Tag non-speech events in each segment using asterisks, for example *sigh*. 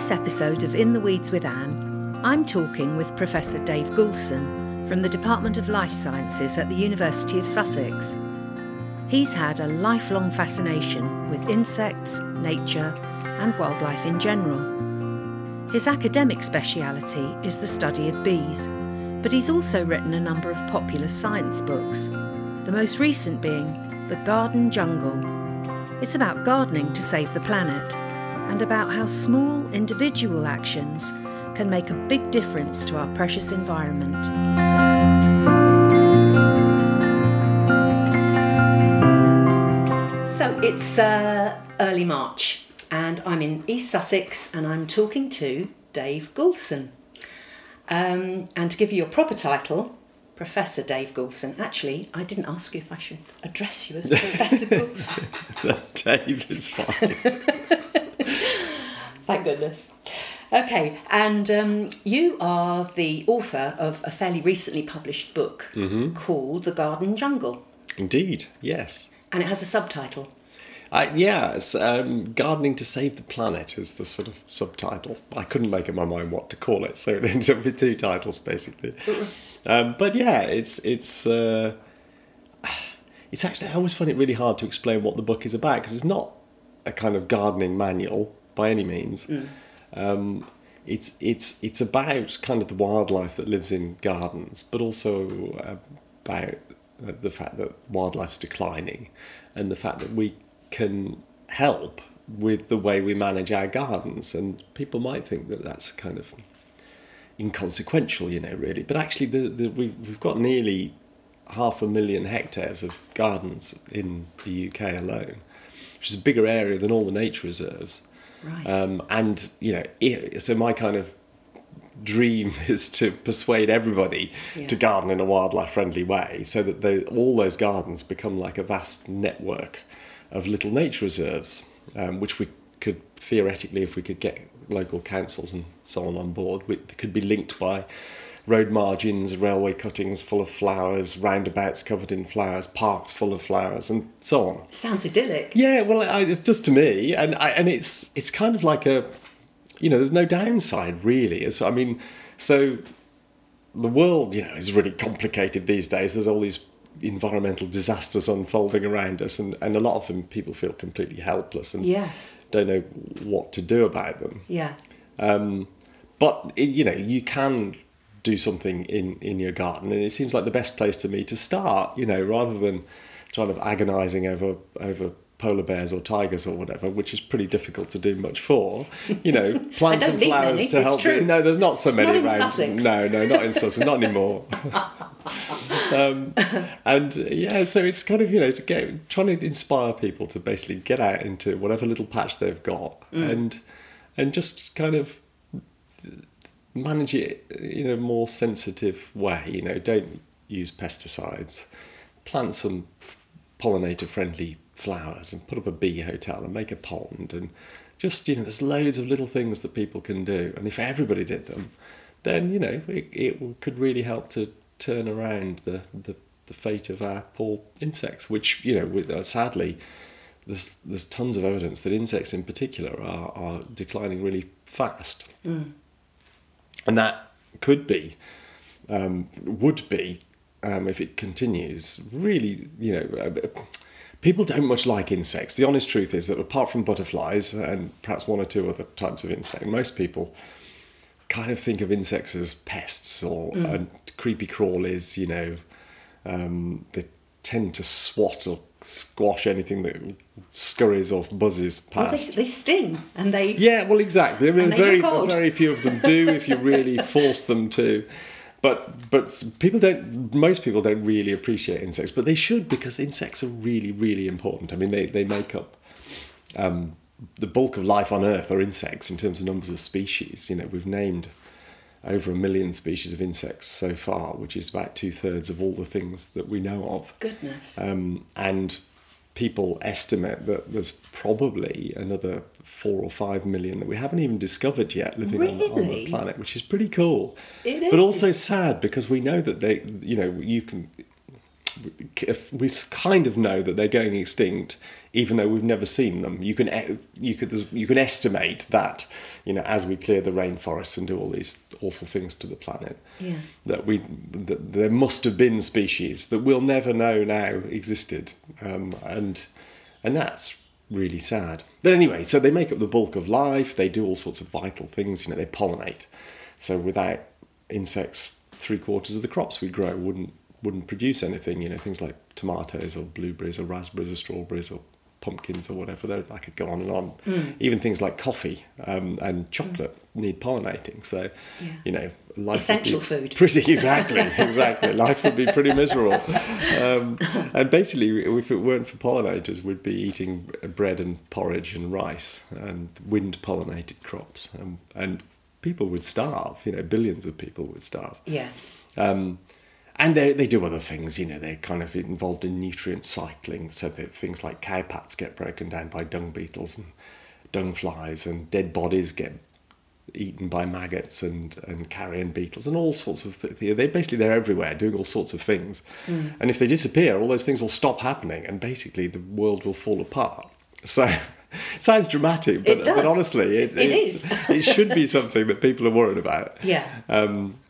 this episode of In the Weeds with Anne, I'm talking with Professor Dave Goulson from the Department of Life Sciences at the University of Sussex. He's had a lifelong fascination with insects, nature, and wildlife in general. His academic speciality is the study of bees, but he's also written a number of popular science books, the most recent being The Garden Jungle. It's about gardening to save the planet and about how small individual actions can make a big difference to our precious environment. So it's uh, early March, and I'm in East Sussex, and I'm talking to Dave Goulson. Um, and to give you your proper title, Professor Dave Goulson. Actually, I didn't ask you if I should address you as Professor *laughs* Goulson. Dave is fine. *laughs* Thank goodness. Okay, and um, you are the author of a fairly recently published book called The Garden Jungle, Indeed, yes. and it has a subtitle. Uh, yes, um, Gardening to Save the Planet is the sort of subtitle. I couldn't make up my mind what to call it, so it ended up with two titles basically. Um, but yeah, it's it's uh, it's actually I always find it really hard to explain what the book is about because it's not a kind of gardening manual by any means. Um, it's it's it's about kind of the wildlife that lives in gardens, but also about the fact that wildlife's declining, and the fact that we can help with the way we manage our gardens. And people might think that that's kind of inconsequential, you know, really. But actually, the, the, we, we've got nearly half a million hectares of gardens in the UK alone, which is a bigger area than all the nature reserves. Right. Um, and you know, so my kind of dream *laughs* is to persuade everybody Yeah. to garden in a wildlife friendly way, so that they, all those gardens become like a vast network of little nature reserves, um, which we could theoretically, if we could get local councils and so on on board, we, could be linked by road margins, railway cuttings full of flowers, roundabouts covered in flowers, parks full of flowers, and so on. Sounds idyllic. Yeah, well, I, it's just to me, and I, and it's it's kind of like a, you know, there's no downside really. It's, I mean, so the world, you know, is really complicated these days. There's all these environmental disasters unfolding around us, and, and a lot of them people feel completely helpless and Yes. don't know what to do about them. Yeah. Um, but you know, you can do something in in your garden, and it seems like the best place to me to start. You know, rather than kind of agonising over over polar bears or tigers or whatever, which is pretty difficult to do much for. You know, *laughs* plant some flowers many, to it's help. true. No, there's not so many Not in around. Sussex. No, no, not in Sussex, not anymore. *laughs* um, and yeah, so it's kind of you know to get trying to inspire people to basically get out into whatever little patch they've got and and just kind of manage it in a more sensitive way. You know, don't use pesticides. Plant some pollinator friendly flowers and put up a bee hotel and make a pond and just you know there's loads of little things that people can do and if everybody did them then you know it, it could really help to turn around the, the, the fate of our poor insects which you know with, uh, sadly there's there's tons of evidence that insects in particular are, are declining really fast and that could be um, would be um, if it continues really you know uh, people don't much like insects. The honest truth is that apart from butterflies and perhaps one or two other types of insect most people kind of think of insects as pests or and creepy crawlies you know um, they tend to swat or squash anything that scurries or buzzes Well, they, past they sting and they. yeah, well, exactly. I mean, very, very few of them do if you really *laughs* force them to. But but people don't. Most people don't really appreciate insects, but they should because insects are really really important. I mean, they they make up um, the bulk of life on Earth are insects in terms of numbers of species. You know, we've named over a million species of insects so far, which is about two thirds of all the things that we know of. Goodness. Um, and people estimate that there's probably another four or five million that we haven't even discovered yet living on, the, on the planet, which is pretty cool. It but also sad because we know that they, you know, you can. we kind of know that they're going extinct, even though we've never seen them. You can you could you can estimate that you know as we clear the rainforests and do all these awful things to the planet Yeah. that we that there must have been species that we'll never know now existed, um, and and that's really sad. But anyway, so they make up the bulk of life. They do all sorts of vital things. You know, they pollinate. So without insects, three quarters of the crops we grow wouldn't wouldn't produce anything. You know, things like tomatoes or blueberries or raspberries or strawberries or pumpkins or whatever. They're, I could go on and on. Mm. Even things like coffee um, and chocolate need pollinating. So, Yeah. you know, life Essential food. Pretty *laughs* exactly, exactly. life would be pretty miserable. Um, *laughs* and basically, if it weren't for pollinators, we'd be eating bread and porridge and rice and wind pollinated crops, and, and people would starve. You know, billions of people would starve. Yes. Um, and they they do other things, you know. They're kind of involved in nutrient cycling, so that things like cow pats get broken down by dung beetles and dung flies, and dead bodies get eaten by maggots and, and carrion beetles and all sorts of th- they basically they're everywhere doing all sorts of things. And if they disappear all those things will stop happening and basically the world will fall apart. So *laughs* sounds dramatic but, but honestly it, It it should be *laughs* something that people are worried about. Yeah. um,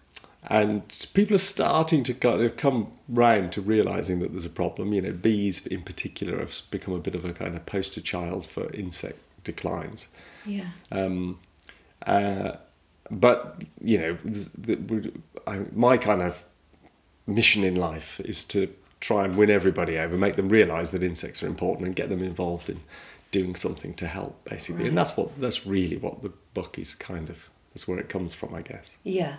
and people are starting to kind of come round to realizing that there's a problem. You know, bees in particular have become a bit of a kind of poster child for insect declines. Yeah. Um, uh, but you know, the, the, I, my kind of mission in life is to try and win everybody over, make them realise that insects are important, and get them involved in doing something to help, basically. And that's what that's really what the book is kind of. That's where it comes from, I guess. Yeah.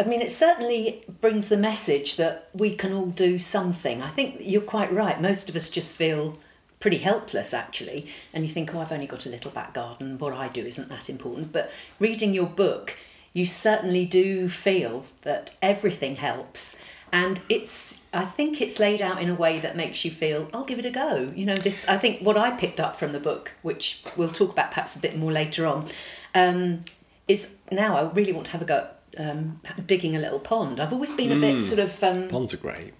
I mean, it certainly brings the message that we can all do something. I think you're quite right. Most of us just feel pretty helpless, actually. And you think, oh, I've only got a little back garden. What I do isn't that important. But reading your book, you certainly do feel that everything helps. And it's, I think it's laid out in a way that makes you feel, I'll give it a go. You know, this, I think what I picked up from the book, which we'll talk about perhaps a bit more later on, um, is now I really want to have a go um, digging a little pond. I've always been a bit sort of um, Ponds are great.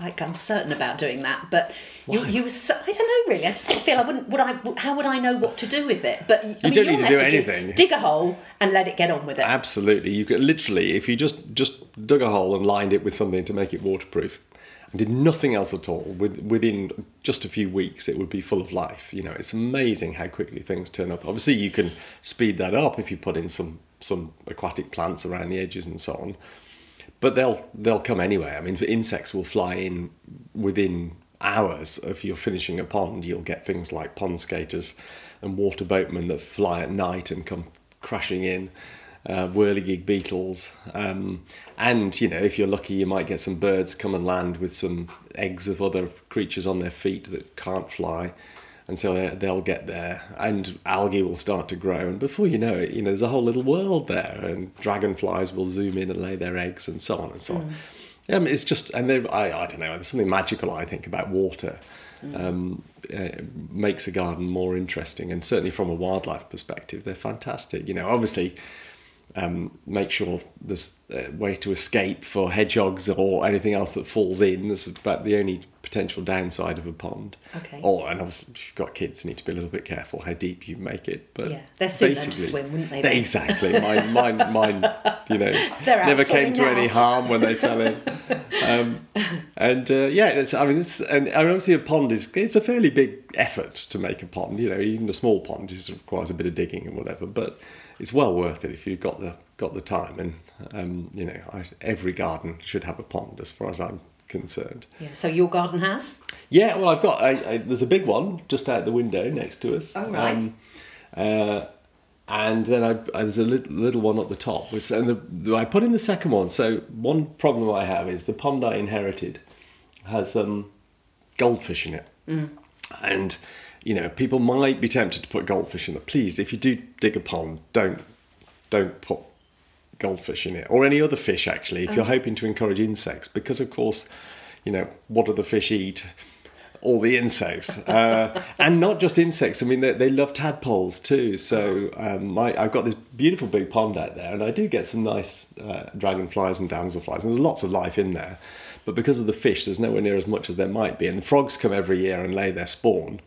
like uncertain about doing that, but you, Why? you were so, I don't know really. I just sort of feel I wouldn't. Would I? How would I know what to do with it? But I mean, don't your need to do message is anything. Dig a hole and let it get on with it. Absolutely, you could literally, if you just just dug a hole and lined it with something to make it waterproof, and did nothing else at all, with, within just a few weeks, it would be full of life. You know, it's amazing how quickly things turn up. Obviously, you can speed that up if you put in some some aquatic plants around the edges and so on. But they'll they'll come anyway. I mean, insects will fly in within hours of you're finishing a pond. You'll get things like pond skaters and water boatmen that fly at night and come crashing in. Uh, whirligig beetles, um, and you know if you're lucky, you might get some birds come and land with some eggs of other creatures on their feet that can't fly, and so they- they'll get there, and algae will start to grow, and before you know it, you know there's a whole little world there, and dragonflies will zoom in and lay their eggs, and so on and so on. Yeah, I mean, it's just, and there, I, I don't know, there's something magical I think about water. Um, uh, makes a garden more interesting, and certainly from a wildlife perspective, they're fantastic. You know, obviously, um, make sure there's a way to escape for hedgehogs or anything else that falls in. That's about the only potential downside of a pond. Okay. Or and obviously, if you've got kids, you need to be a little bit careful how deep you make it. But Yeah, they're soon learn to swim, wouldn't they, then? Exactly. Mine, *laughs* mine, mine. You know, never came to any harm when they fell in. *laughs* Um, and uh, yeah, it's, I mean, it's, and, and obviously a pond is it's a fairly big effort to make a pond. You know, even a small pond just requires a bit of digging and whatever, but it's well worth it if you've got the got the time. And um, you know, I, every garden should have a pond, as far as I'm concerned. Yeah. So your garden has. Yeah, well, I've got a, a, there's a big one just out the window next to us. Oh, right. Um, uh, and then I, there's a little, little one at the top. And the, I put in the second one. So one problem I have is the pond I inherited has um, goldfish in it, and you know people might be tempted to put goldfish in it. Please, if you do dig a pond, don't don't put goldfish in it or any other fish actually if you're hoping to encourage insects because of course you know what do the fish eat all the insects, *laughs* uh, and not just insects. I mean, they, they love tadpoles too. So um, my, I've got this beautiful big pond out there, and I do get some nice uh, dragonflies and damselflies, and there's lots of life in there. But because of the fish, there's nowhere near as much as there might be. And the frogs come every year and lay their spawn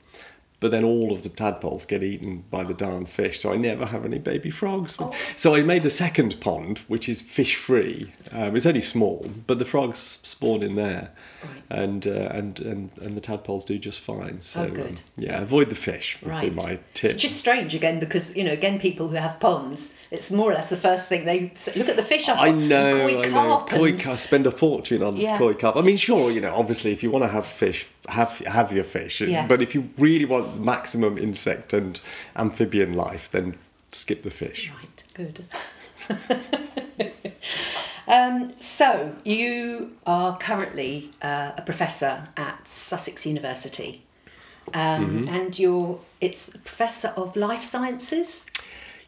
but then all of the tadpoles get eaten by the darn fish, so I never have any baby frogs. Oh. So I made a second pond, which is fish free. Um, it's only small, but the frogs spawn in there, right. and, uh, and and and the tadpoles do just fine. So oh, good. Um, yeah, avoid the fish. Would right. Be my tip. It's just strange again because you know again people who have ponds, it's more or less the first thing they look at the fish. I know, I know. Koi carp. Spend a fortune on yeah. koi carp. I mean, sure, you know, obviously if you want to have fish have have your fish. Yes. But if you really want maximum insect and amphibian life, then skip the fish. Right, good. *laughs* um, so you are currently uh, a professor at Sussex University, um, mm-hmm. and you're it's professor of life sciences.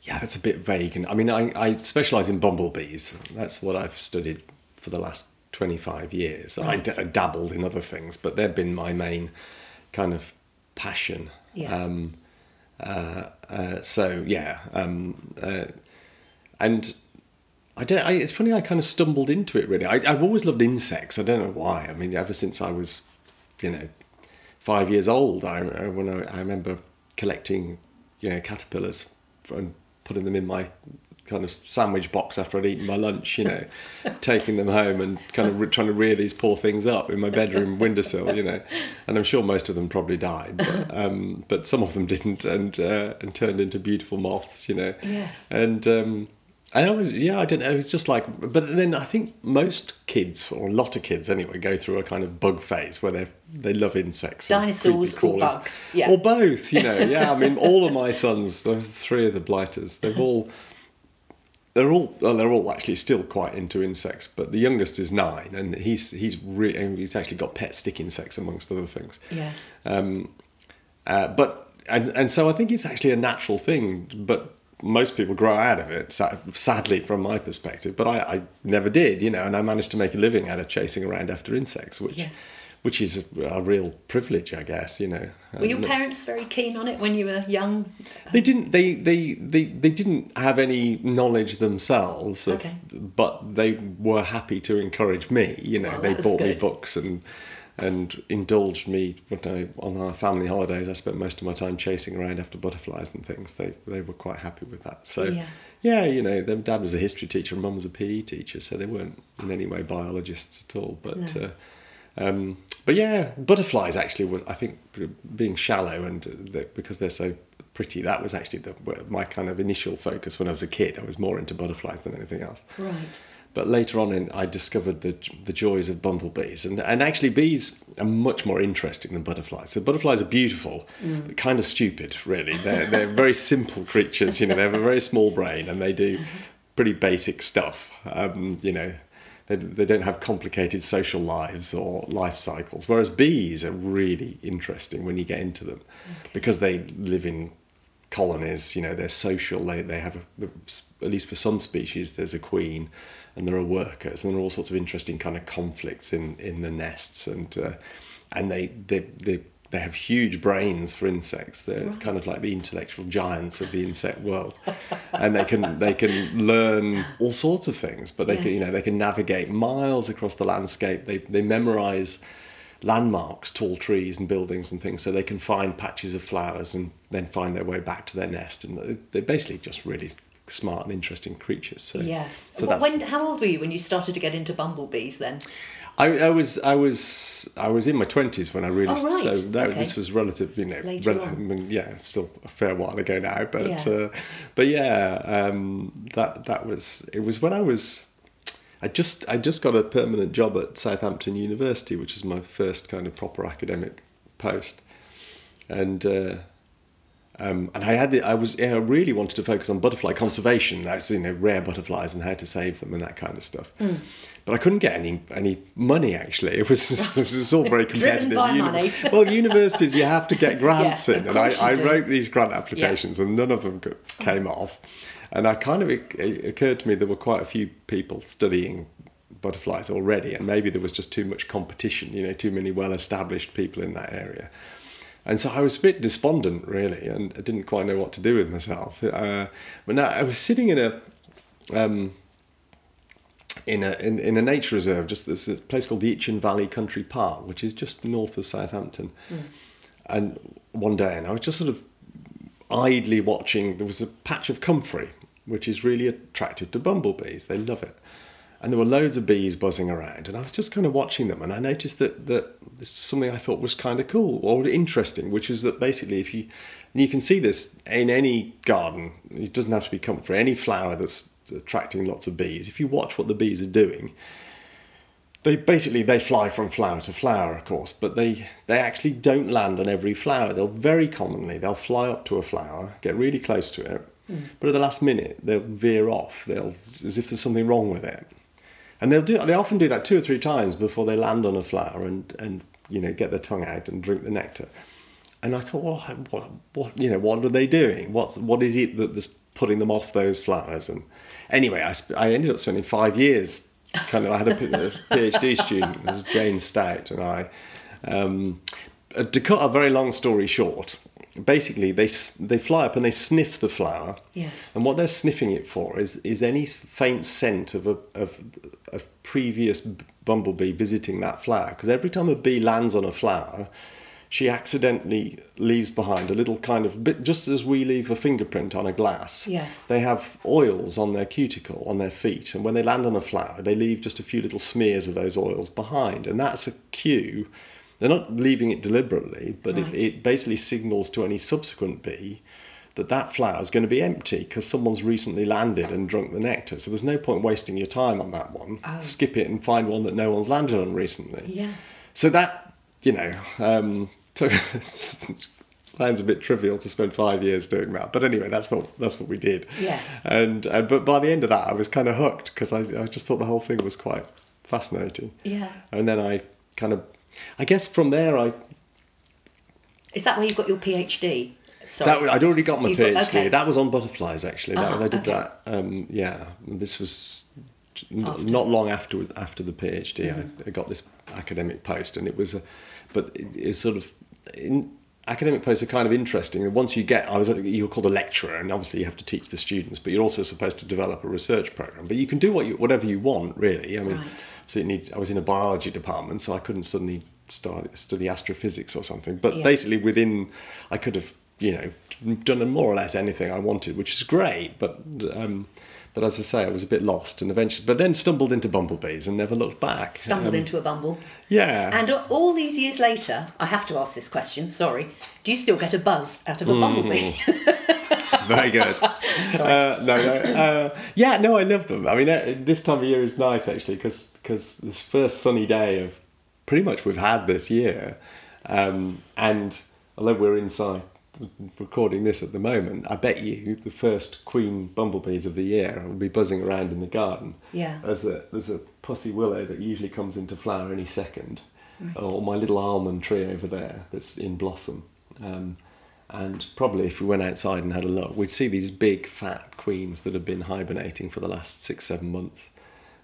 Yeah, that's a bit vague. And I mean, I, I specialise in bumblebees. That's what I've studied for the last 25 years. Right. I, d- I dabbled in other things, but they've been my main kind of passion. Yeah. Um, uh, uh, so yeah, um, uh, and I don't. I, it's funny. I kind of stumbled into it. Really, I, have always loved insects. I don't know why. I mean, ever since I was, you know, five years old, I when I, I remember collecting, you know, caterpillars and putting them in my kind of sandwich box after I'd eaten my lunch, you know, *laughs* taking them home and kind of re- trying to rear these poor things up in my bedroom windowsill, you know. And I'm sure most of them probably died, but, *laughs* um, but some of them didn't and uh, and turned into beautiful moths, you know. Yes. And um, I always, yeah, I don't know. It's just like, but then I think most kids, or a lot of kids anyway, go through a kind of bug phase where they they love insects, dinosaurs, or bugs, yeah, or both. You know, yeah. I mean, all of my sons, three of the blighters, they've all they're all well, they're all actually still quite into insects, but the youngest is nine, and he's he's really he's actually got pet stick insects amongst other things. Yes. Um, uh, but and and so I think it's actually a natural thing, but most people grow out of it. Sadly, from my perspective, but I, I never did, you know, and I managed to make a living out of chasing around after insects, which. Yeah which is a, a, real privilege, I guess. You know. Were your um, parents very keen on it when you were young? They didn't. They they they, they didn't have any knowledge themselves, of, okay. but they were happy to encourage me. You know, well, they bought good. me books and and indulged me when I, on our family holidays. I spent most of my time chasing around after butterflies and things. They they were quite happy with that. So. Yeah. Yeah, you know, their dad was a history teacher and mum was a PE teacher, so they weren't in any way biologists at all. But no. uh, um, but yeah, butterflies actually was I think being shallow and the, because they're so pretty. That was actually the, my kind of initial focus when I was a kid. I was more into butterflies than anything else. Right. But later on, in, I discovered the the joys of bumblebees, and and actually bees are much more interesting than butterflies. So butterflies are beautiful, mm. but kind of stupid, really. They're they're very simple creatures. You know, they have a very small brain, and they do pretty basic stuff. Um, you know, they, they don't have complicated social lives or life cycles. Whereas bees are really interesting when you get into them okay. because they live in colonies. You know, they're social. They they have a, at least for some species, there's a queen, and there are workers, and there are all sorts of interesting kind of conflicts in in the nests, and uh, and they they they they have huge brains for insects. They're right. kind of like the intellectual giants of the insect world, and they can they can learn all sorts of things. But they yes. can you know they can navigate miles across the landscape. They they memorize landmarks, tall trees and buildings and things, so they can find patches of flowers and then find their way back to their nest. And they're basically just really smart and interesting creatures. So, yes. So when, how old were you when you started to get into bumblebees then? I, I, was I was I was in my twenties when I really oh, right. so that, okay. this was relative you know relative, yeah still a fair while ago now but yeah. Uh, but yeah um, that that was it was when I was I just I just got a permanent job at Southampton University which is my first kind of proper academic post and uh, um, and I had the, I was I really wanted to focus on butterfly conservation. That's you know rare butterflies and how to save them and that kind of stuff. Mm. But I couldn't get any any money actually. It was *laughs* it was all very *laughs* competitive. Driven by Uni- money. *laughs* well, universities you have to get grants in, and I, I wrote these grant applications yeah. and none of them came off. And I kind of it, it occurred to me there were quite a few people studying butterflies already, and maybe there was just too much competition. You know, too many well-established people in that area. And so I was a bit despondent, really, and I didn't quite know what to do with myself. Uh, but now I was sitting in a um, in a in, in a nature reserve, just this, this place called the Itchen Valley Country Park, which is just north of Southampton. Mm. And one day, and I was just sort of idly watching. There was a patch of comfrey, which is really attractive to bumblebees. They love it. And there were loads of bees buzzing around, and I was just kind of watching them, and I noticed that that this is something I thought was kind of cool or interesting, which is that basically, if you and you can see this in any garden, it doesn't have to be comfrey, any flower that's attracting lots of bees. If you watch what the bees are doing, they basically they fly from flower to flower, of course, but they they actually don't land on every flower. They'll very commonly they'll fly up to a flower, get really close to it, mm. but at the last minute they'll veer off. They'll as if there's something wrong with it, and they'll do they often do that two or three times before they land on a flower and and you know get their tongue out and drink the nectar. And I thought, well, what, what, you know, what are they doing? What, what is it that's putting them off those flowers? And anyway, I, I ended up spending five years. Kind of, I had a, PhD student, it was Jane Stout, and I. Um, uh, to cut a very long story short, basically they they fly up and they sniff the flower. Yes. And what they're sniffing it for is is any faint scent of a of previous bumblebee visiting that flower. Because every time a bee lands on a flower, she accidentally leaves behind a little kind of bit, just as we leave a fingerprint on a glass. Yes. They have oils on their cuticle, on their feet, and when they land on a flower, they leave just a few little smears of those oils behind, and that's a cue. They're not leaving it deliberately, but right. it, it basically signals to any subsequent bee that that flower is going to be empty because someone's recently landed and drunk the nectar. So there's no point wasting your time on that one. Oh. Skip it and find one that no one's landed on recently. Yeah. So that, you know, um, *laughs* took sounds a bit trivial to spend five years doing that, but anyway, that's what that's what we did. Yes. And, and but by the end of that, I was kind of hooked because I I just thought the whole thing was quite fascinating. Yeah. And then I kind of, I guess from there I. Is that where you got your PhD? Sorry. That, I'd already got my PhD. Got, okay. That was on butterflies, actually. That, uh-huh, I did okay. that. Um, yeah, this was after. not long after after the PhD. Mm-hmm. I, got this academic post, and it was a, but it, it's sort of in, academic posts are kind of interesting. Once you get, I was you're called a lecturer, and obviously you have to teach the students, but you're also supposed to develop a research program. But you can do what you, whatever you want, really. I mean, right. so need, I was in a biology department, so I couldn't suddenly start study astrophysics or something. But yeah. basically, within, I could have you know done more or less anything I wanted, which is great. But um, but as I say, I was a bit lost and eventually, but then stumbled into bumblebees and never looked back. Stumbled um, into a bumble. Yeah. And all these years later, I have to ask this question, sorry. Do you still get a buzz out of a mm. bumblebee? *laughs* Very good. *laughs* sorry. Uh, no, no. Uh, yeah, no, I love them. I mean, uh, this time of year is nice actually because because this first sunny day of pretty much we've had this year. Um, and although we're inside recording this at the moment, I bet you the first queen bumblebees of the year will be buzzing around in the garden. Yeah. As a there's a pussy willow that usually comes into flower any second, right. or my little almond tree over there that's in blossom. Um, and probably if we went outside and had a look, we'd see these big fat queens that have been hibernating for the last six seven months.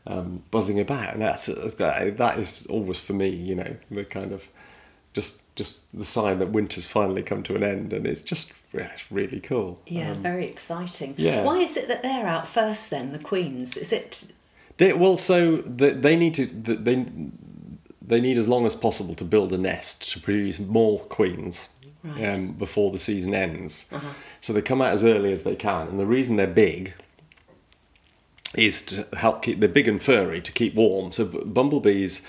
Um, buzzing about, and that's that, that is always for me, you know, the kind of just just the sign that winter's finally come to an end, and it's just it's really cool. Yeah, um, very exciting. Yeah. Why is it that they're out first then? The queens is it? They, well, so the, they need to they they need as long as possible to build a nest to produce more queens right. um, before the season ends. Uh-huh. So they come out as early as they can, and the reason they're big is to help keep they're big and furry to keep warm. So bumblebees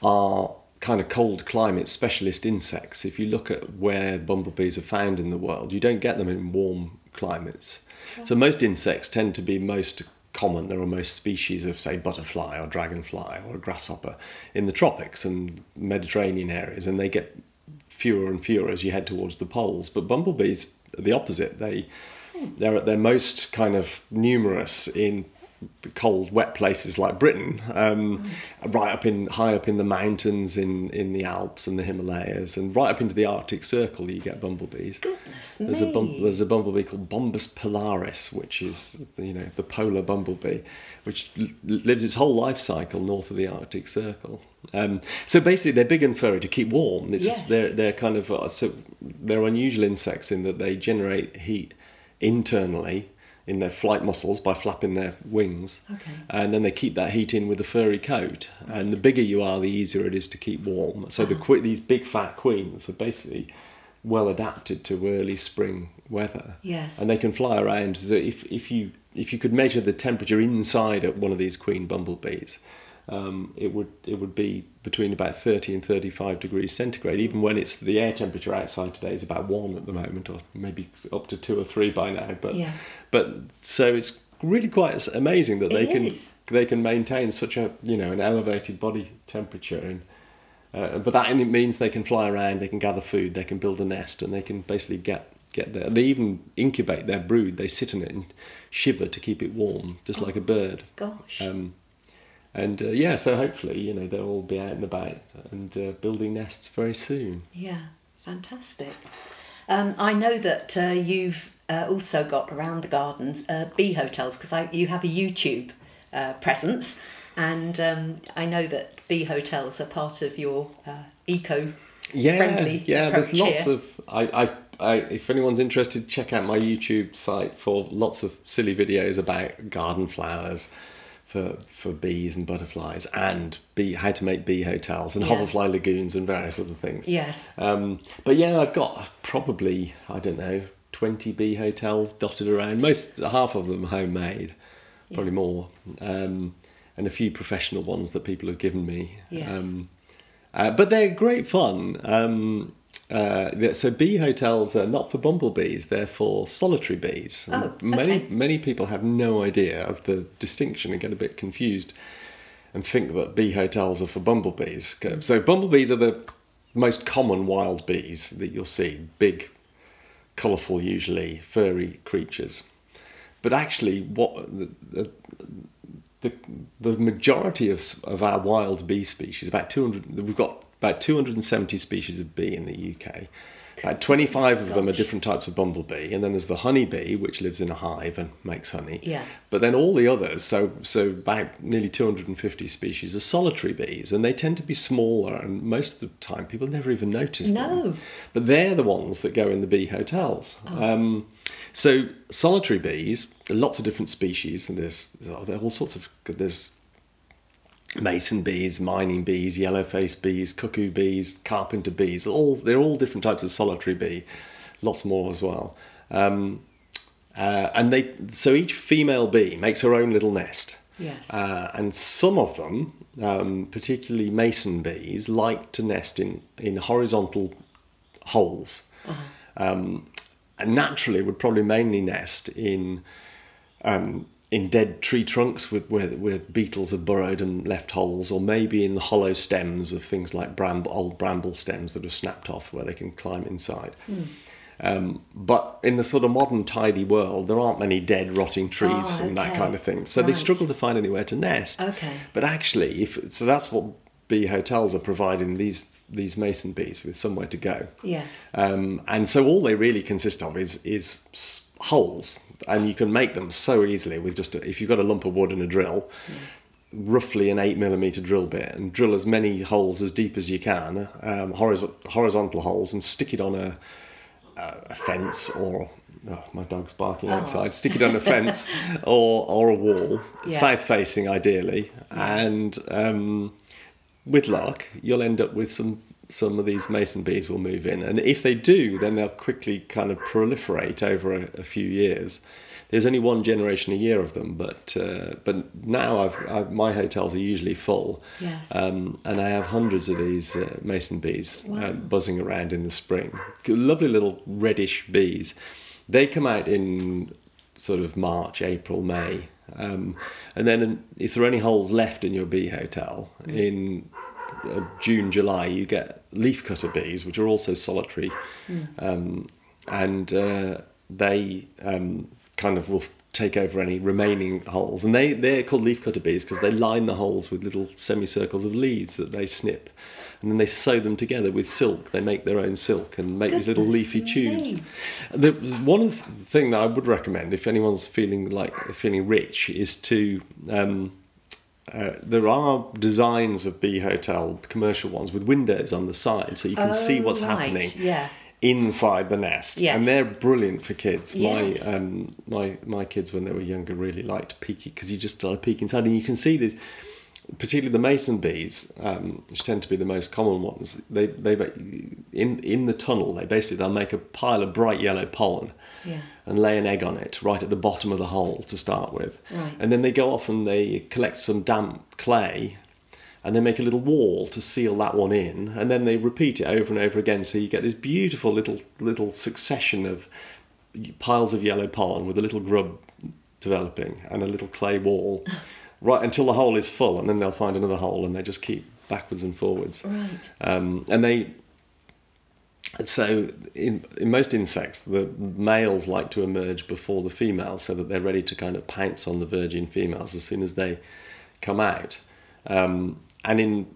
are kind of cold climate specialist insects. If you look at where bumblebees are found in the world, you don't get them in warm climates. So most insects tend to be most common. There are most species of, say, butterfly or dragonfly or grasshopper in the tropics and Mediterranean areas, and they get fewer and fewer as you head towards the poles. But bumblebees are the opposite. They hmm. they're at their most kind of numerous in cold, wet places like Britain, um, right up in high up in the mountains in, in the Alps and the Himalayas, and right up into the Arctic Circle, you get bumblebees. Goodness There's me. a bum- there's a bumblebee called Bombus polaris, which is you know the polar bumblebee, which l- lives its whole life cycle north of the Arctic Circle. Um, so basically, they're big and furry to keep warm. It's just, they're they're kind of uh, so they're unusual insects in that they generate heat internally in their flight muscles by flapping their wings, Okay. and then they keep that heat in with a furry coat. And the bigger you are, the easier it is to keep warm. So the ah. que- these big fat queens are basically well adapted to early spring weather. Yes. And they can fly around. So if, if you if you could measure the temperature inside at one of these queen bumblebees, um, it would it would be between about thirty and thirty five degrees centigrade. Even when it's the air temperature outside today is about one at the moment, or maybe up to two or three by now. But Yeah. but so it's really quite amazing that they It can they can maintain such a you know an elevated body temperature and. Uh, but that means they can fly around, they can gather food, they can build a nest, and they can basically get get there. They even incubate their brood. They sit on it and shiver to keep it warm, just like a bird. Gosh. Um, and uh, yeah, so hopefully you know they'll all be out and about and uh, building nests very soon. Yeah, fantastic. Um, I know that uh, you've uh, also got around the gardens uh, bee hotels because you have a YouTube uh, presence, and um, I know that bee hotels are part of your uh, eco yeah, friendly yeah. approach There's lots of I, I, I. If anyone's interested, check out my YouTube site for lots of silly videos about garden flowers, for for bees and butterflies, and bee how to make bee hotels and Yeah. hoverfly lagoons and various other things. Yes. Um, but yeah, I've got probably I don't know twenty bee hotels dotted around. Most half of them homemade, probably more, um, and a few professional ones that people have given me. Yes. Um, uh, but they're great fun. Uh, so bee hotels are not for bumblebees; they're for solitary bees. Oh, many okay. many people have no idea of the distinction and get a bit confused and think that bee hotels are for bumblebees. So bumblebees are the most common wild bees that you'll see, big, colourful, usually furry creatures. But actually, what the, the, the, the majority of, of our wild bee species, about 200, we've got about 270 species of bee in the UK. About 25 of them are different types of bumblebee, and then there's the honeybee, which lives in a hive and makes honey. Yeah. But then all the others, so so about nearly 250 species, are solitary bees, and they tend to be smaller, and most of the time people never even notice No. them. But they're the ones that go in the bee hotels. Um, so solitary bees, lots of different species, and there's there are all sorts of there's mason bees, mining bees, yellow-faced bees, cuckoo bees, carpenter bees. All they're all different types of solitary bee. Lots more as well. Um, uh, and they so each female bee makes her own little nest. Yes. Uh, and some of them, um, particularly mason bees, like to nest in, in horizontal holes. Um, and naturally would probably mainly nest in um, in dead tree trunks with, where, where beetles have burrowed and left holes, or maybe in the hollow stems of things like bramble, old bramble stems that have snapped off where they can climb inside. Um, but in the sort of modern tidy world, there aren't many dead, rotting trees Oh, and that kind of thing. So they struggle to find anywhere to nest. Okay. But actually, if so, that's what bee hotels are providing these these mason bees with somewhere to go. Yes. Um, and so all they really consist of is is holes, and you can make them so easily with just a, if you've got a lump of wood and a drill, roughly an eight millimeter drill bit, and drill as many holes as deep as you can, um, horizontal horizontal holes, and stick it on a a, fence or. Oh, my dog's barking outside. Stick it on a fence *laughs* or or a wall, Yeah. south facing ideally, and um, with luck, you'll end up with some some of these mason bees will move in, and if they do, then they'll quickly kind of proliferate over a, a few years. There's only one generation a year of them, but uh, but now I've, I've my hotels are usually full, Yes. um, and I have hundreds of these uh, mason bees uh, buzzing around in the spring. Lovely little reddish bees. They come out in sort of March, April, May, um, and then if there are any holes left in your bee hotel in uh, June, July, you get leafcutter bees, which are also solitary, um, and uh, they um, kind of will take over any remaining holes. And they, they're called leafcutter bees because they line the holes with little semicircles of leaves that they snip. And then they sew them together with silk. They make their own silk and make these little Goodness leafy tubes. me. The, one thing that I would recommend if anyone's feeling like feeling rich is to um, uh, there are designs of bee hotel commercial ones with windows on the side so you can see Oh, what's right, happening Yeah. inside the nest Yes. and they're brilliant for kids Yes. my um my my kids when they were younger really liked peeking because you just to peek inside and you can see these, particularly the mason bees um, which tend to be the most common ones they they in in the tunnel they basically they'll make a pile of bright yellow pollen Yeah. and lay an egg on it right at the bottom of the hole to start with. Right. And then they go off and they collect some damp clay and they make a little wall to seal that one in and then they repeat it over and over again so you get this beautiful little little succession of piles of yellow pollen with a little grub developing and a little clay wall *laughs* right until the hole is full and then they'll find another hole and they just keep backwards and forwards Right. um, and they so in, in most insects the males like to emerge before the females so that they're ready to kind of pounce on the virgin females as soon as they come out. Um, and in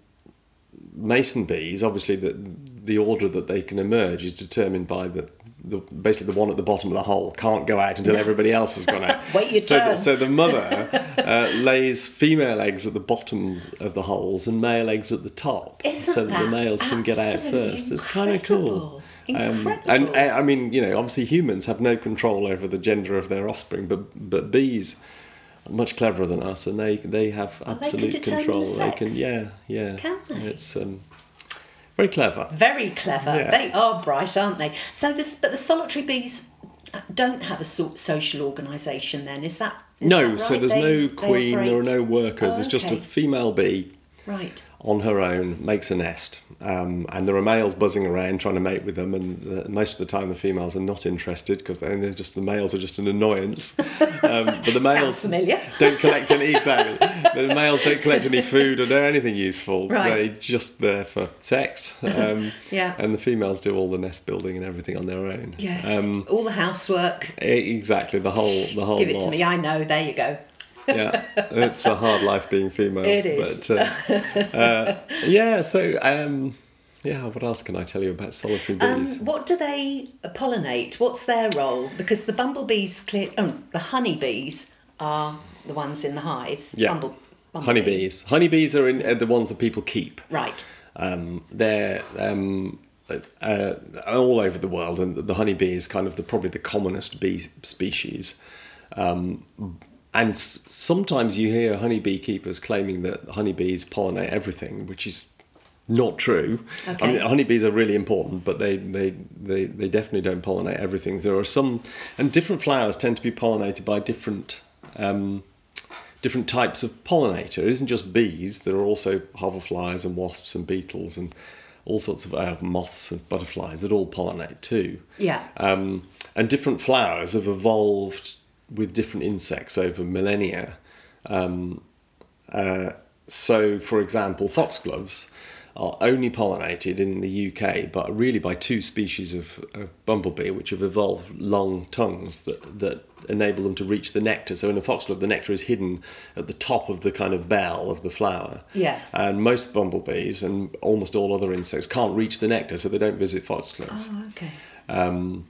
mason bees obviously the, the order that they can emerge is determined by the, the basically the one at the bottom of the hole can't go out until everybody else has gone out *laughs* Wait your so, turn. the- so the mother *laughs* uh, lays female eggs at the bottom of the holes and male eggs at the top Isn't so that the males can get out first it's kind of cool incredible? Um, and Incredible. I mean, you know, obviously humans have no control over the gender of their offspring, but but bees are much cleverer than us, and they they have Oh, they absolute control. the They can, yeah, yeah. Can they? It's um, very clever. Very clever. Yeah. They are bright, aren't they? So this, but the solitary bees don't have a so- social organisation. Then is that? is No, that so there's They- no queen. There are no workers. Oh, There's just a female bee right. on her own makes a nest, um, and there are males buzzing around trying to mate with them. And uh, most of the time, the females are not interested because they're just the males are just an annoyance. Um, but the *laughs* males familiar. don't collect any exactly. The males don't collect any food or do anything useful. Right. They're just there for sex. Um, *laughs* Yeah. And the females do all the nest building and everything on their own. Yes. Um, All the housework. exactly the whole the whole Give it lot. to me. I know. There you go. Yeah, it's a hard life being female. It is. But, uh, uh, yeah, so um, yeah, what else can I tell you about solitary bees? Um, what do they pollinate? What's their role? Because the bumblebees, clear, um, the honeybees are the ones in the hives. yeah, Bumble, bumblebees. honeybees. Honeybees are, in, are the ones that people keep. Right. Um, they're um, uh, all over the world, and the honeybee is kind of the probably the commonest bee species. Um, and sometimes you hear honeybee keepers claiming that honeybees pollinate everything, which is not true. I Okay. mean, honeybees are really important, but they, they, they, they definitely don't pollinate everything. There are some, and different flowers tend to be pollinated by different um, different types of pollinator. It isn't just bees. There are also hoverflies and wasps and beetles and all sorts of uh, moths and butterflies that all pollinate too. Yeah. Um, and different flowers have evolved with different insects over millennia. Um, uh, so, for example, foxgloves are only pollinated in the UK, but really by two species of, of bumblebee, which have evolved long tongues that, that enable them to reach the nectar. So, in a foxglove, the nectar is hidden at the top of the kind of bell of the flower. Yes. And most bumblebees and almost all other insects can't reach the nectar, so they don't visit foxgloves. Oh, okay. Um,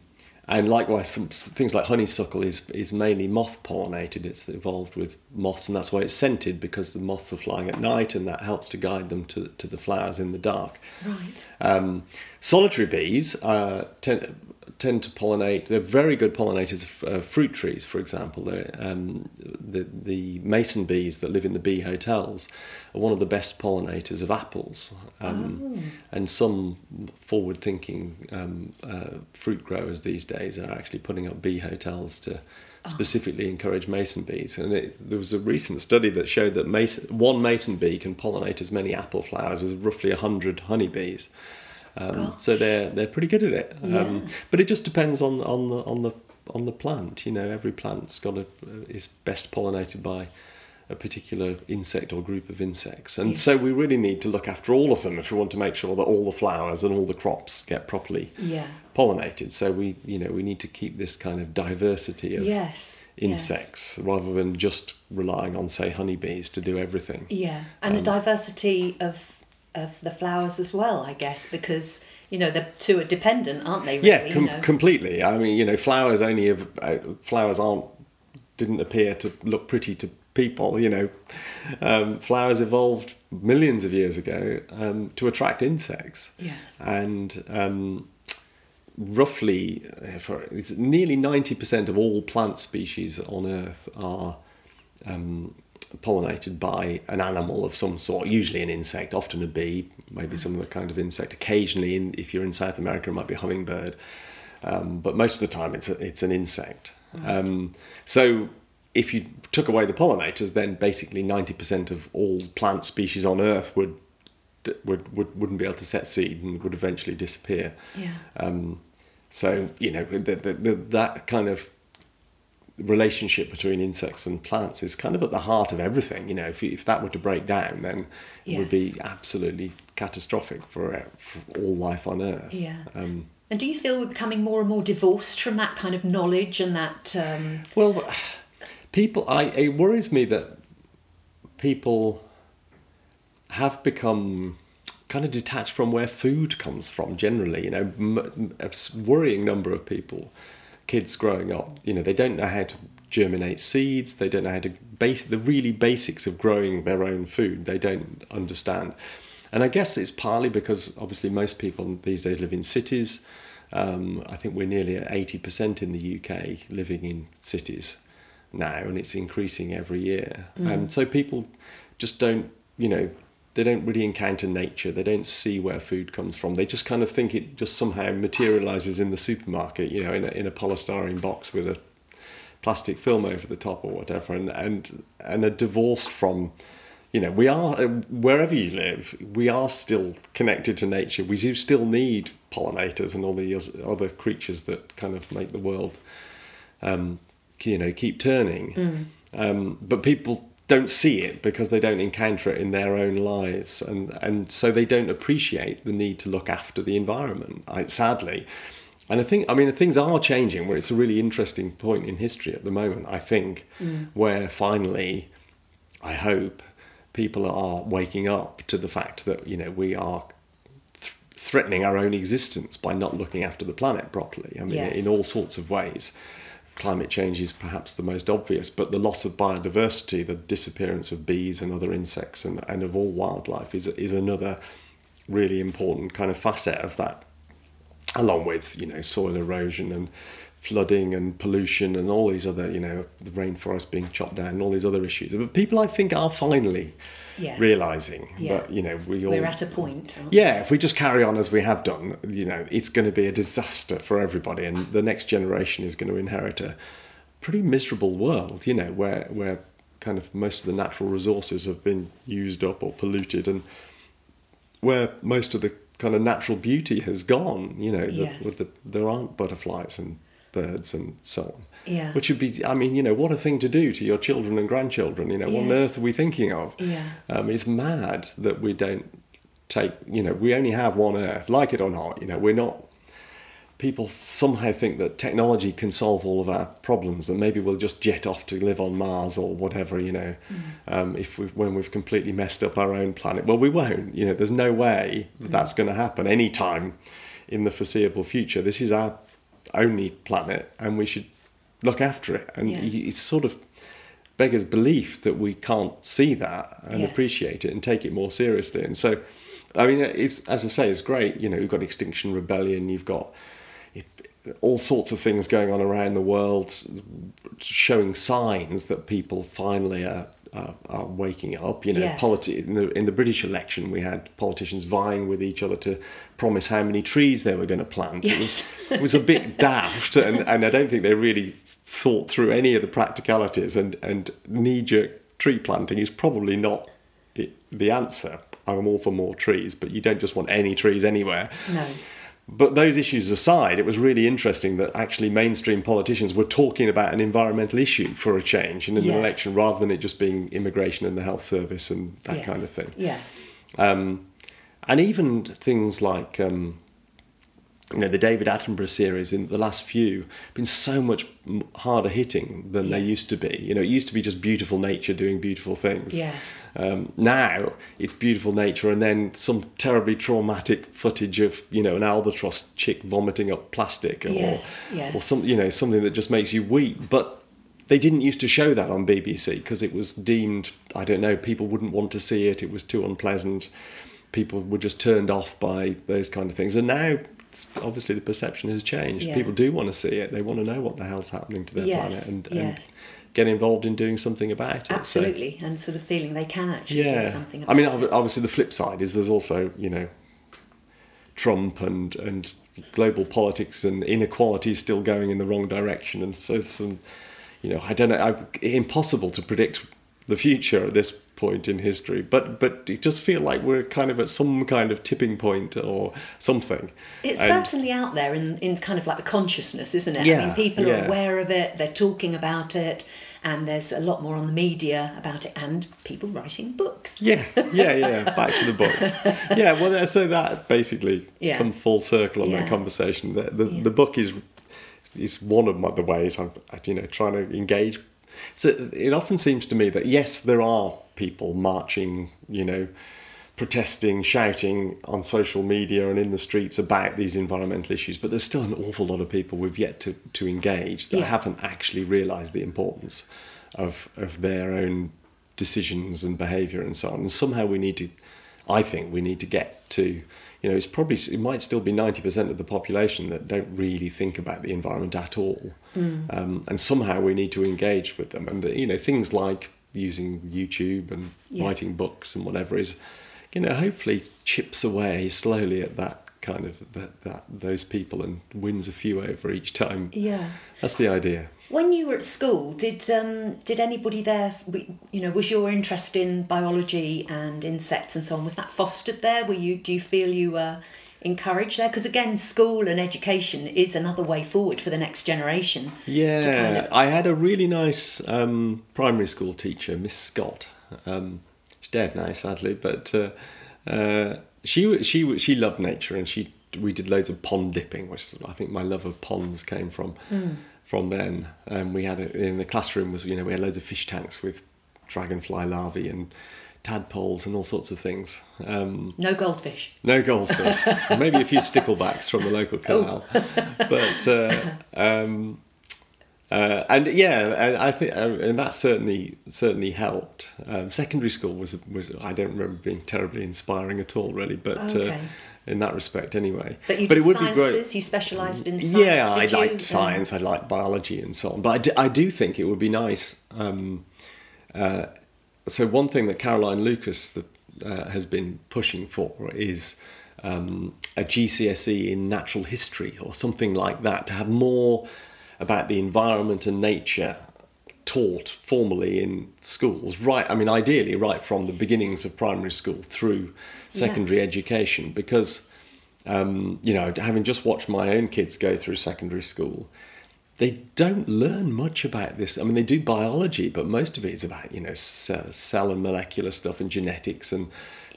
and likewise, some things like honeysuckle is is mainly moth pollinated. It's evolved with moths, and that's why it's scented because the moths are flying at night, and that helps to guide them to to the flowers in the dark. Right. Um, solitary bees uh, tend tend to pollinate. They're very good pollinators of uh, fruit trees, for example. Um, the the mason bees that live in the bee hotels are one of the best pollinators of apples. Um, And some forward-thinking um, uh, fruit growers these days are actually putting up bee hotels to specifically encourage mason bees. And it, there was a recent study that showed that mason, one mason bee can pollinate as many apple flowers as roughly hundred honeybees. Um, so they're they're pretty good at it. Um, But it just depends on on the on the on the plant. You know, every plant's got a is best pollinated by a particular insect or group of insects, and so we really need to look after all of them if we want to make sure that all the flowers and all the crops get properly Yeah. pollinated. So we you know we need to keep this kind of diversity of Yes. insects rather than just relying on, say, honeybees to do everything. Yeah, and Um, a diversity of of the flowers as well, I guess, because you know the two are dependent, aren't they? Really? Yeah, com- you know? completely. I mean, you know, flowers only have uh, flowers aren't didn't appear to look pretty to people. You know, um, flowers evolved millions of years ago um, to attract insects, yes. and um, roughly, uh, for it's nearly ninety percent of all plant species on Earth are. Um, pollinated by an animal of some sort, usually an insect, often a bee, maybe some other kind of insect. Occasionally, in, if you're in South America, it might be a hummingbird, um, but most of the time it's a, it's an insect. Um, so if you took away the pollinators, then basically ninety percent of all plant species on Earth would would, would wouldn't be able to set seed and would eventually disappear. Yeah. Um, so you know the, the, the, that kind of relationship between insects and plants is kind of at the heart of everything. You know, if, if that were to break down, then it would be absolutely catastrophic for, uh, for all life on Earth. Yeah. Um, And do you feel we're becoming more and more divorced from that kind of knowledge and that? Um, well, people, I it worries me that people have become kind of detached from where food comes from. Generally, you know, a worrying number of people kids growing up, you know, they don't know how to germinate seeds. They don't know how to base the really basics of growing their own food. They don't understand, and I guess it's partly because obviously most people these days live in cities. Um, I think we're nearly at eighty percent in the UK living in cities now, and it's increasing every year. Um, so people just don't, you know, they don't really encounter nature. They don't see where food comes from. They just kind of think it just somehow materializes in the supermarket, you know, in a, in a polystyrene box with a plastic film over the top or whatever, and and and are divorced from. You know, we are uh, wherever you live. We are still connected to nature. We do still need pollinators and all the other creatures that kind of make the world, um, you know, keep turning. Um, but people don't see it because they don't encounter it in their own lives, and and so they don't appreciate the need to look after the environment. I, sadly, and I think I mean things are changing. Where it's a really interesting point in history at the moment. I think mm. where finally, I hope people are waking up to the fact that you know we are th- threatening our own existence by not looking after the planet properly. I mean, Yes. in all sorts of ways. Climate change is perhaps the most obvious, but the loss of biodiversity, the disappearance of bees and other insects and, and of all wildlife is, is another really important kind of facet of that, along with, you know, soil erosion and flooding and pollution and all these other, you know, the rainforest being chopped down and all these other issues. But people, I think, are finally Yes. realizing Yeah. that, you know, we all we're at a point. yeah, if we just carry on as we have done, you know, it's going to be a disaster for everybody, and the next generation is going to inherit a pretty miserable world, you know, where where kind of most of the natural resources have been used up or polluted, and where most of the kind of natural beauty has gone, you know, Yes. with the, there aren't butterflies and birds and so on. Yeah. Which would be, I mean, you know, what a thing to do to your children and grandchildren. You know, what on earth are we thinking of? Yeah. Um, it's mad that we don't take, you know, we only have one Earth, like it or not. You know, we're not. People somehow think that technology can solve all of our problems, and maybe we'll just jet off to live on Mars or whatever. You know, um, if we when we've completely messed up our own planet. Well, we won't. You know, there's no way that that's going to happen anytime in the foreseeable future. This is our only planet, and we should look after it. And Yeah. it's sort of beggars belief that we can't see that and Yes. appreciate it and take it more seriously. And so, I mean, it's as I say, it's great. You know, you've got Extinction Rebellion, you've got it, all sorts of things going on around the world, showing signs that people finally are. Are, are waking up, you know. Yes. Politi- in the in the British election, we had politicians vying with each other to promise how many trees they were going to plant. It was it was a bit *laughs* daft, and, and I don't think they really thought through any of the practicalities. And and knee jerk tree planting is probably not it, the answer. I'm all for more trees, but you don't just want any trees anywhere. No. But those issues aside, it was really interesting that actually mainstream politicians were talking about an environmental issue for a change in an Yes. election rather than it just being immigration and the health service and that Yes. kind of thing. Yes. Um, and even things like um, you know the David Attenborough series in the last few have been so much harder hitting than they used to be. You know, it used to be just beautiful nature doing beautiful things. Yes. Um, now it's beautiful nature and then some terribly traumatic footage of you know an albatross chick vomiting up plastic or Yes, yes. or some you know something that just makes you weep. But they didn't used to show that on BBC because it was deemed I don't know people wouldn't want to see it. It was too unpleasant. People were just turned off by those kind of things. And now obviously the perception has changed. Yeah. People do want to see it. They want to know what the hell's happening to their Yes, planet and, yes. and get involved in doing something about it. So- Absolutely, and sort of feeling they can actually do yeah. something I mean, it. obviously, the flip side is there's also, you know, Trump and, and global politics and inequality is still going in the wrong direction. And so, some, you know, I don't know, I, impossible to predict the future at this point in history. But, but it just feel like we're kind of at some kind of tipping point or something. It's And- certainly out there in, in kind of like the consciousness, isn't it? Yeah, I mean, people yeah. are aware of it, they're talking about it, and there's a lot more on the media about it, and people writing books. Yeah, yeah, yeah. *laughs* Back to the books. Yeah, well, so that basically Yeah. come full circle on Yeah. that conversation. The the, the book is is one of my, the ways I'm, you know, trying to engage. So it often seems to me that yes, there are people marching, you know, protesting, shouting on social media and in the streets about these environmental issues, but there's still an awful lot of people we've yet to, to engage that Yeah. haven't actually realised the importance of of their own decisions and behaviour and so on. And somehow we need to, I think we need to get to, you know, it's probably it might still be ninety percent of the population that don't really think about the environment at all, um, and somehow we need to engage with them. And you know, things like using YouTube and Yeah. writing books and whatever is, you know, hopefully chips away slowly at that kind of that, that those people and wins a few over each time. Yeah. That's the idea. When you were at school, did um, did anybody there, you know, was your interest in biology and insects and so on, was that fostered there? Were you, do you feel you were encouraged there? Because again, school and education is another way forward for the next generation. Yeah, kind of- I had a really nice um, primary school teacher, Miss Scott. Um, she's dead now, sadly, but uh, uh, she she she loved nature, and she we did loads of pond dipping, which I think my love of ponds came from from then. Um, we had it in the classroom was you know we had loads of fish tanks with dragonfly larvae and tadpoles and all sorts of things. Um, No goldfish. no goldfish. *laughs* Maybe a few sticklebacks from the local canal. But uh, um, uh, and yeah, and I think uh, and that certainly certainly helped. Um, secondary school was was I don't remember being terribly inspiring at all, really. But uh, Okay. In that respect, anyway. But you but did it would sciences, be great. you specialised in science. Yeah, I you? liked Um, science. I liked biology and so on. But I do, I do think it would be nice. Um, uh, so one thing that Caroline Lucas that, uh, has been pushing for is um, a GCSE in natural history or something like that to have more about the environment and nature taught formally in schools right i mean ideally right from the beginnings of primary school through secondary education because um, you know having just watched my own kids go through secondary school they don't learn much about this. I mean, they do biology, but most of it is about you know cell and molecular stuff and genetics and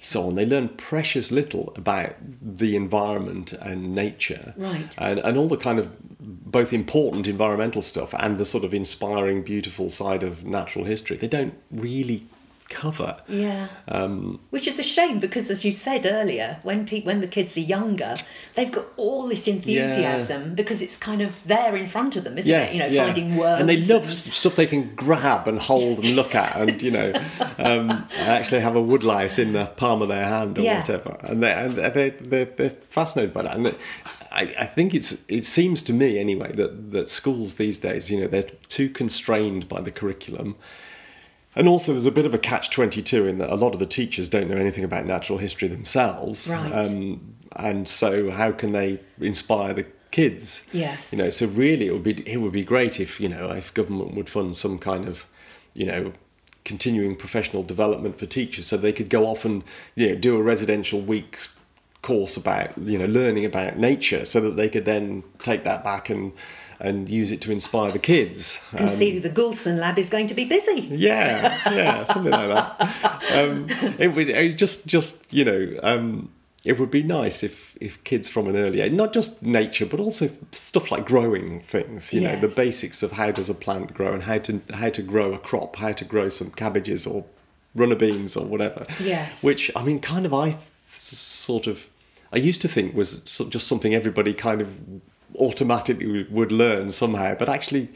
so on. They learn precious little about the environment and nature, Right. And and all the kind of both important environmental stuff and the sort of inspiring, beautiful side of natural history. They don't really cover. Yeah. Um, Which is a shame because, as you said earlier, when pe- when the kids are younger, they've got all this enthusiasm because it's kind of there in front of them, isn't it? You know, finding worms. and they love stuff they can grab and hold and look at, and you know, *laughs* um, actually have a woodlouse in the palm of their hand or Yeah. whatever, and they and they they're, they're fascinated by that. And I, I think it's it seems to me anyway that that schools these days, you know, they're too constrained by the curriculum. And also, there's a bit of a catch 22 in that a lot of the teachers don't know anything about natural history themselves. Right. Um, and so, how can they inspire the kids? Yes. You know, so really, it would be it would be great if you know if government would fund some kind of, you know, continuing professional development for teachers, so they could go off and you know do a residential week course about you know learning about nature, so that they could then take that back and and use it to inspire the kids. I can see the Goulson lab is going to be busy. Yeah, yeah, something like that. Um, it would it just, just you know, um, it would be nice if if kids from an early age, not just nature, but also stuff like growing things. You know, the basics of how does a plant grow and how to how to grow a crop, how to grow some cabbages or runner beans or whatever. Yes. Which I mean, kind of I sort of I used to think was just something everybody kind of automatically would learn somehow, but actually,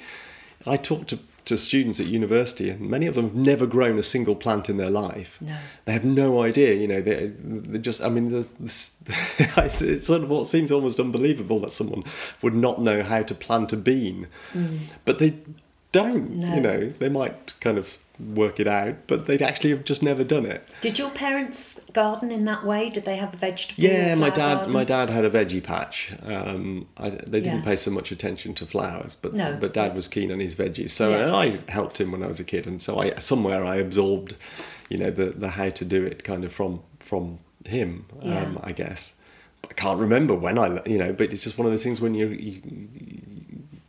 I talked to to students at university, and many of them have never grown a single plant in their life. No. They have no idea, you know. They, they just, I mean, the, this, *laughs* it's, it's sort of what seems almost unbelievable that someone would not know how to plant a bean, mm. but they don't. No. You know, they might kind of work it out, but they'd actually have just never done it. Did your parents garden in that way? Did they have a vegetable? Yeah, my dad. garden? My dad had a veggie patch. Um, I, they didn't Yeah. pay so much attention to flowers, but No. but dad was keen on his veggies. So Yeah. I helped him when I was a kid, and so I somewhere I absorbed, you know, the the how to do it kind of from from him. Yeah. Um, I guess. I can't remember when I, you know, but it's just one of those things when you, you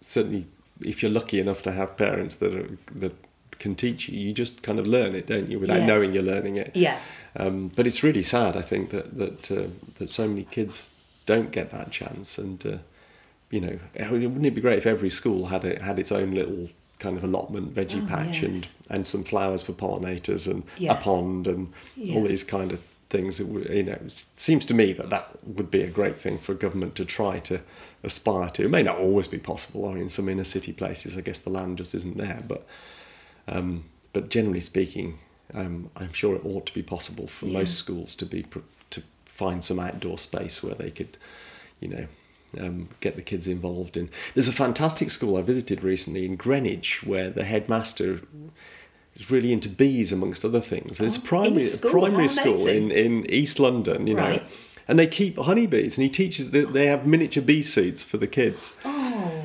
certainly if you're lucky enough to have parents that are, that can teach you, you just kind of learn it, don't you, without Yes. knowing you're learning it. Yeah. Um, but it's really sad, I think, that that uh, that so many kids don't get that chance. And uh, you know, wouldn't it be great if every school had it had its own little kind of allotment veggie Oh, patch yes. and and some flowers for pollinators and Yes. a pond and Yeah. all these kind of things. It would, you know, it seems to me that that would be a great thing for government to try to aspire to. It may not always be possible, or in some inner city places, I guess the land just isn't there. But um, but generally speaking, um, I'm sure it ought to be possible for Yeah. most schools to be to find some outdoor space where they could, you know, um, get the kids involved in. There's a fantastic school I visited recently in Greenwich where the headmaster is really into bees amongst other things. It's Oh, a primary in a school? primary school in, in East London, you know. And they keep honeybees, and he teaches that they have miniature bee suits for the kids. Oh,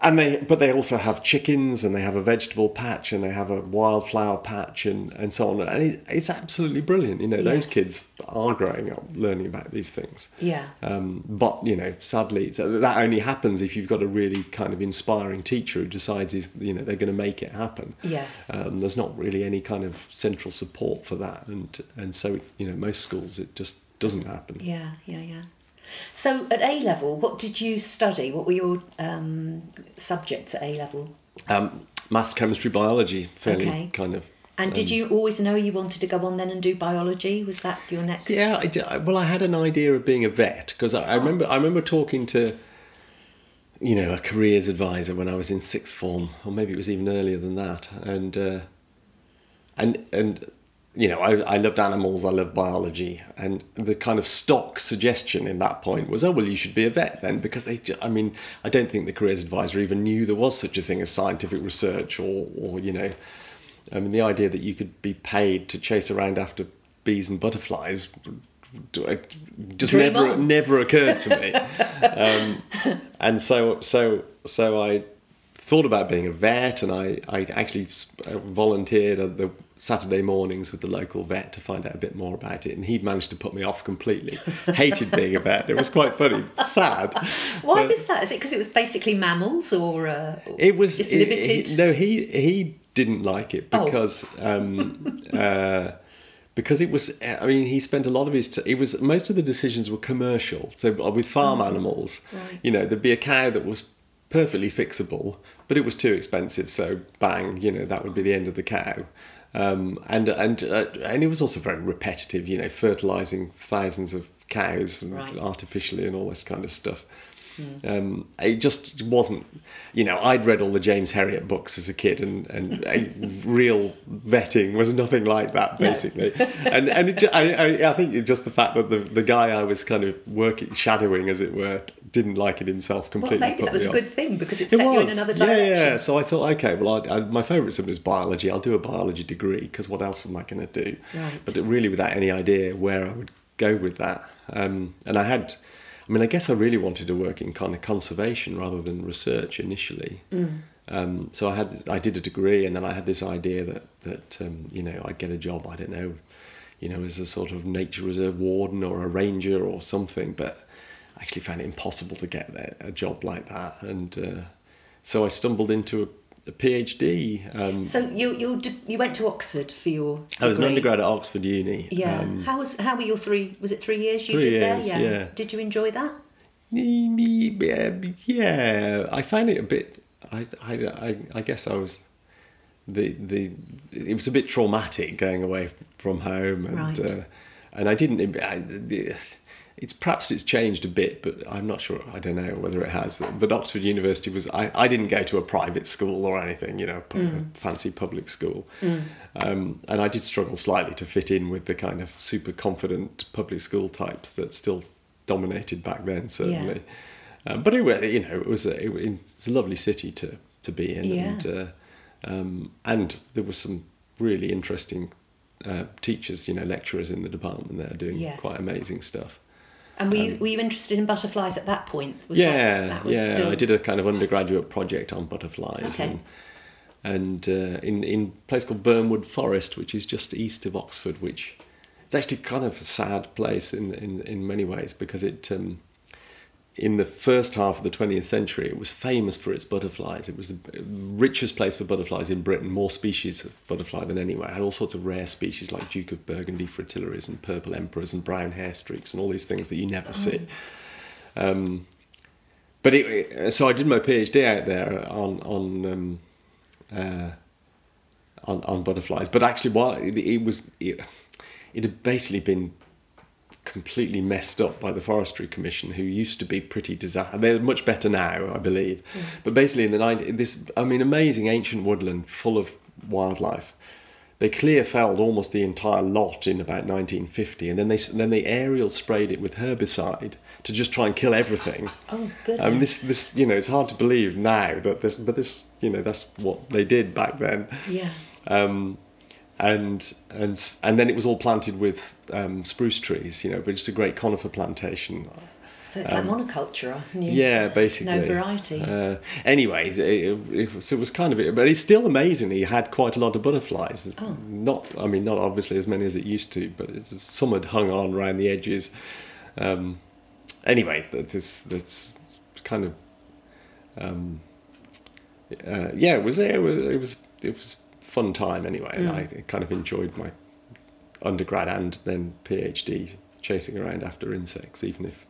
And they, but they also have chickens, and they have a vegetable patch, and they have a wildflower patch, and, and so on. And it, it's absolutely brilliant. You know, those kids are growing up learning about these things. yeah. Um, but you know, sadly, that only happens if you've got a really kind of inspiring teacher who decides he's, you know they're going to make it happen. Yes. Um, there's not really any kind of central support for that, and and so you know most schools it just doesn't happen. Yeah, yeah, yeah. So at A level, what did you study? What were your um, subjects at A level? Um, maths, chemistry, biology, fairly Okay. kind of. And did um, you always know you wanted to go on then and do biology? Was that your next? Yeah, I did, well, I had an idea of being a vet because I, I remember I remember talking to, you know, a careers advisor when I was in sixth form, or maybe it was even earlier than that, and uh, and and you know, I, I loved animals, I loved biology, and the kind of stock suggestion in that point was, oh well, you should be a vet then, because they, I mean, I don't think the careers advisor even knew there was such a thing as scientific research, or or you know, I mean, the idea that you could be paid to chase around after bees and butterflies uh, just Dream never on. never occurred to me. *laughs* um, and so so so I thought about being a vet, and I I actually volunteered at the Saturday mornings with the local vet to find out a bit more about it, and he'd managed to put me off completely. Hated being a vet. It was quite funny, sad. Why but- was that? Is it because it was basically mammals or uh, it was just it- limited? he- no, he he didn't like it Oh. because um, *laughs* uh, because it was. I mean, he spent a lot of his. T- it was most of the decisions were commercial. So uh, with farm animals, Oh, right. you know, there'd be a cow that was perfectly fixable, but it was too expensive. So bang, you know, that would be the end of the cow. Um, and and uh, and it was also very repetitive. You know, fertilizing thousands of cows and Right. artificially and all this kind of stuff. Um, it just wasn't, you know, I'd read all the James Herriot books as a kid, and, and a *laughs* real vetting was nothing like that, No. basically. and and it, I, I, I think just the fact that the, the guy I was kind of working, shadowing, as it were, didn't like it himself completely. Well, maybe that was a good thing because it It set you in was, another yeah, direction. yeah. So I thought, okay, well, I, I, my favourite subject is biology. I'll do a biology degree because what else am I going to do? Right. But really, without any idea where I would go with that. Um, and I had, I mean, I guess I really wanted to work in kind of conservation rather than research initially. Mm. Um, so I had, I did a degree, and then I had this idea that that um, you know I'd get a job. I don't know, you know, as a sort of nature reserve warden or a ranger or something, but. I actually found it impossible to get a job like that, and uh, so I stumbled into a PhD. Um, So you you you went to Oxford for your. I was an undergrad at Oxford Uni. Yeah. Um, how was how were your three? Was it three years you Three did years, there? yeah. Did you enjoy that? Yeah, yeah, I found it a bit. I, I, I, I guess I was the the. It was a bit traumatic going away from home, and Right. uh, and I didn't. I, the, it's perhaps it's changed a bit, but I'm not sure. I don't know whether it has. But Oxford University was. I, I didn't go to a private school or anything, you know, Mm. fancy public school, um, and I did struggle slightly to fit in with the kind of super confident public school types that still dominated back then, certainly. Um, but anyway, you know, it was a, it, it's a lovely city to to be in, Yeah. and uh, um, and there were some really interesting uh, teachers, you know, lecturers in the department there doing Yes. quite amazing stuff. And were you were you interested in butterflies at that point? Was Um, yeah, that, that was yeah. Still... I did a kind of undergraduate project on butterflies, Okay. and and uh, in in a place called Bernwood Forest, which is just east of Oxford, which it's actually kind of a sad place in in in many ways because it. Um, in the first half of the 20th century, it was famous for its butterflies. It was the richest place for butterflies in Britain, more species of butterfly than anywhere. It had all sorts of rare species like Duke of Burgundy fritillaries and purple emperors and brown hairstreaks and all these things that you never see. Um, but it, so I did my PhD out there on on um, uh, on, on butterflies. But actually, while it, it was it, it had basically been completely messed up by the Forestry Commission, who used to be pretty disaster. They're much better now, I believe. But basically, in the 90s, this I mean, amazing ancient woodland full of wildlife. They clear felled almost the entire lot in about 1950, and then they then they aerial sprayed it with herbicide to just try and kill everything. Oh goodness. I mean, this, this, you know, it's hard to believe now that this, but this, you know, that's what they did back then. Yeah. Um, and and and then it was all planted with um, spruce trees, you know, but just a great conifer plantation. So it's like monoculture. new- um, Yeah, basically. No variety. Uh, anyways, it, it, it, was, it was kind of it, but it's still amazingly had quite a lot of butterflies. Oh. Not, I mean, not obviously as many as it used to, but it's, some had hung on around the edges. Um, anyway, that- this that's kind of, um, uh, yeah, it was it was it was it was fun time anyway, and I kind of enjoyed my undergrad and then PhD chasing around after insects, even if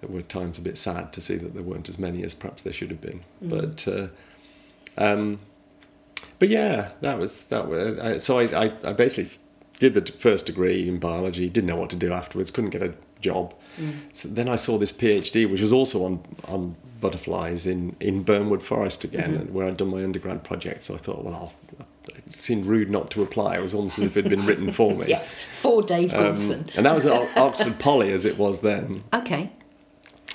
there were times a bit sad to see that there weren't as many as perhaps there should have been. But uh, um, but yeah, that was that. Was, I, so I, I, I basically did the first degree in biology, didn't know what to do afterwards, couldn't get a job. So then I saw this PhD, which was also on on butterflies in in Bernwood Forest again, and where I'd done my undergrad project. So I thought, well, I'll, it seemed rude not to apply. It was almost as if it had been written for me. *laughs* Yes, for Dave Um, and that was at Oxford Poly as it was then. okay.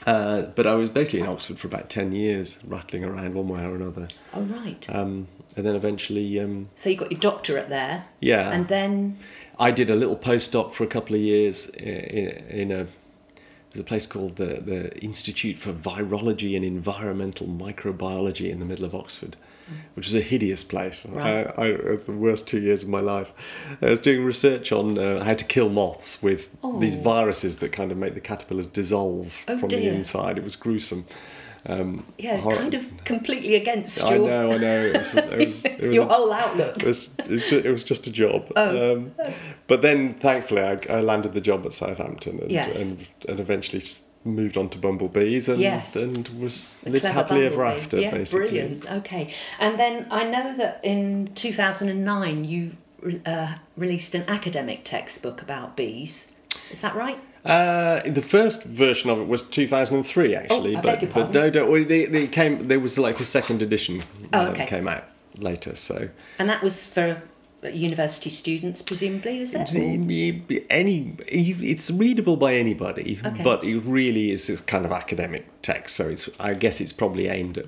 Uh, but I was basically in Oxford for about 10 years, rattling around one way or another. Oh right. Um, and then eventually, um, so you got your doctorate there. yeah, And then I did a little postdoc for a couple of years in, in a there's a place called the, the Institute for Virology and Environmental Microbiology in the middle of Oxford, which was a hideous place. Right. I, I, it was the worst two years of my life. I was doing research on uh, how to kill moths with these Oh. viruses that kind of make the caterpillars dissolve Oh, from the inside. It was gruesome. Um, yeah, horri- kind of completely against I know, I know. It was, it was, *laughs* it was your a- whole outlook. it was it was ju- it was just a job. Oh. Um, but then thankfully I, I landed the job at Southampton and, Yes. and and eventually just moved on to bumblebees and Yes. and was The lived happily ever after Yeah, basically. brilliant. Okay, and then I know that in 2009 you uh, released an academic textbook about bees. Is that right? Uh, the first version of it was 2003 actually, Oh, but but no, don't, well, they, they came. There was like a second edition Oh, uh, okay. came out later. So And that was for university students, presumably, was it? Any it's readable by anybody Okay. but it really is this kind of academic text so it's i guess it's probably aimed at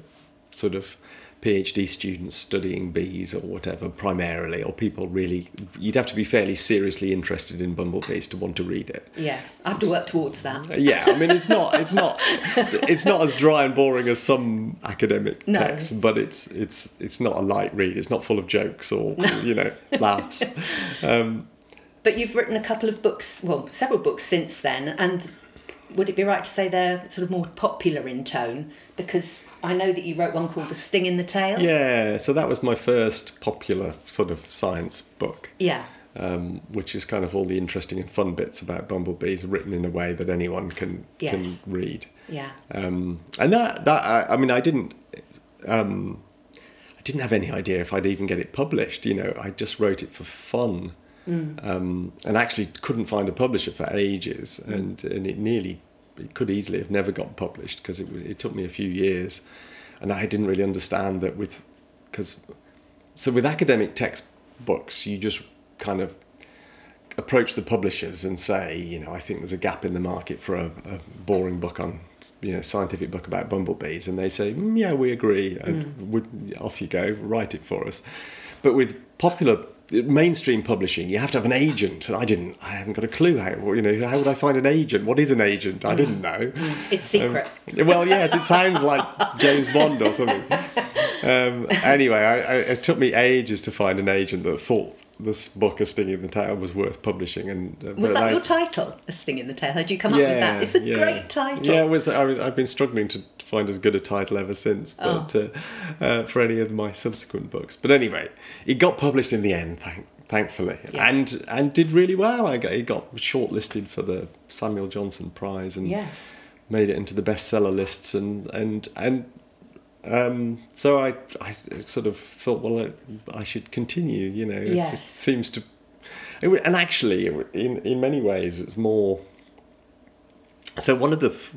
sort of phd students studying bees or whatever primarily or people really you'd have to be fairly seriously interested in bumblebees to want to read it Yes, I have to work towards that. yeah i mean it's not it's not *laughs* it's not as dry and boring as some academic No. text but it's it's it's not a light read it's not full of jokes or you know laughs um, But you've written a couple of books, well, several books since then, and would it be right to say they're sort of more popular in tone? Because I know that you wrote one called The Sting in the Tail. Yeah, so that was my first popular sort of science book. Yeah. Um, which is kind of all the interesting and fun bits about bumblebees written in a way that anyone can Yes. can read. Yeah. Um, and that that I, I mean I didn't um, I didn't have any idea if I'd even get it published. You know, I just wrote it for fun, um, and actually couldn't find a publisher for ages, and and it nearly it could easily have never got published because it it took me a few years, and I didn't really understand that with because so with academic textbooks you just kind of approach the publishers and say, you know, I think there's a gap in the market for a, a boring book on, you know, scientific book about bumblebees, and they say, mm, yeah, we agree, and would, off you go, write it for us. But with popular mainstream publishing, you have to have an agent, and I didn't, I haven't got a clue how, you know, how would I find an agent? What is an agent? I didn't know. It's secret. Um, well, yes, it sounds like James Bond or something. *laughs* Um, anyway, I, I, it took me ages to find an agent that thought this book, A Sting in the Tail, was worth publishing. And uh, was that I- your title, A Sting in the Tail? How did you come up with that? It's a yeah. great title. Yeah, it was. I was, I've been struggling to find as good a title ever since, Oh. uh, uh, for any of my subsequent books. But anyway, it got published in the end, thank, thankfully, Yeah. and and did really well. I got, it got shortlisted for the Samuel Johnson Prize and Yes. made it into the bestseller lists, and and and. Um, so I, I sort of thought, well, I, I should continue. You know, Yes. it seems to, it, and actually, in in many ways, it's more so one of the f-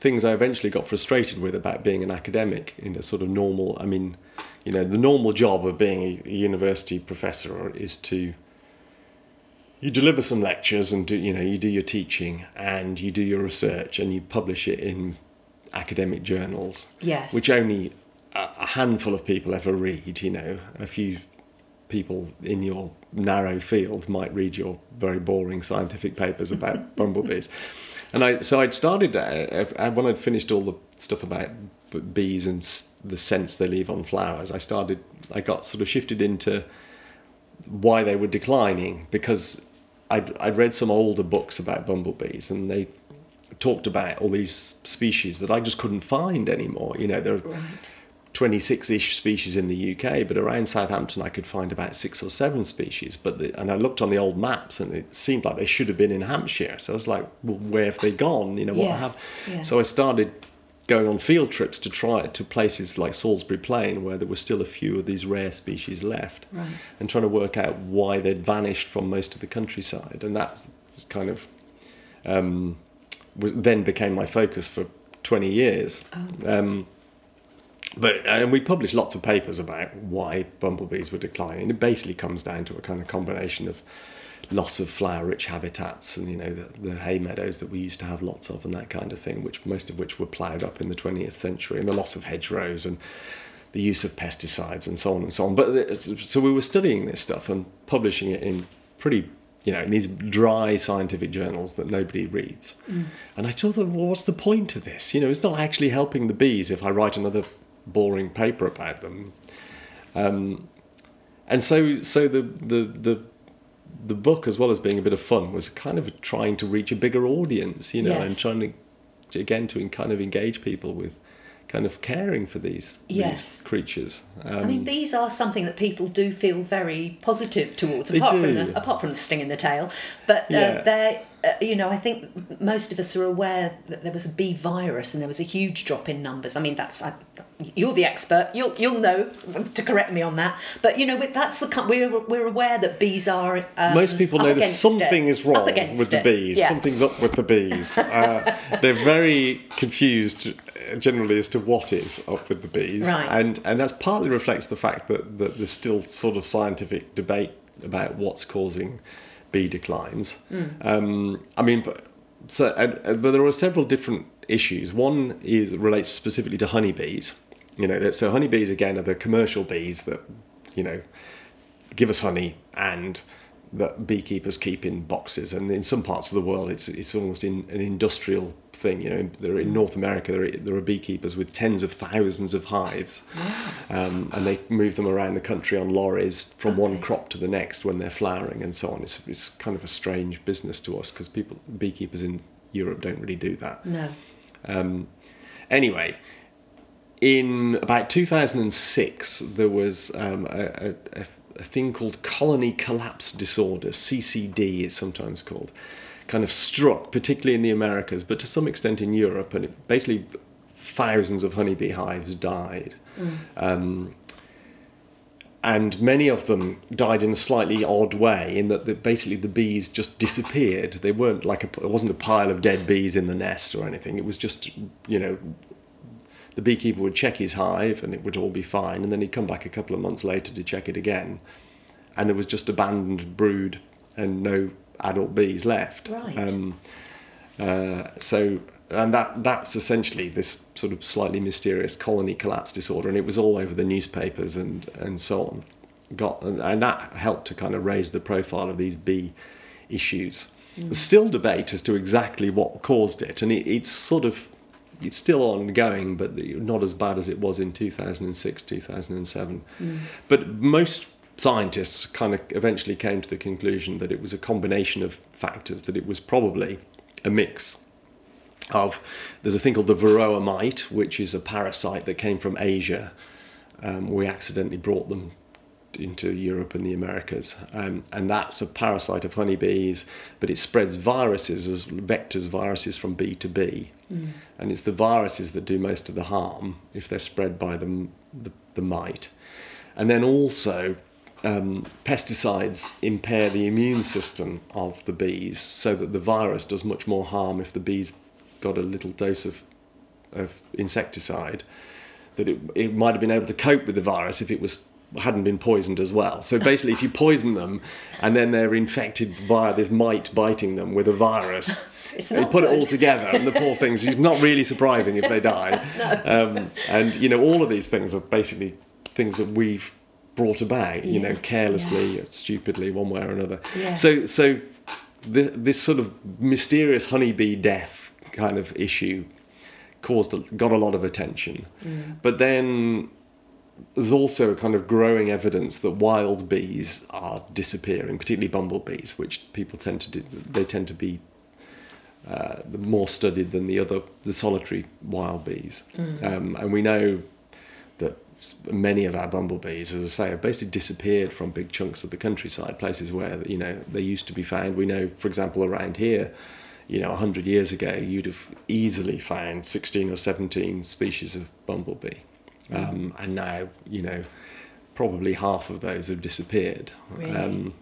things I eventually got frustrated with about being an academic in a sort of normal, I mean, you know, the normal job of being a, a university professor is to you deliver some lectures and do you know you do your teaching and you do your research and you publish it in academic journals Yes. which only a handful of people ever read you know a few people in your narrow field might read your very boring scientific papers about *laughs* bumblebees and I so I'd started uh, uh, when I'd finished all the stuff about bees and the scents they leave on flowers I started I got sort of shifted into why they were declining because I'd, I'd read some older books about bumblebees and they talked about all these species that I just couldn't find anymore. You know, there are 26 ish species in the UK, but around Southampton I could find about six or seven species. But the, And I looked on the old maps and it seemed like they should have been in Hampshire. So I was like, well, where have they gone? You know, what Yes, have. yeah. So I started going on field trips to try to places like Salisbury Plain where there were still a few of these rare species left Right. and trying to work out why they'd vanished from most of the countryside and that's kind of um, was then became my focus for 20 years um, but and we published lots of papers about why bumblebees were declining. It basically comes down to a kind of combination of loss of flower-rich habitats and you know the, the hay meadows that we used to have lots of and that kind of thing, which most of which were ploughed up in the 20th century, and the loss of hedgerows and the use of pesticides and so on and so on. But so we were studying this stuff and publishing it in pretty you know in these dry scientific journals that nobody reads. And I thought, well, what's the point of this? You know, it's not actually helping the bees if I write another boring paper about them. Um, and so, so the, the the the book, as well as being a bit of fun, was kind of trying to reach a bigger audience, you know, and trying to again to kind of engage people with kind of caring for these Yes. these creatures. Um, I mean, bees are something that people do feel very positive towards, apart from the apart from the sting in the tail. But uh, Yeah. they're, uh, you know, I think most of us are aware that there was a bee virus and there was a huge drop in numbers. I mean, that's I, you're the expert. You'll you'll know to correct me on that. But you know, that's the we're we're aware that bees are. Um, Most people know that something it. is wrong with the bees. Yeah. Something's up with the bees. Uh, *laughs* they're very confused uh, generally as to what is up with the bees, Right. and and that's partly reflects the fact that, that there's still sort of scientific debate about what's causing bee declines. Hmm. Um, I mean, but so but there are several different issues. One is relates specifically to honeybees. You know, so honeybees again are the commercial bees that you know give us honey and that beekeepers keep in boxes and in some parts of the world it's it's almost in an industrial thing you know there in North America there are, there are beekeepers with tens of thousands of hives. Um, and they move them around the country on lorries from one crop to the next when they're flowering and so on. It's, it's kind of a strange business to us because people beekeepers in Europe don't really do that. No. Um, anyway, in about 2006, there was um, a, a, a thing called colony collapse disorder, CCD, it's sometimes called, kind of struck, particularly in the Americas, but to some extent in Europe, and it, basically thousands of honeybee hives died. Um, and many of them died in a slightly odd way in that the, basically the bees just disappeared. They weren't like a, it wasn't a pile of dead bees in the nest or anything. It was just you know the beekeeper would check his hive and it would all be fine and then he'd come back a couple of months later to check it again. And there was just abandoned brood and no adult bees left Right. um, uh, so and that that's essentially this sort of slightly mysterious colony collapse disorder, and it was all over the newspapers and and so on. Got and, that helped to kind of raise the profile of these bee issues. There's still debate as to exactly what caused it, and it, it's sort of it's still ongoing, but not as bad as it was in 2006, 2007. But most scientists kind of eventually came to the conclusion that it was a combination of factors, that it was probably a mix of there's a thing called the varroa mite, which is a parasite that came from Asia. Um, we accidentally brought them into Europe and the Americas, um, and that's a parasite of honeybees, but it spreads viruses as vectors, viruses from bee to bee, and it's the viruses that do most of the harm if they're spread by the the, the mite, and then also um, pesticides impair the immune system of the bees so that the virus does much more harm if the bees got a little dose of, of insecticide that it, it might have been able to cope with the virus if it was hadn't been poisoned as well. So basically, if you poison them and then they're infected via this mite biting them with a virus, *laughs* not put it all together, and the poor things. It's not really surprising if they die. *laughs* um, and you know, all of these things are basically things that we've brought about. You know, Yes, carelessly, stupidly, one way or another. Yes. So, so this, this sort of mysterious honeybee death kind of issue caused a, got a lot of attention. But then there's also a kind of growing evidence that wild bees are disappearing, particularly bumblebees, which people tend to do. They tend to be uh, more studied than the other the solitary wild bees, um, and we know that many of our bumblebees, as I say, have basically disappeared from big chunks of the countryside, places where you know they used to be found. We know, for example, around here, you know, hundred years ago, you'd have easily found sixteen or seventeen species of bumblebee, um, and now you know probably half of those have disappeared. Really? Um,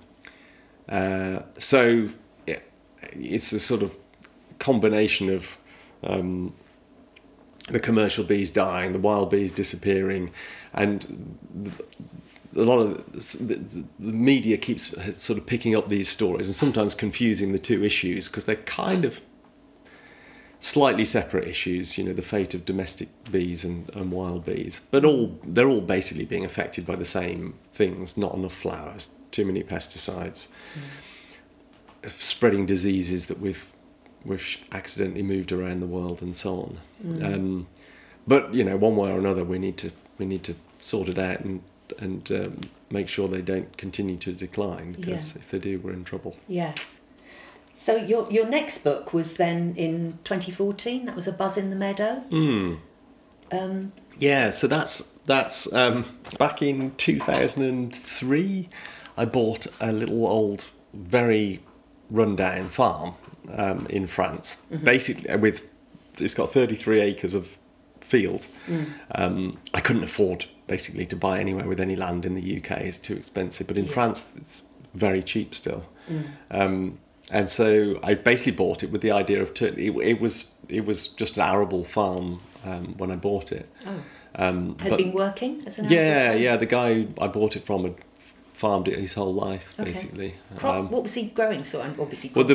uh, so yeah, it's a sort of combination of um, the commercial bees dying, the wild bees disappearing, and a lot of the, media keeps sort of picking up these stories and sometimes confusing the two issues because they're kind of slightly separate issues. You know, the fate of domestic bees and, and wild bees, but all they're all basically being affected by the same things: not enough flowers, too many pesticides, mm. spreading diseases that we've we've accidentally moved around the world and so on. Um, but you know, one way or another, we need to we need to sort it out and and um, make sure they don't continue to decline because Yeah. if they do, we're in trouble. Yes. So your your next book was then in 2014. That was a Buzz in the Meadow. Um, Yeah, so that's that's um, back in two thousand and three. I bought a little old, very rundown farm um, in France. Basically, uh, with it's got thirty three acres of field. Um, I couldn't afford basically to buy anywhere with any land in the UK. It's too expensive, but in Yeah. France it's very cheap still. Um, and so I basically bought it with the idea of turn- it, it was it was just an arable farm um, when I bought it. oh, Um, had but- been working as an yeah, yeah. The guy I bought it from had farmed it his whole life, Okay. basically. Crop, Um, what was he growing? So obviously, well, the,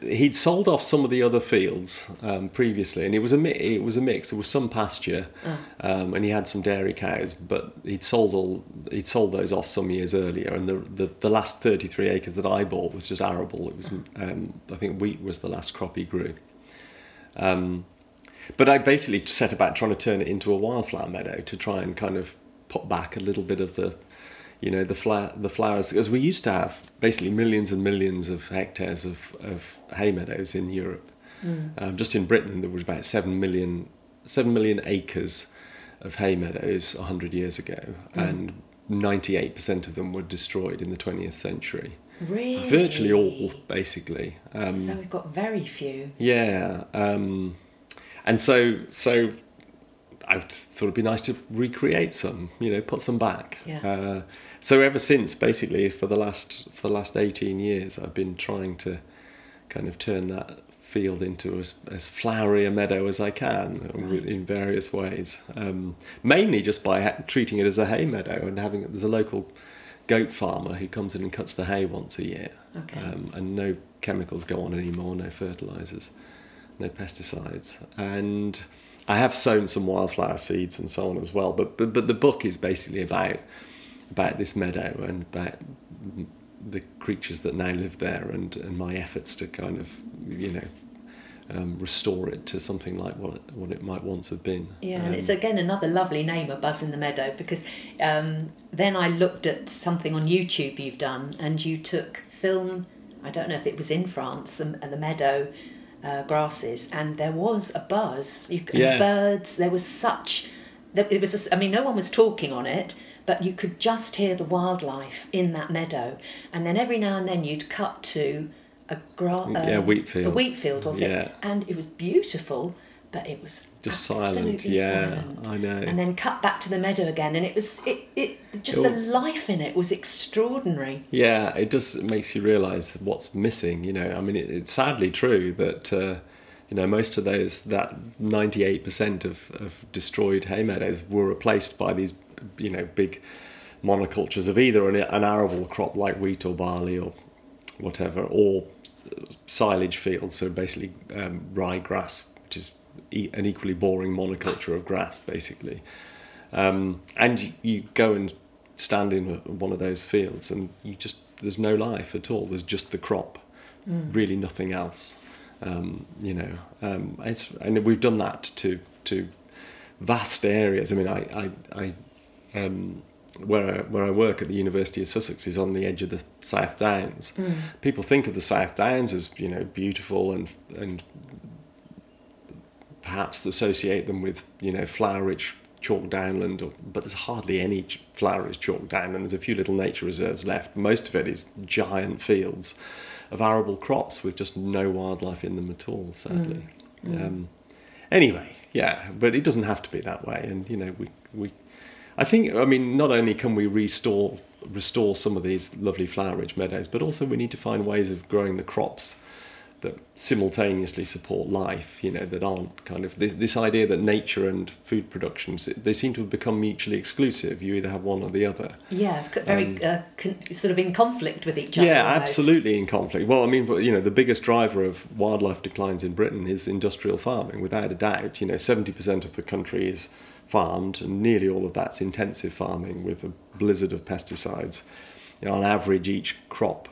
the, he'd sold off some of the other fields um, previously, and it was a mi- it was a mix. There was some pasture, Ah. um, and he had some dairy cows, but he'd sold all he'd sold those off some years earlier. And the the, the last thirty three acres that I bought was just arable. It was um, I think wheat was the last crop he grew. Um, but I basically set about trying to turn it into a wildflower meadow to try and kind of put back a little bit of the, you know, the fla- the flowers because we used to have basically millions and millions of hectares of, of hay meadows in Europe, Um, just in Britain, there was about seven million, seven million acres of hay meadows hundred years ago, and ninety-eight percent of them were destroyed in the twentieth century. Really? So virtually all, basically. Um, so we've got very few. yeah, um, and so so I thought it'd be nice to recreate some, you know, put some back. Yeah. Uh, so ever since, basically, for the last for the last eighteen years, I've been trying to kind of turn that field into as, as flowery a meadow as I can Right. in various ways. Um, mainly just by ha- treating it as a hay meadow and having there's a local goat farmer who comes in and cuts the hay once a year, Okay. um, and no chemicals go on anymore, no fertilizers, no pesticides, and I have sown some wildflower seeds and so on as well. But but, but the book is basically about about this meadow and about the creatures that now live there and, and my efforts to kind of you know um, restore it to something like what it, what it might once have been. Yeah, and Um, it's again another lovely name, A Buzz in the Meadow, because um, then I looked at something on YouTube you've done, and you took film. I don't know if it was in France, the, the meadow uh, grasses, and there was a buzz. You, Yeah. birds. There was such. There, it was. A, I mean, no one was talking on it, but you could just hear the wildlife in that meadow, and then every now and then you'd cut to a gra- Yeah, um, wheat field. A wheat field was Yeah. it? And it was beautiful, but it was Just silent, yeah, silent. I know. And then cut back to the meadow again, and it was it, it just Oh. the life in it was extraordinary. Yeah, it just makes you realise what's missing. You know, I mean, it, it's sadly true that uh, you know most of those that ninety eight percent of of destroyed hay meadows were replaced by these you know big monocultures of either an, an arable crop like wheat or barley or whatever, or silage fields. So basically, um, rye grass, which is e- an equally boring monoculture of grass, basically. Um, and you, you go and stand in one of those fields, and you just there's no life at all. There's just the crop, really nothing else. Um, you know, um, it's and we've done that to to vast areas. I mean, I I, I um, where I, where I work at the University of Sussex is on the edge of the South Downs. People think of the South Downs as you know beautiful and and perhaps associate them with you know flower-rich chalk downland, or, but there's hardly any ch- flower-rich chalk downland. There's a few little nature reserves left. Most of it is giant fields of arable crops with just no wildlife in them at all. Sadly. Um, anyway, yeah, but it doesn't have to be that way, and you know we we. I think I mean not only can we restore restore some of these lovely flower-rich meadows, but also we need to find ways of growing the crops that simultaneously support life. You know that aren't kind of this this idea that nature and food production they seem to have become mutually exclusive. You either have one or the other. Yeah, very uh, con- sort of in conflict with each other. Um, Yeah, almost. absolutely in conflict. Well, I mean, you know, the biggest driver of wildlife declines in Britain is industrial farming, without a doubt. You know, seventy percent of the country is farmed, and nearly all of that's intensive farming with a blizzard of pesticides. You know, on average, each crop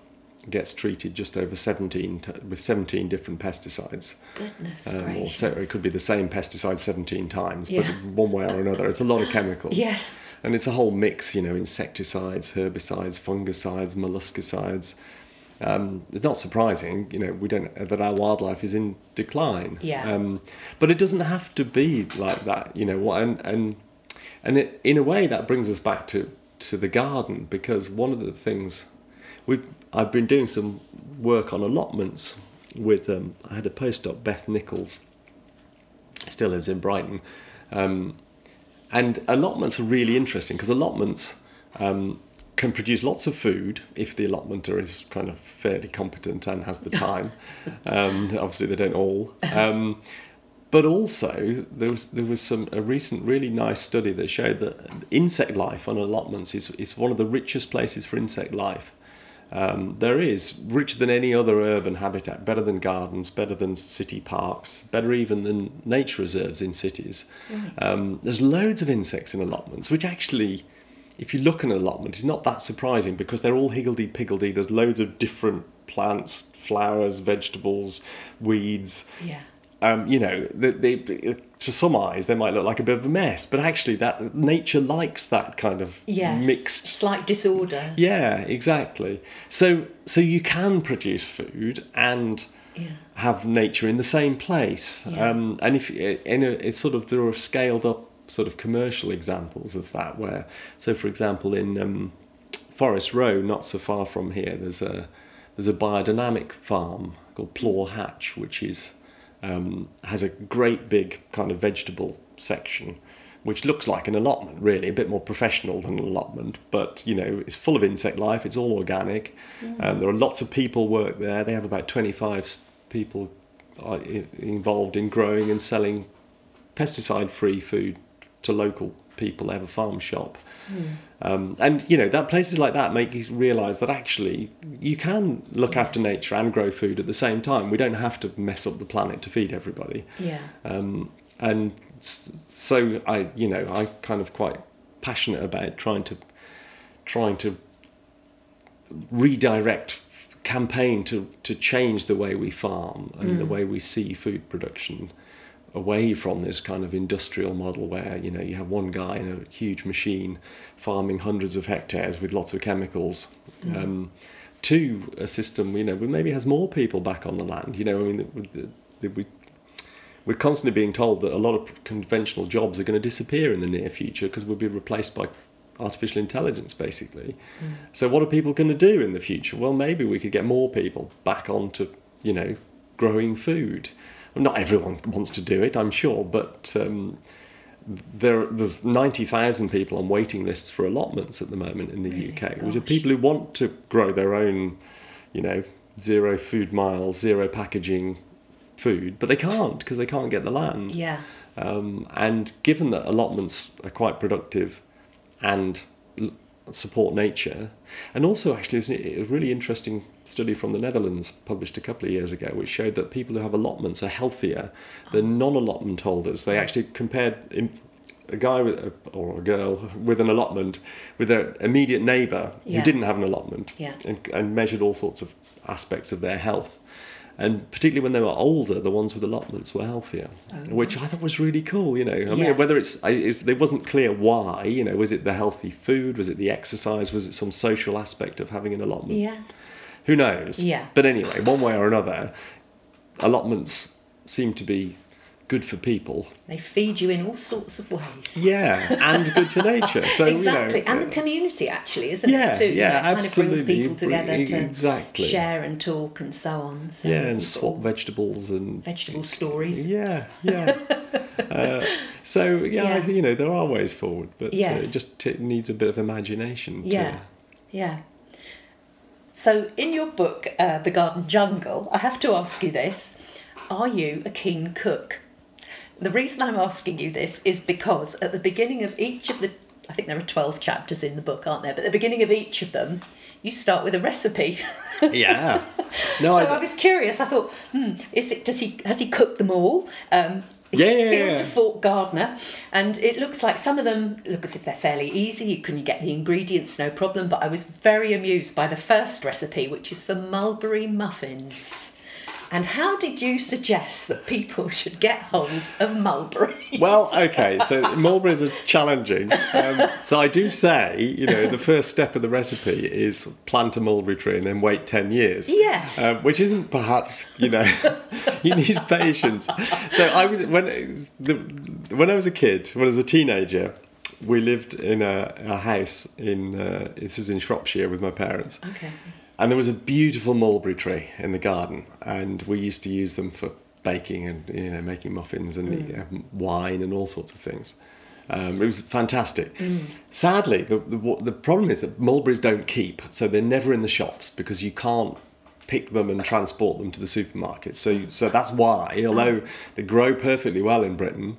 gets treated just over 17 t- with 17 different pesticides. Goodness Um, or so it could be the same pesticide 17 times, Yeah. but one way or another, it's a lot of *gasps* chemicals. Yes. And it's a whole mix, you know, insecticides, herbicides, fungicides, molluscicides. Um, it's not surprising, you know, we don't that our wildlife is in decline. Yeah. Um, but it doesn't have to be like that, you know. What and and and it, in a way that brings us back to to the garden because one of the things we I've been doing some work on allotments with um, I had a postdoc Beth Nicholls still lives in Brighton um, and allotments are really interesting because allotments um, can produce lots of food if the allotmenter is kind of fairly competent and has the time. *laughs* um, obviously, they don't all. Um, but also, there was there was some a recent really nice study that showed that insect life on allotments is is one of the richest places for insect life. Um, there is richer than any other urban habitat, better than gardens, better than city parks, better even than nature reserves in cities. Um, there's loads of insects in allotments, which actually, if you look at an allotment, is not that surprising because they're all higgledy piggledy. There's loads of different plants, flowers, vegetables, weeds. Yeah. Um, you know, they, they, to some eyes they might look like a bit of a mess, but actually, that nature likes that kind of Yes. mixed Slight disorder. yeah, exactly. So so you can produce food and Yeah. have nature in the same place. Yeah. Um, and if in a, it's sort of there are scaled up sort of commercial examples of that where so for example in um, Forest Row, not so far from here, there's a there's a biodynamic farm called Plaw Hatch, which is um, has a great big kind of vegetable section, which looks like an allotment, really, a bit more professional than an allotment. But you know, it's full of insect life. It's all organic. Um, there are lots of people work there. They have about twenty five people uh, involved in growing and selling pesticide-free food to local people. Have a farm shop. Um, and you know that places like that make you realise that actually you can look after nature and grow food at the same time. We don't have to mess up the planet to feed everybody. Yeah. Um, and so I, you know, I kind of quite passionate about trying to trying to redirect campaign to to change the way we farm and the way we see food production away from this kind of industrial model where you know you have one guy in a huge machine farming hundreds of hectares with lots of chemicals. Um, to a system you know where maybe has more people back on the land you know i mean we we're constantly being told that a lot of conventional jobs are going to disappear in the near future because we'll be replaced by artificial intelligence basically. So what are people going to do in the future? Well maybe we could get more people back onto you know growing food not everyone wants to do it i'm sure but um, there, there's 90,000 people on waiting lists for allotments at the moment in the Really? UK, which are people who want to grow their own, you know, zero food miles, zero packaging food, but they can't because they can't get the land. Yeah. Um, and given that allotments are quite productive and support nature, and also actually there's a really interesting study from the Netherlands published a couple of years ago, which showed that people who have allotments are healthier than oh. non-allotment holders. They actually compared in, a guy with a, or a girl with an allotment with their immediate neighbour Yeah. who didn't have an allotment, Yeah. and, and measured all sorts of aspects of their health. And particularly when they were older, the ones with allotments were healthier, oh, which I thought was really cool. You know, I Oh. Yeah. mean, whether it's, it's it wasn't clear why. You know, was it the healthy food? Was it the exercise? Was it some social aspect of having an allotment? Yeah. Who knows? Yeah. But anyway, one way or another, allotments seem to be good for people. They feed you in all sorts of ways. Yeah, and good for nature. *laughs* So exactly, you know, and the community actually, isn't Yeah, it? Too. You yeah, know, it kind of absolutely. brings people together to exactly. share and talk and so on. So yeah, and swap vegetables and vegetable stories. Yeah, yeah. *laughs* uh, so yeah, Yeah. you know there are ways forward, but uh, it just t- needs a bit of imagination. Yeah, To, yeah. So, in your book, uh, The Garden Jungle, I have to ask you this Are you a keen cook? The reason I'm asking you this is because at the beginning of each of the, I think there are 12 chapters in the book, aren't there? But at the beginning of each of them, you start with a recipe. *laughs* yeah. No, so I, I, was curious. I thought, hmm, is it? Does he has he cooked them all? Um, Yeah, yeah, Fields yeah. of Fort Gardner, and it looks like some of them look as if they're fairly easy. You can get the ingredients, no problem. But I was very amused by the first recipe, which is for mulberry muffins. And how did you suggest that people *laughs* should get hold of mulberries? Well, okay, so mulberries are challenging. Um, so I do say, you know, the first step of the recipe is plant a mulberry tree and then wait 10 years. Yes. Um, which isn't perhaps, you know, *laughs* you need patience. So I was, when, the, when I was a kid, when I was a teenager, we lived in a, a house in, uh, this is in Shropshire with my parents. okay. And there was a beautiful mulberry tree in the garden, and we used to use them for baking and you know making muffins and uh, wine and all sorts of things. Um, it was fantastic. Sadly, the, the the problem is that mulberries don't keep, so they're never in the shops because you can't pick them and transport them to the supermarket. So you- so that's why, although they grow perfectly well in Britain.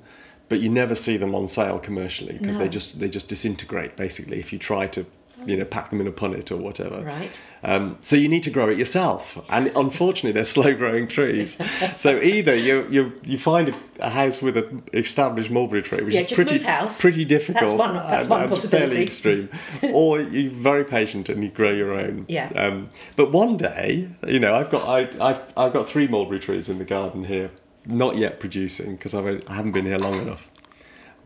But you never see them on sale commercially because No. they just they just disintegrate basically if you try to you know pack them in a punnet or whatever. Right. Um, so you need to grow it yourself, and unfortunately, they're *laughs* slow-growing trees. *laughs* so either you you you find a, house with an established mulberry tree, which Yeah, is pretty house. pretty difficult. That's one- that's and- one and possibility. Fairly extreme, *laughs* or you're very patient and you grow your own. Yeah. Um, but one day, you know, I've got I, I've I've got three mulberry trees in the garden here. not yet producing because I haven't been here long enough.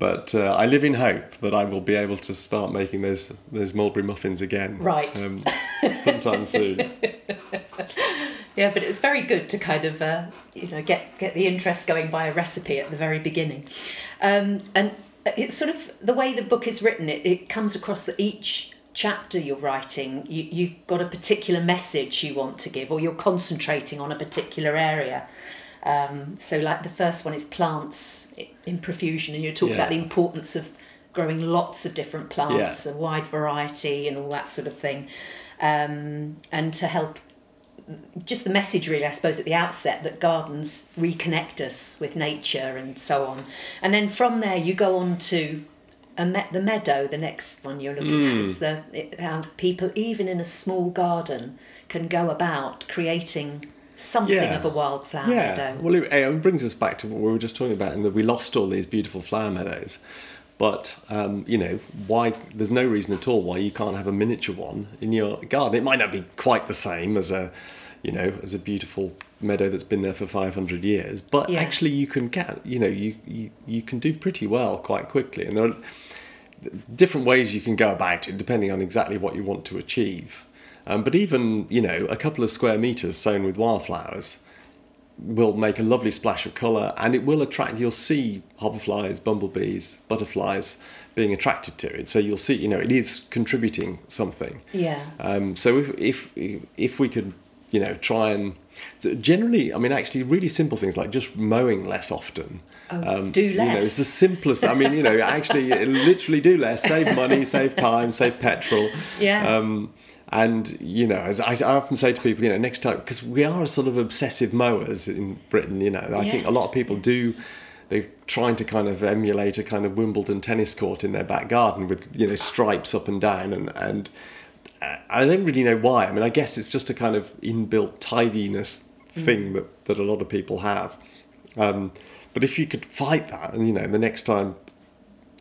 But uh, I live in hope that I will be able to start making those those mulberry muffins again. Right. Um, sometime soon. *laughs* Yeah, but it was very good to kind of uh, you know get get the interest going by a recipe at the very beginning, um, and it's sort of the way the book is written. It, it comes across that each chapter you're writing, you, you've got a particular message you want to give, or you're concentrating on a particular area. Um, so, like the first one is plants in profusion, and you're talking Yeah. about the importance of growing lots of different plants, Yeah. a wide variety, and all that sort of thing, um, and to help. Just the message, really, I suppose, at the outset that gardens reconnect us with nature and so on. And then from there, you go on to a me- the meadow, the next one you're looking at, is the, it, how people, even in a small garden, can go about creating something Yeah. of a wildflower Yeah. meadow. Well, it, it brings us back to what we were just talking about, and that we lost all these beautiful flower meadows. But um, you know, why? There's no reason at all why you can't have a miniature one in your garden. It might not be quite the same as a, you know, as a beautiful meadow that's been there for 500 years. But Yeah. actually, you can get, you know, you, you you can do pretty well quite quickly, and there are different ways you can go about it depending on exactly what you want to achieve. Um, but even you know, a couple of square meters sown with wildflowers will make a lovely splash of colour and it will attract you'll see hoverflies bumblebees butterflies being attracted to it so you'll see you know it is contributing something Yeah. um, so if, if if we could you know try and so generally i mean actually really simple things like just mowing less often Oh, do you know, less. it's the simplest. I mean, you know, actually, *laughs* literally do less, save money, save time, save petrol. Yeah. Um, and you know, as I, I often say to people, you know, next time because we are a sort of obsessive mowers in Britain. You know, I think a lot of Yes, people do. They're trying to kind of emulate a kind of Wimbledon tennis court in their back garden with you know stripes up and down, and and uh, I don't really know why. I mean, I guess it's just a kind of inbuilt tidiness thing that that a lot of people have. Um, but if you could fight that, and you know, the next time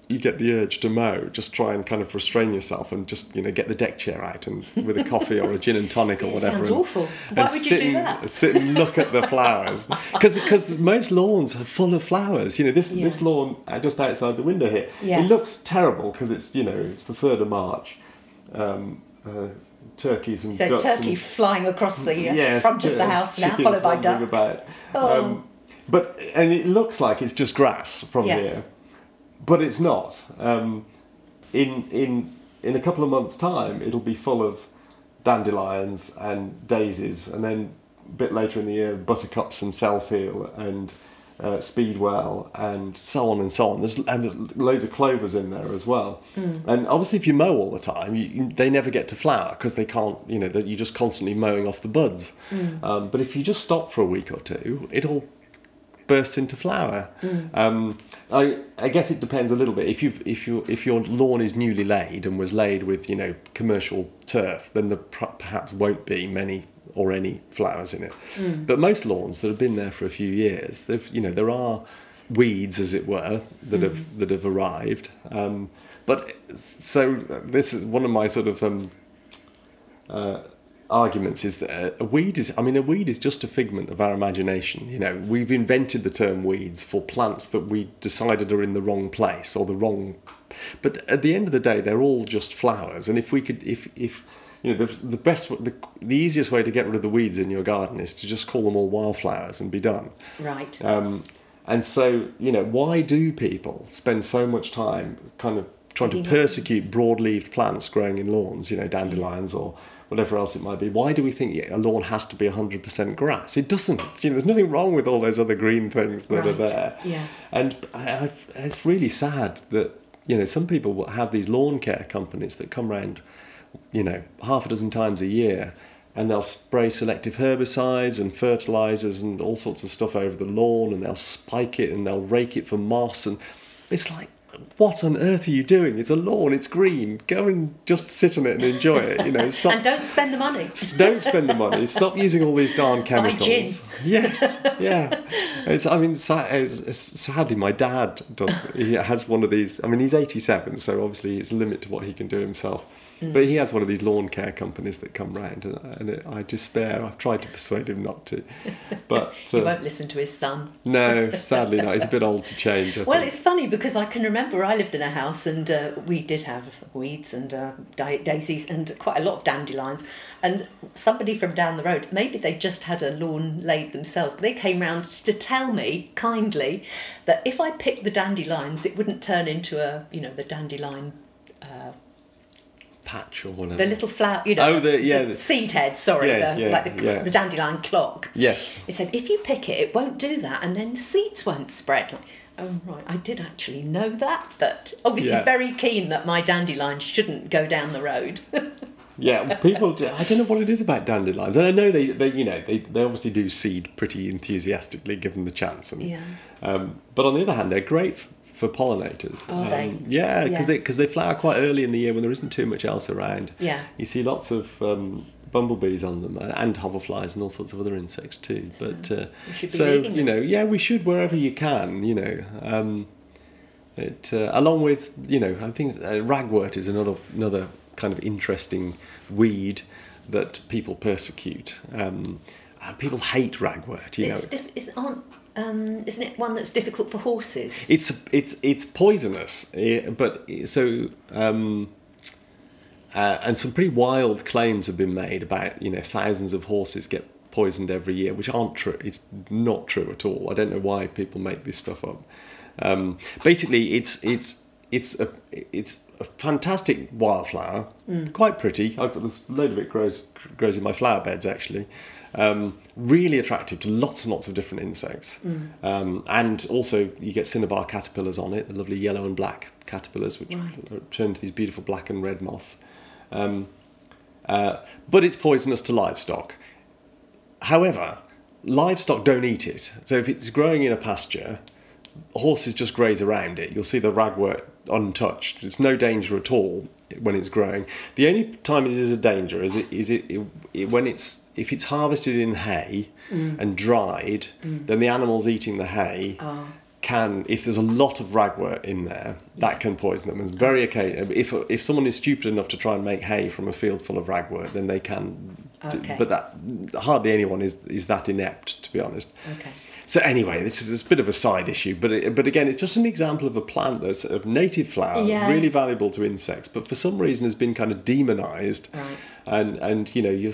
you get the urge to mow, just try and kind of restrain yourself and just you know get the deck chair out and *laughs* with a coffee or a gin and tonic or It whatever. sounds and, awful. Why would you do and, that? Sit and look at the flowers *laughs* because because most lawns are full of flowers. You know this Yeah. this lawn uh, just outside the window here. Yes. It looks terrible because it's you know it's the third of March. Um, uh, turkeys and So ducks turkey and flying across the uh, Yes, front of the house now, followed by ducks. Oh. Um, but and it looks like it's just grass from Yes. here, but it's not. Um, in in in a couple of months' time, it'll be full of dandelions and daisies, and then a bit later in the year, buttercups and selfheal and uh, speedwell and so on and so on. There's and there's loads of clovers in there as well. And obviously, if you mow all the time, you, you, they never get to flower because they can't. You know, that you're just constantly mowing off the buds. Um, but if you just stop for a week or two, it'll burst into flower. Um, I, I guess it depends a little bit. If you if you if your lawn is newly laid and was laid with you know commercial turf, then there per- perhaps won't be many or any flowers in it. But most lawns that have been there for a few years, they've you know there are weeds as it were that have that have arrived. Um, but so this is one of my sort of um, uh, arguments is that a weed is i mean a weed is just a figment of our imagination. You know we've invented the term weeds for plants that we decided are in the wrong place or the wrong but at the end of the day they're all just flowers. And if we could if if you know the, the best the, the easiest way to get rid of the weeds in your garden is to just call them all wildflowers and be done. Right. um, and so, you know, why do people spend so much time kind of trying to persecute broad-leaved plants growing in lawns, you know, dandelions or whatever else it might be? Why do we think a lawn has to be 100% grass? It doesn't. You know, there's nothing wrong with all those other green things that are there. Yeah. And I, I've, it's really sad that, you know, some people will have these lawn care companies that come around, you know, half a dozen times a year and they'll spray selective herbicides and fertilizers and all sorts of stuff over the lawn and they'll spike it and they'll rake it for moss and it's like what on earth are you doing it's a lawn it's green go and just sit on it and enjoy it you know *laughs* stop And don't spend the money. don't spend the money. Stop using all these darn *laughs* chemicals. gin. Yes, yeah. *laughs* It's. I mean, sa- it's, it's, sadly, my dad does. He has one of these. I mean, he's eighty-seven, so obviously it's a limit to what he can do himself. But he has one of these lawn care companies that come round, and, and it, I despair. I've tried to persuade him not to, *laughs* but he uh, won't listen to his son. no, *laughs* sadly not. He's a bit old to change. I Well, think. it's funny because I can remember I lived in a house and uh, we did have weeds and uh, da- daisies and quite a lot of dandelions. And somebody from down the road, maybe they just had a lawn laid themselves, but they came round to tell me kindly that if I picked the dandelions, it wouldn't turn into a, you know, the dandelion, patch or whatever. the little flower, you know, Oh, the- yeah, the- seed head, sorry, Yeah, the, yeah, like the, yeah. the dandelion clock. yes. He said, if you pick it, it won't do that, and then the seeds won't spread. Like, oh, right, I did actually know that, but obviously very keen that my dandelion shouldn't go down the road. *laughs* Yeah, people. do- I don't know what it is about dandelions, and I know they, they you know, they, they obviously do seed pretty enthusiastically, given the chance. And, Yeah. Um, but on the other hand, they're great for pollinators. Are um, they? Yeah, because Yeah. they because they flower quite early in the year when there isn't too much else around. Yeah. You see lots of um, bumblebees on them and- hoverflies and all sorts of other insects too. So, but uh, we should be so you know, yeah, we should wherever you can. You know. Um, it, uh, along with you know, I think uh, ragwort is another another kind of interesting weed that people persecute. Um, people hate ragwort. You it's know, diff- it's, aren't, um, isn't it one that's difficult for horses? it's it's it's poisonous, eh, but so um, uh, and some pretty wild claims have been made about you know thousands of horses get poisoned every year, which aren't true. It's not true at all. I don't know why people make this stuff up. Um, basically, it's it's it's a it's a fantastic wildflower, quite pretty. I've got this load of it grows grows in my flower beds actually. Um, really attractive to lots and lots of different insects, um, and also you get cinnabar caterpillars on it, the lovely yellow and black caterpillars, which Right. turn to these beautiful black and red moths. Um, uh, but it's poisonous to livestock. However, livestock don't eat it. So if it's growing in a pasture, horses just graze around it. You'll see the ragwort untouched. It's no danger at all when it's growing. The only time it is a danger is it is it, it, it when it's if it's harvested in hay mm. and dried, mm. then the animals eating the hay Oh. can, if there's a lot of ragwort in there, that can poison them. It's very occasional. If if someone is stupid enough to try and make hay from a field full of ragwort, then they can. Okay. But that hardly anyone is is that inept, to be honest. Okay. So anyway, this is a bit of a side issue, but it, but again, it's just an example of a plant that's a native flower, Yeah. really valuable to insects, but for some reason has been kind of demonized. Right. And and you know,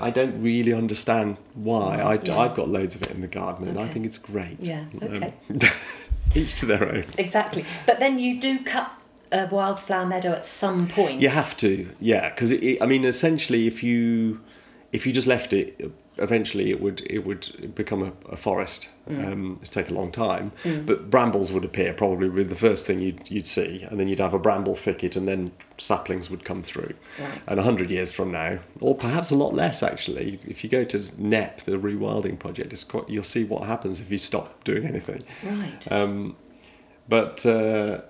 I don't really understand why. I, Yeah. I've got loads of it in the garden, and I think it's great. Yeah, okay. Um, *laughs* each to their own. Exactly. But then you do cut a wildflower meadow at some point. You have to, yeah, because I mean, essentially, if you if you just left it, eventually it would it would become a, a forest. Um, it'd take a long time, but brambles would appear probably with the first thing you'd you'd see, and then you'd have a bramble thicket, and then saplings would come through. Right. And a hundred years from now, or perhaps a lot less, actually, if you go to Knepp, the rewilding project, it's quite, you'll see what happens if you stop doing anything. Right. Um, but uh,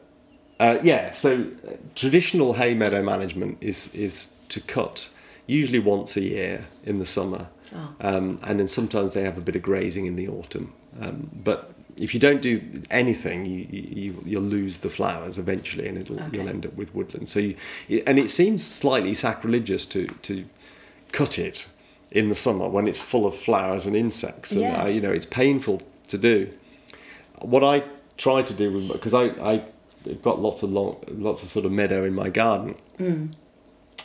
uh, yeah, so uh, traditional hay meadow management is is to cut usually once a year in the summer, Oh. um, and then sometimes they have a bit of grazing in the autumn. Um, but if you don't do anything, you, you you'll lose the flowers eventually, and it'll Okay. you'll end up with woodland. So you, and it seems slightly sacrilegious to to cut it in the summer when it's full of flowers and insects, and uh, Yes. you know it's painful to do what I try to do because I I have got lots of long, lots of sort of meadow in my garden,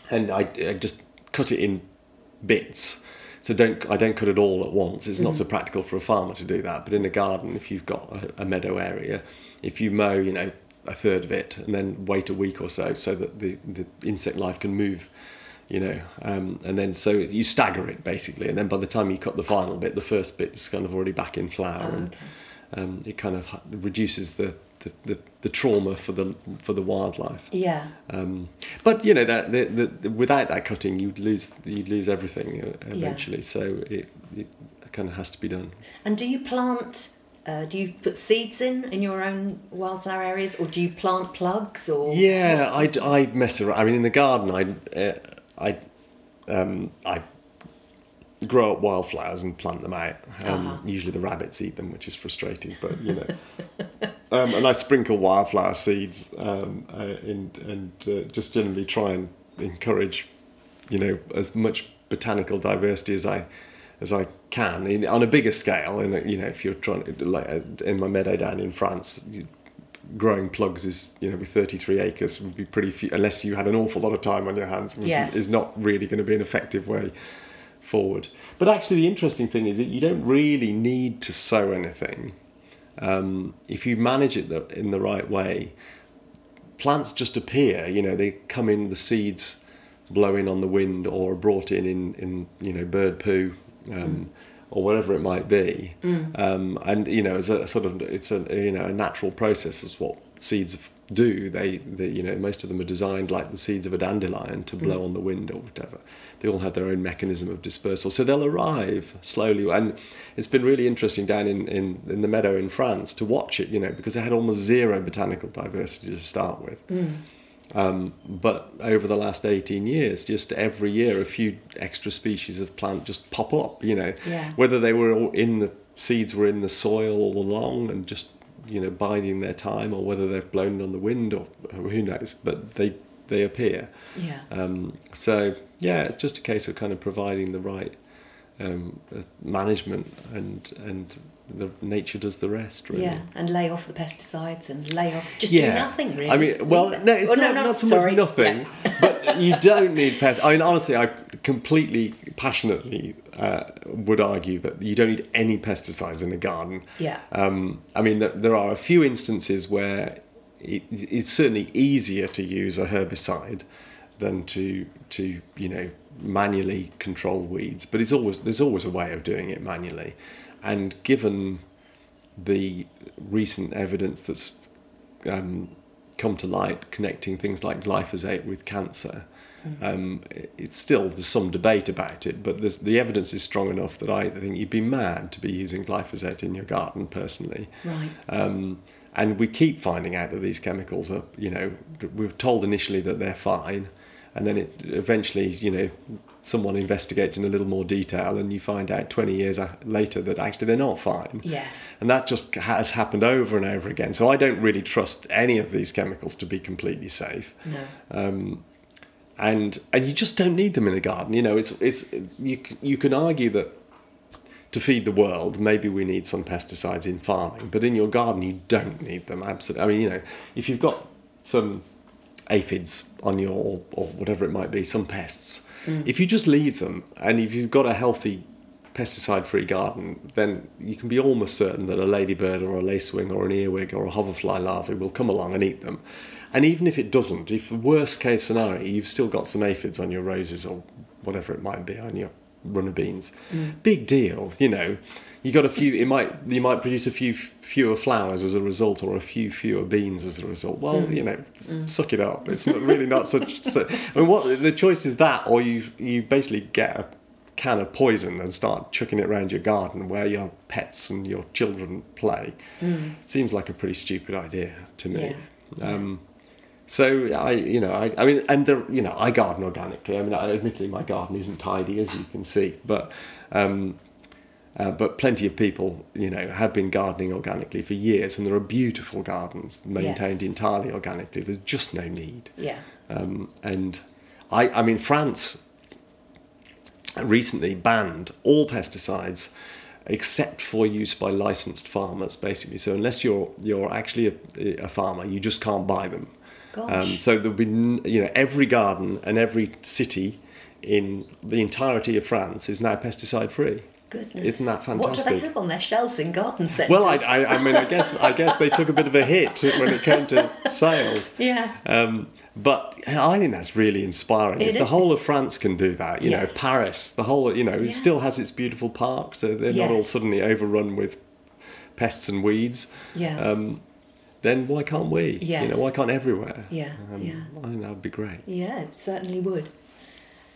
and I, I just cut it in bits. So don't I don't cut it all at once. It's not so practical for a farmer to do that. But in a garden, if you've got a, a meadow area, if you mow, you know, a third of it, and then wait a week or so, so that the, the insect life can move, you know, um, and then so you stagger it basically, and then by the time you cut the final bit, the first bit is kind of already back in flower, Oh, and um, it kind of reduces the, the, the, the trauma for the for the wildlife. Yeah. Um, but you know that the, the, without that cutting, you'd lose you'd lose everything uh, eventually. So it, it kind of has to be done. And do you plant? Uh, do you put seeds in in your own wildflower areas, or do you plant plugs? Or Yeah, I I mess around. I mean, in the garden, I uh, I um, I grow up wildflowers and plant them out. Um, Uh-huh. Usually, the rabbits eat them, which is frustrating. But you know, *laughs* um, and I sprinkle wildflower seeds um, uh, in, and uh, just generally try and encourage, you know, as much botanical diversity as I as I can in, on a bigger scale. And you know, if you're trying to, like uh, in my meadow down in France, growing plugs is you know with 33 acres would be pretty few unless you had an awful lot of time on your hands. Yes. is not really going to be an effective way forward. But actually, the interesting thing is that you don't really need to sow anything um, if you manage it the, in the right way. Plants just appear. You know, they come in the seeds blowing on the wind or brought in in, in you know bird poo um, or whatever it might be. Mm. Um, and you know, as a sort of it's a you know a natural process is what seeds do. They, they you know most of them are designed like the seeds of a dandelion to mm. blow on the wind or whatever. They all have their own mechanism of dispersal, so they'll arrive slowly. And it's been really interesting down in, in, in the meadow in France to watch it, you know, because they had almost zero botanical diversity to start with. Mm. Um, but over the last 18 years, just every year, a few extra species of plant just pop up, you know, Yeah. whether they were all in the seeds were in the soil all along and just, you know, biding their time or whether they've blown on the wind or who knows, but they, they appear. Yeah. Um, so, yeah, it's just a case of kind of providing the right um, uh, management and, and the nature does the rest, really. Yeah, and lay off the pesticides and lay off. Just do nothing, really. I mean, well, no, it's Oh, not, not so sorry. much nothing, Yeah. *laughs* but you don't need pests. I mean, honestly, I completely, passionately uh, would argue that you don't need any pesticides in a garden. Yeah. Um, I mean, there, there are a few instances where it, it's certainly easier to use a herbicide than to to you know manually control weeds, but it's always there's always a way of doing it manually, and given the recent evidence that's um, come to light connecting things like glyphosate with cancer. Um, it's still there's some debate about it, but the evidence is strong enough that I think you'd be mad to be using glyphosate in your garden personally. Right. Um, and we keep finding out that these chemicals are, you know, we were told initially that they're fine, and then it eventually, you know, someone investigates in a little more detail, and you find out 20 years later that actually they're not fine. Yes. And that just has happened over and over again. So I don't really trust any of these chemicals to be completely safe. No. Um, and and you just don't need them in a garden. You know, it's it's you you can argue that to feed the world, maybe we need some pesticides in farming, but in your garden you don't need them. Absolutely. I mean, you know, if you've got some aphids on your or whatever it might be, some pests, Mm. if you just leave them and if you've got a healthy pesticide-free garden, then you can be almost certain that a ladybird or a lacewing or an earwig or a hoverfly larvae will come along and eat them. And even if it doesn't, if the worst case scenario, you've still got some aphids on your roses or whatever it might be on your runner beans. Mm. Big deal, you know. You got a few. It might you might produce a few fewer flowers as a result, or a few fewer beans as a result. Well, you know, suck it up. It's not, really not such. *laughs* So, I mean, what the choice is that, or you you basically get a can of poison and start chucking it around your garden where your pets and your children play. Seems like a pretty stupid idea to me. Um, so I, you know, I, I mean, and the, you know, I garden organically. I mean, I, admittedly, my garden isn't tidy as you can see, but, um, uh, but plenty of people, you know, have been gardening organically for years, and there are beautiful gardens maintained entirely organically. There's just no need. Yeah. Um, and I, I mean, France recently banned all pesticides except for use by licensed farmers, basically. So unless you're you're actually a, a farmer, you just can't buy them. Um, so there'll be, you know, every garden and every city in the entirety of France is now pesticide free. Goodness. Isn't that fantastic? What do they have on their shelves in garden centres? Well, I, I, I mean, I guess I guess they took a bit of a hit when it came to sales. *laughs* Yeah. Um, but I think that's really inspiring. It if the whole of France can do that, you Yes. know, Paris, the whole, you know, Yeah. it still has its beautiful parks. So they're not all suddenly overrun with pests and weeds. Yeah. Um, then why can't we? You know, why can't everywhere? Yeah, Um, yeah. I think that would be great. Yeah, it certainly would.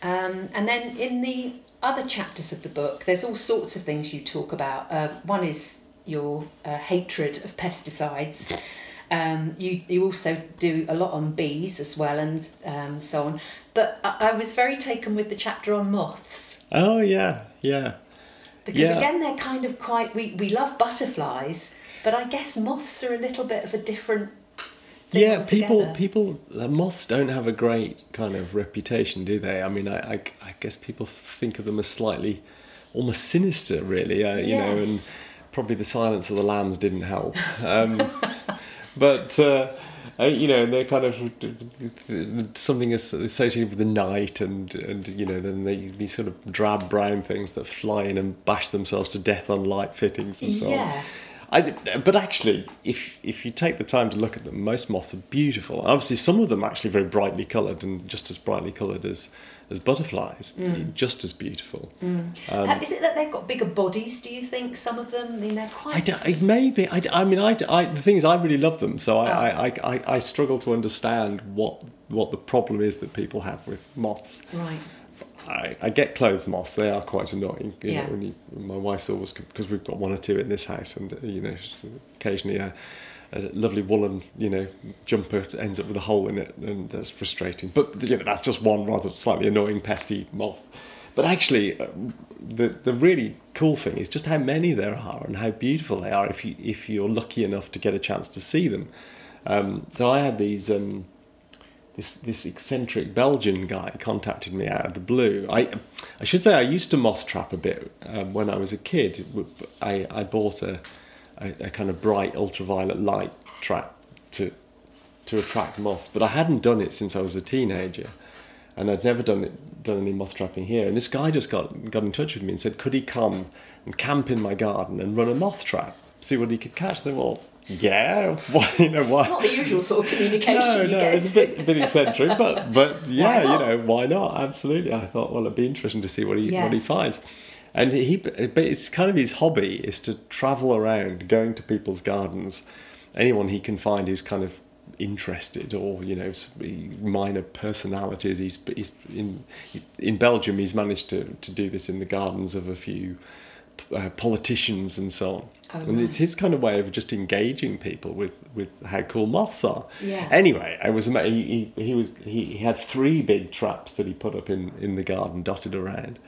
Um, and then in the other chapters of the book, there's all sorts of things you talk about. Uh, one is your uh, hatred of pesticides. Um, you you also do a lot on bees as well, and um, so on. But I, I was very taken with the chapter on moths Oh yeah, yeah. because Yeah. again they're kind of quite. We we love butterflies, but I guess moths are a little bit of a different yeah, people together. people moths don't have a great kind of reputation, do they? I mean, I I, I guess people think of them as slightly almost sinister, really. Uh, you know, and probably the silence of the lambs didn't help. Um, *laughs* but uh, uh, you know, they're kind of something as- associated with the night, and and you know, then they these sort of drab brown things that fly in and bash themselves to death on light fittings and so on. I, but actually, if if you take the time to look at them, most moths are beautiful. Obviously, some of them are actually very brightly coloured and just as brightly coloured as as butterflies, just as beautiful. Uh, is it that they've got bigger bodies? Do you think some of them? I mean, they're quite. I, maybe I, I mean I, I- the thing is I really love them, so I, I, I, I, I struggle to understand what what the problem is that people have with moths. right. I, I get clothes moths. They are quite annoying. You Yeah. know, when you, my wife's always because we've got one or two in this house, and uh, you know, occasionally a, a lovely woolen you know jumper ends up with a hole in it, and that's frustrating. But you know, that's just one rather slightly annoying pesty moth. But actually, uh, the the really cool thing is just how many there are and how beautiful they are if you if you're lucky enough to get a chance to see them. Um, so I had these. Um, this this eccentric Belgian guy contacted me out of the blue. I I should say I used to moth trap a bit um, when I was a kid. I I bought a, a a kind of bright ultraviolet light trap to to attract moths, but I hadn't done it since I was a teenager, and I'd never done it done any moth trapping here. And this guy just got got in touch with me and said, could he come and camp in my garden and run a moth trap, see what he could catch? They well, yeah, *laughs* why you know why? It's not the usual sort of communication No, you no, it's a bit, a bit eccentric, but *laughs* but yeah, you know, why not? Absolutely. I thought, well, it'd be interesting to see what he what he finds. And he, but it's kind of his hobby is to travel around, going to people's gardens, anyone he can find who's kind of interested or you know minor personalities. He's, he's in in Belgium. He's managed to to do this in the gardens of a few uh, politicians and so on. Oh, and it's his kind of way of just engaging people with, with how cool moths are. Yeah. Anyway, I was he, he, was he, he had three big traps that he put up in, in the garden dotted around.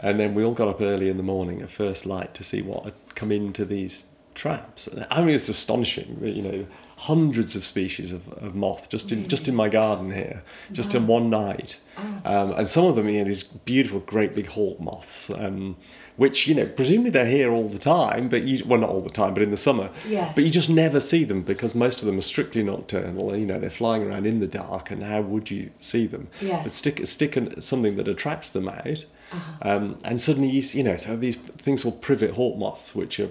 And then we all got up early in the morning at first light to see what had come into these traps. And I mean, it's astonishing that you know hundreds of species of, of moth just in just in my garden here, just in one night. Um, and some of them, you know, these beautiful, great big hawk moths, um, which you know presumably they're here all the time, but you well not all the time, but in the summer. Yes. But you just never see them because most of them are strictly nocturnal. and You know, they're flying around in the dark, and how would you see them? Yes. But stick stick an- something that attracts them out, Uh-huh. um, and suddenly you you know so these things called privet hawk moths, which are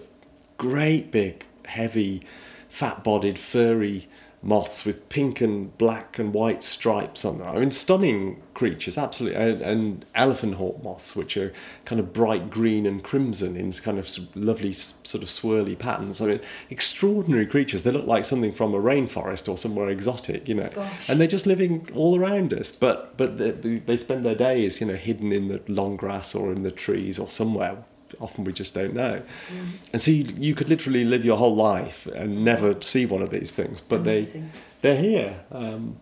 great big, heavy, fat-bodied, furry moths with pink and black and white stripes on them. I mean, stunning creatures, absolutely. And, and elephant hawk moths, which are kind of bright green and crimson in kind of lovely sort of swirly patterns. I mean, extraordinary creatures. They look like something from a rainforest or somewhere exotic, you know. Gosh. And they're just living all around us. But but they, they spend their days, you know, hidden in the long grass or in the trees or somewhere. Often we just don't know. And so you, you could literally live your whole life and never see one of these things. But they they're here. Um,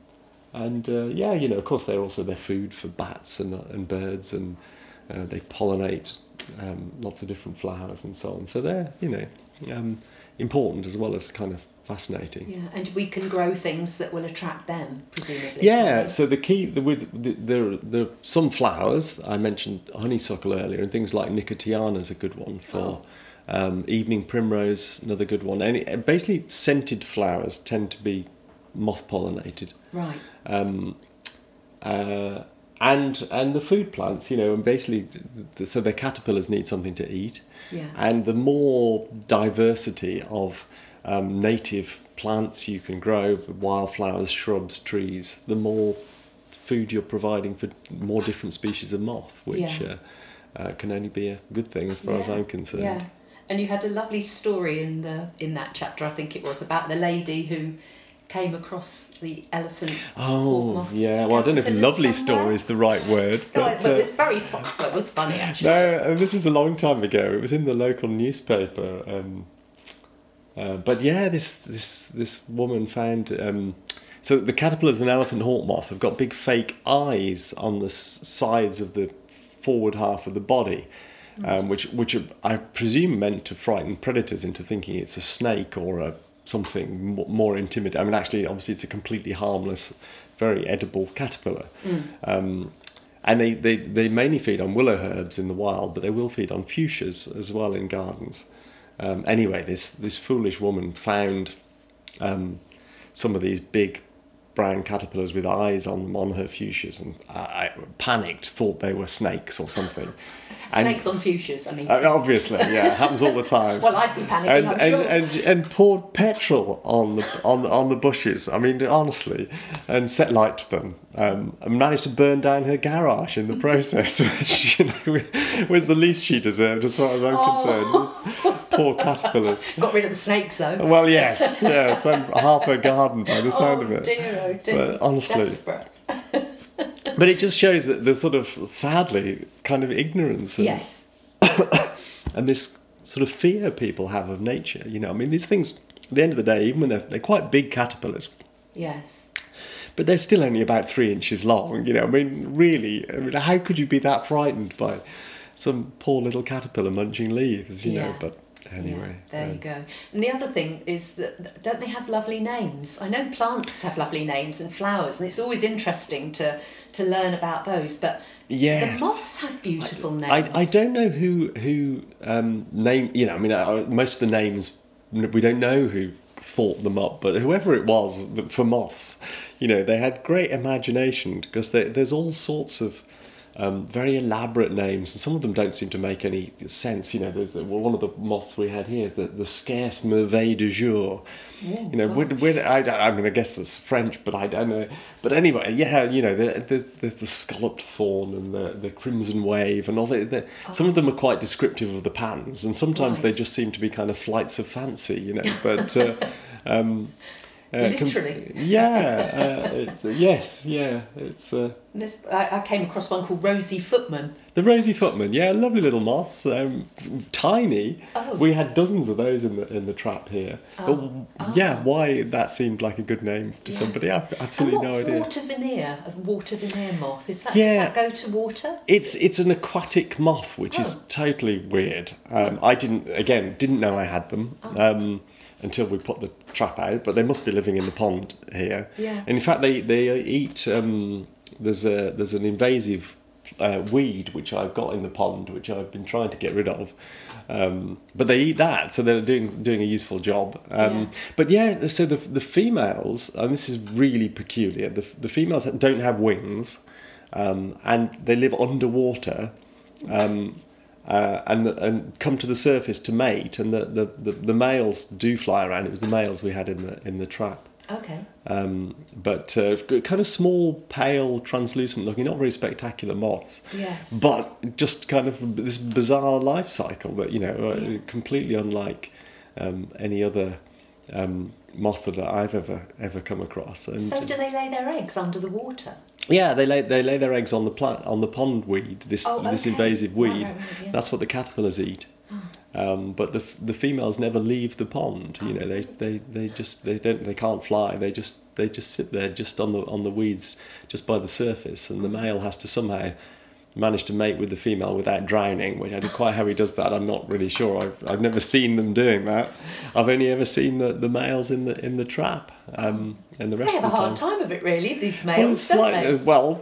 and uh, yeah, you know, of course, they're also their food for bats and, and birds, and uh, they pollinate um, lots of different flowers and so on. So they're, you know, um, important as well as kind of fascinating. Yeah, and we can grow things that will attract them, presumably. Yeah, so the key the, with the, there there are some flowers I mentioned honeysuckle earlier, and things like nicotiana is a good one for um, evening primrose, another good one. Any basically scented flowers tend to be moth pollinated. Right. um, uh, and and the food plants, you know, and basically, th- th- so the caterpillars need something to eat, Yeah. and the more diversity of um, native plants you can grow, wildflowers, shrubs, trees, the more food you're providing for more different species of moth, which Yeah. uh, uh, can only be a good thing as far as I'm concerned. Yeah, and you had a lovely story in the in that chapter, I think it was, about the lady who came across the elephant. Oh, moths, yeah. Well, I don't know if lovely somewhere. story is the right word, No, but. but it uh, was very fun. It was funny actually. No, this was a long time ago. It was in the local newspaper. Um, uh, but yeah, this this this woman found. Um, so the caterpillars of an elephant hawk moth have got big fake eyes on the sides of the forward half of the body, um, which which are, I presume meant to frighten predators into thinking it's a snake or a something more intimidating. I mean, actually, obviously, it's a completely harmless, very edible caterpillar. Um, and they, they, they mainly feed on willow herbs in the wild, but they will feed on fuchsias as well in gardens. Um, anyway, this, this foolish woman found um, some of these big brown caterpillars with eyes on them on her fuchsias and I, I panicked, thought they were snakes or something. And- Snakes on fuchsias, I mean. uh, obviously, yeah, it happens all the time. *laughs* well, I'd be panicking, and, I'm and, sure. and and poured petrol on the on on the bushes. I mean, honestly, and set light to them. Um, and managed to burn down her garage in the process, *laughs* which you know, was the least she deserved, as far as I'm Oh. concerned. Poor caterpillars. *laughs* Got rid of the snakes, though. Well, yes, yes, and half her garden by the sound oh, of it. dear, oh, dear. But honestly- Desperate. *laughs* But it just shows that the sort of sadly kind of ignorance and, Yes. *coughs* and this sort of fear people have of nature. You know, I mean, these things. At the end of the day, even when they're they're quite big caterpillars, Yes. but they're still only about three inches long. You know, I mean, really, I mean, how could you be that frightened by some poor little caterpillar munching leaves? You know, but anyway, Yeah, there um, you go. And the other thing is that don't they have lovely names? I know plants have lovely names and flowers, and it's always interesting to to learn about those. But Yes. the moths have beautiful names. I, I don't know who who um, name you know I mean uh, most of the names we don't know who thought them up but whoever it was for moths you know they had great imagination because they, there's all sorts of um, very elaborate names and some of them don't seem to make any sense. You know there's the, well, one of the moths we had here the, the scarce merveille du jour. You know would, would, I, I mean I guess it's French but I don't know. But anyway yeah you know the the, the, the scalloped thorn and the, the crimson wave and all the, the some of them are quite descriptive of the patterns and sometimes they just seem to be kind of flights of fancy you know *laughs* but uh, um, uh, com- Literally. yeah uh, it, yes yeah it's uh, This, I, I came across one called Rosy Footman. the rosy footman yeah lovely little moths um, tiny Oh. we had dozens of those in the in the trap here Oh. but yeah why that seemed like a good name to Yeah. somebody I've absolutely and no what's idea water veneer? A water veneer moth? Is that, Yeah. does that go to water? It's it's an aquatic moth, which is Oh. totally weird. Um, I didn't again didn't know I had them Oh. um, until we put the trap out. But they must be living in the pond here. Yeah. And in fact, they they eat. Um, there's a there's an invasive uh, weed which I've got in the pond, which I've been trying to get rid of. Um, but they eat that, so they're doing doing a useful job. Um, Yeah. But yeah, so the the females, and this is really peculiar. The the females don't have wings, um, and they live underwater, um, uh, and and come to the surface to mate. And the, the, the, the males do fly around. It was the males we had in the in the trap. Okay. Um, but uh, kind of small, pale, translucent looking, not very spectacular moths. Yes. But just kind of this bizarre life cycle that, you know, uh, Yeah. completely unlike um, any other um, moth that I've ever ever come across. And So do they lay their eggs under the water? Yeah, they lay they lay their eggs on the plant on the pond weed. This Oh, this invasive weed. right, right, yeah. That's what the caterpillars eat. Um, but the the females never leave the pond. You know, they, they, they just they don't they can't fly. They just they just sit there just on the on the weeds, just by the surface, and the male has to somehow manage to mate with the female without drowning. Which I don't quite how he does that. I'm not really sure. I've I've never seen them doing that. I've only ever seen the, the males in the in the trap. Um, and the They rest have of a hard time. time of it, really, these Well, males, don't they? well,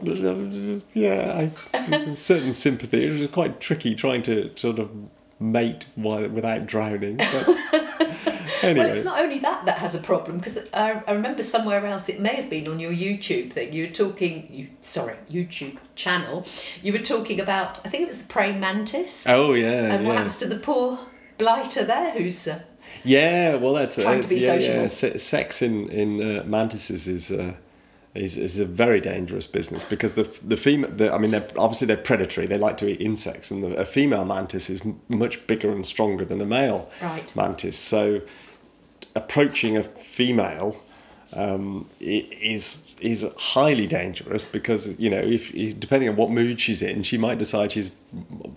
yeah, I, certain sympathy. It was quite tricky trying to sort of mate while, without drowning. But *laughs* anyway, Well, it's not only that that has a problem because I, I remember somewhere else it may have been on your YouTube thing. You were talking, you sorry, YouTube channel. You were talking about I think it was the praying mantis oh yeah, and what yeah, happens to the poor blighter there who's uh, yeah. Well, that's Trying uh, to be yeah, sociable. yeah. Se- sex in in uh, mantises is. Uh, is, is a very dangerous business because the the female the, I mean they're obviously they're predatory they like to eat insects and the, a female mantis is much bigger and stronger than a male Right. mantis so approaching a female um, is is highly dangerous because you know if depending on what mood she's in she might decide she's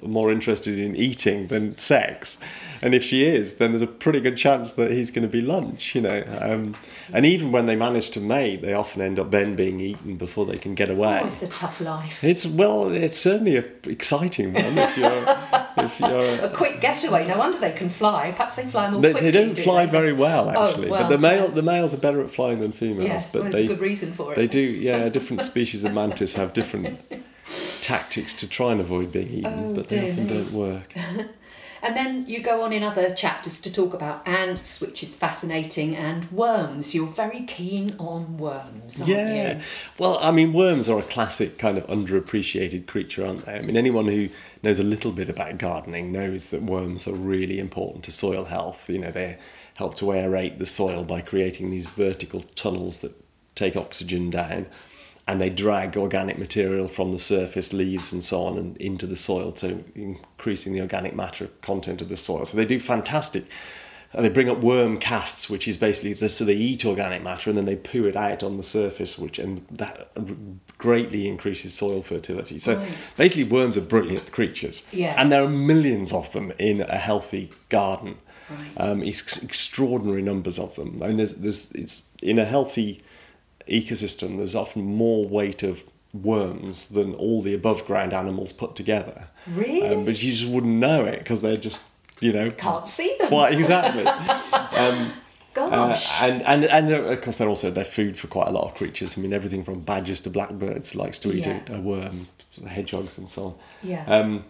more interested in eating than sex. And if she is then there's a pretty good chance that he's going to be lunch you know? Um, and even when they manage to mate they often end up then being eaten before they can get away. oh, it's a tough life. It's well it's certainly an exciting one if you're *laughs* if you're a quick getaway. No wonder they can fly. Perhaps they fly more they, quickly they don't do fly they? very well actually, Oh, actually well, but the male yeah. the males are better at flying than females yes but well, there's they a good reason for it. they do, yeah. Different *laughs* species of mantis have different *laughs* tactics to try and avoid being eaten, Oh, but they often me. don't work. *laughs* And then you go on in other chapters to talk about ants, which is fascinating, and worms. You're very keen on worms, aren't Yeah. you? Well, I mean, worms are a classic kind of underappreciated creature, aren't they? I mean, anyone who knows a little bit about gardening knows that worms are really important to soil health. You know, they help to aerate the soil by creating these vertical tunnels that take oxygen down. And they drag organic material from the surface, leaves and so on, and into the soil to increasing the organic matter content of the soil. So they do fantastic and they bring up worm casts, which is basically the, so they eat organic matter and then they poo it out on the surface, which and that greatly increases soil fertility. So Right. basically, worms are brilliant creatures, Yes. and there are millions of them in a healthy garden. Right. Um, ex- extraordinary numbers of them. I mean, there's, there's it's in a healthy ecosystem. There's often more weight of worms than all the above ground animals put together. Really? Um, but you just wouldn't know it because they're just you know Can't see them. quite exactly. *laughs* Um, uh, Gosh. and and and uh, of course they're also they're food for quite a lot of creatures. I mean everything from badgers to blackbirds likes to eat Yeah. a, a worm, hedgehogs and so on. Yeah. Um,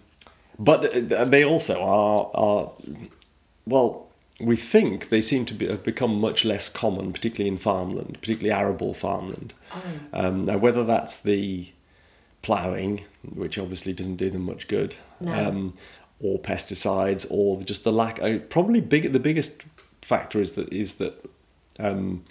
but uh, they also are are well. We think they seem to be, have become much less common, particularly in farmland, particularly arable farmland. Oh. Um, now, whether that's the ploughing, which obviously doesn't do them much good, No. um, or pesticides, or just the lack. Uh, probably big. The biggest factor is that is that um,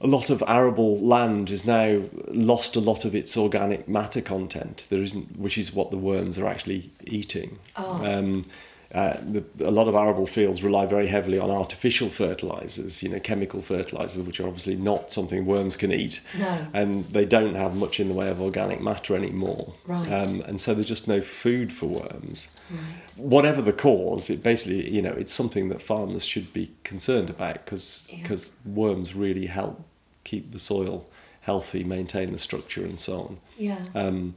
a lot of arable land is now lost a lot of its organic matter content. There isn't, which is what the worms are actually eating. Oh. Um, uh, the, a lot of arable fields rely very heavily on artificial fertilizers, you know, chemical fertilizers, which are obviously not something worms can eat, No. and they don't have much in the way of organic matter anymore. Right. Um, and so there's just no food for worms. Right. Whatever the cause, it basically, you know, it's something that farmers should be concerned about because Yeah. worms really help keep the soil healthy, maintain the structure, and so on. Yeah. Um,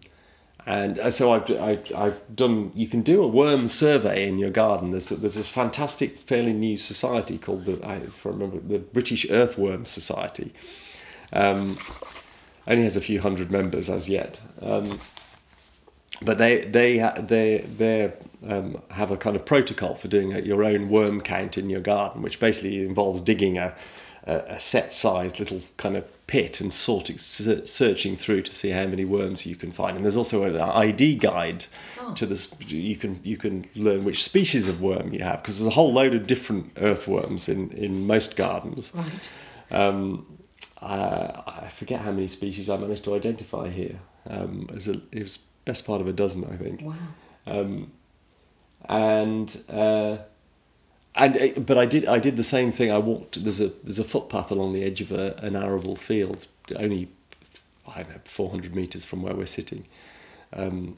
and uh, so I've, I, I've done. You can do a worm survey in your garden. There's a, there's a fantastic, fairly new society called the I I remember the British Earthworm Society. Um, only has a few hundred members as yet. Um, but they they they they um, have a kind of protocol for doing a, your own worm count in your garden, which basically involves digging a a, a set sized little kind of pit and sorting searching through to see how many worms you can find. And there's also an ID guide Oh. to this. You can you can learn which species of worm you have because there's a whole load of different earthworms in in most gardens. Right. Um, I, I forget how many species I managed to identify here. Um, it, was a, it was best part of a dozen, I think. Wow. Um, and uh, and uh, but I did I did the same thing. I walked. There's a there's a footpath along the edge of a, an arable field, only I don't know 400 meters from where we're sitting. Um,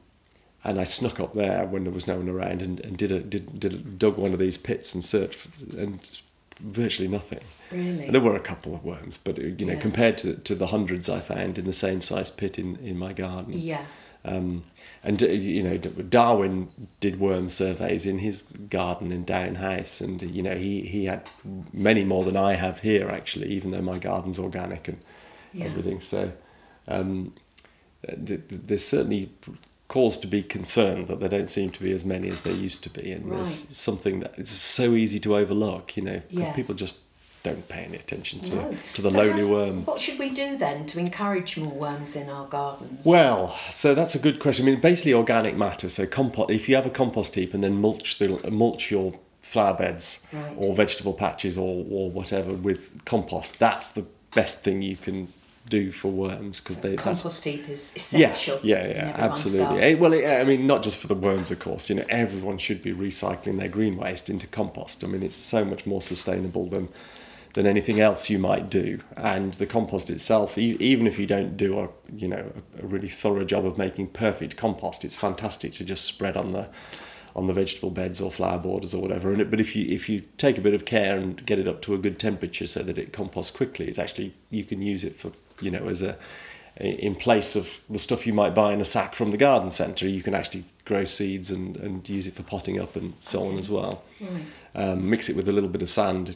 and I snuck up there when there was no one around and, and did a did, did a, dug one of these pits and searched for, and virtually nothing. Really. There were a couple of worms, but uh, you know, Yeah. compared to to the hundreds I found in the same size pit in, in my garden. Yeah. Um, and uh, you know, Darwin did worm surveys in his garden in Down House, and you know, he he had many more than I have here actually, even though my garden's organic and Yeah. everything. So um, th- th- there's certainly cause to be concerned that there don't seem to be as many as there used to be, and there's something that it's so easy to overlook, you know, because Yes. people just don't pay any attention to No. to the So lowly how- worm. What should we do then to encourage more worms in our gardens? Well, so that's a good question. I mean, basically organic matter. So compost. If you have a compost heap and then mulch the mulch your flower beds Right. or vegetable patches or or whatever with compost, that's the best thing you can do for worms because they that's compost heap is yeah, essential. yeah, in yeah, absolutely. Eh, Well, it, I mean, not just for the worms, of course. You know, everyone should be recycling their green waste into compost. I mean, it's so much more sustainable than than anything else you might do. And the compost itself, even if you don't do a you know a, really thorough job of making perfect compost, it's fantastic to just spread on the on the vegetable beds or flower borders or whatever. And it, but if you if you take a bit of care and get it up to a good temperature so that it composts quickly, it's actually you can use it for you know as a in place of the stuff you might buy in a sack from the garden centre. You can actually grow seeds and, and use it for potting up and so on as well. Um, mix it with a little bit of sand,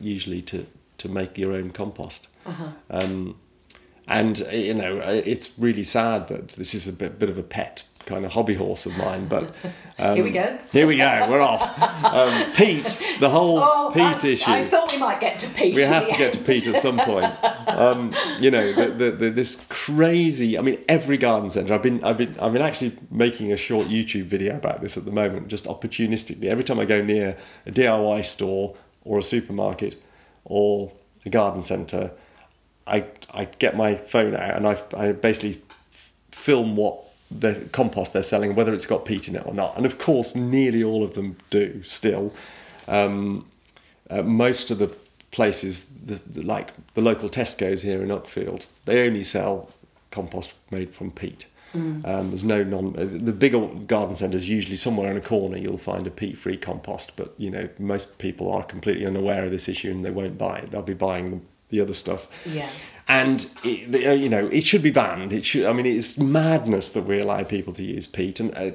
usually to to make your own compost. Uh-huh. Um, and uh, you know, uh, it's really sad that this is a bit, bit of a pet kind of hobby horse of mine. But *laughs* um, Here we go. Here we go. We're off. Um, peat, the whole Oh, peat I, issue. I thought we might get to Pete. we have to get to Pete at some point. Um, you know, the, the, the, this crazy. I mean, every garden centre. I've been, I've been, I've been actually making a short YouTube video about this at the moment, just opportunistically. Every time I go near a DIY store or a supermarket or a garden centre, I I get my phone out and I I basically film what the compost they're selling, whether it's got peat in it or not. And of course, nearly all of them do still. Um, uh, most of the places, the, the- like the local Tesco's here in Uckfield, they only sell compost made from peat. Um, there's no non. uh, The bigger garden centres usually somewhere in a corner you'll find a peat-free compost, but you know most people are completely unaware of this issue and they won't buy it. They'll be buying the, the other stuff Yeah. and it, uh, you know it should be banned. It should. I mean, it's madness that we allow people to use peat, and uh,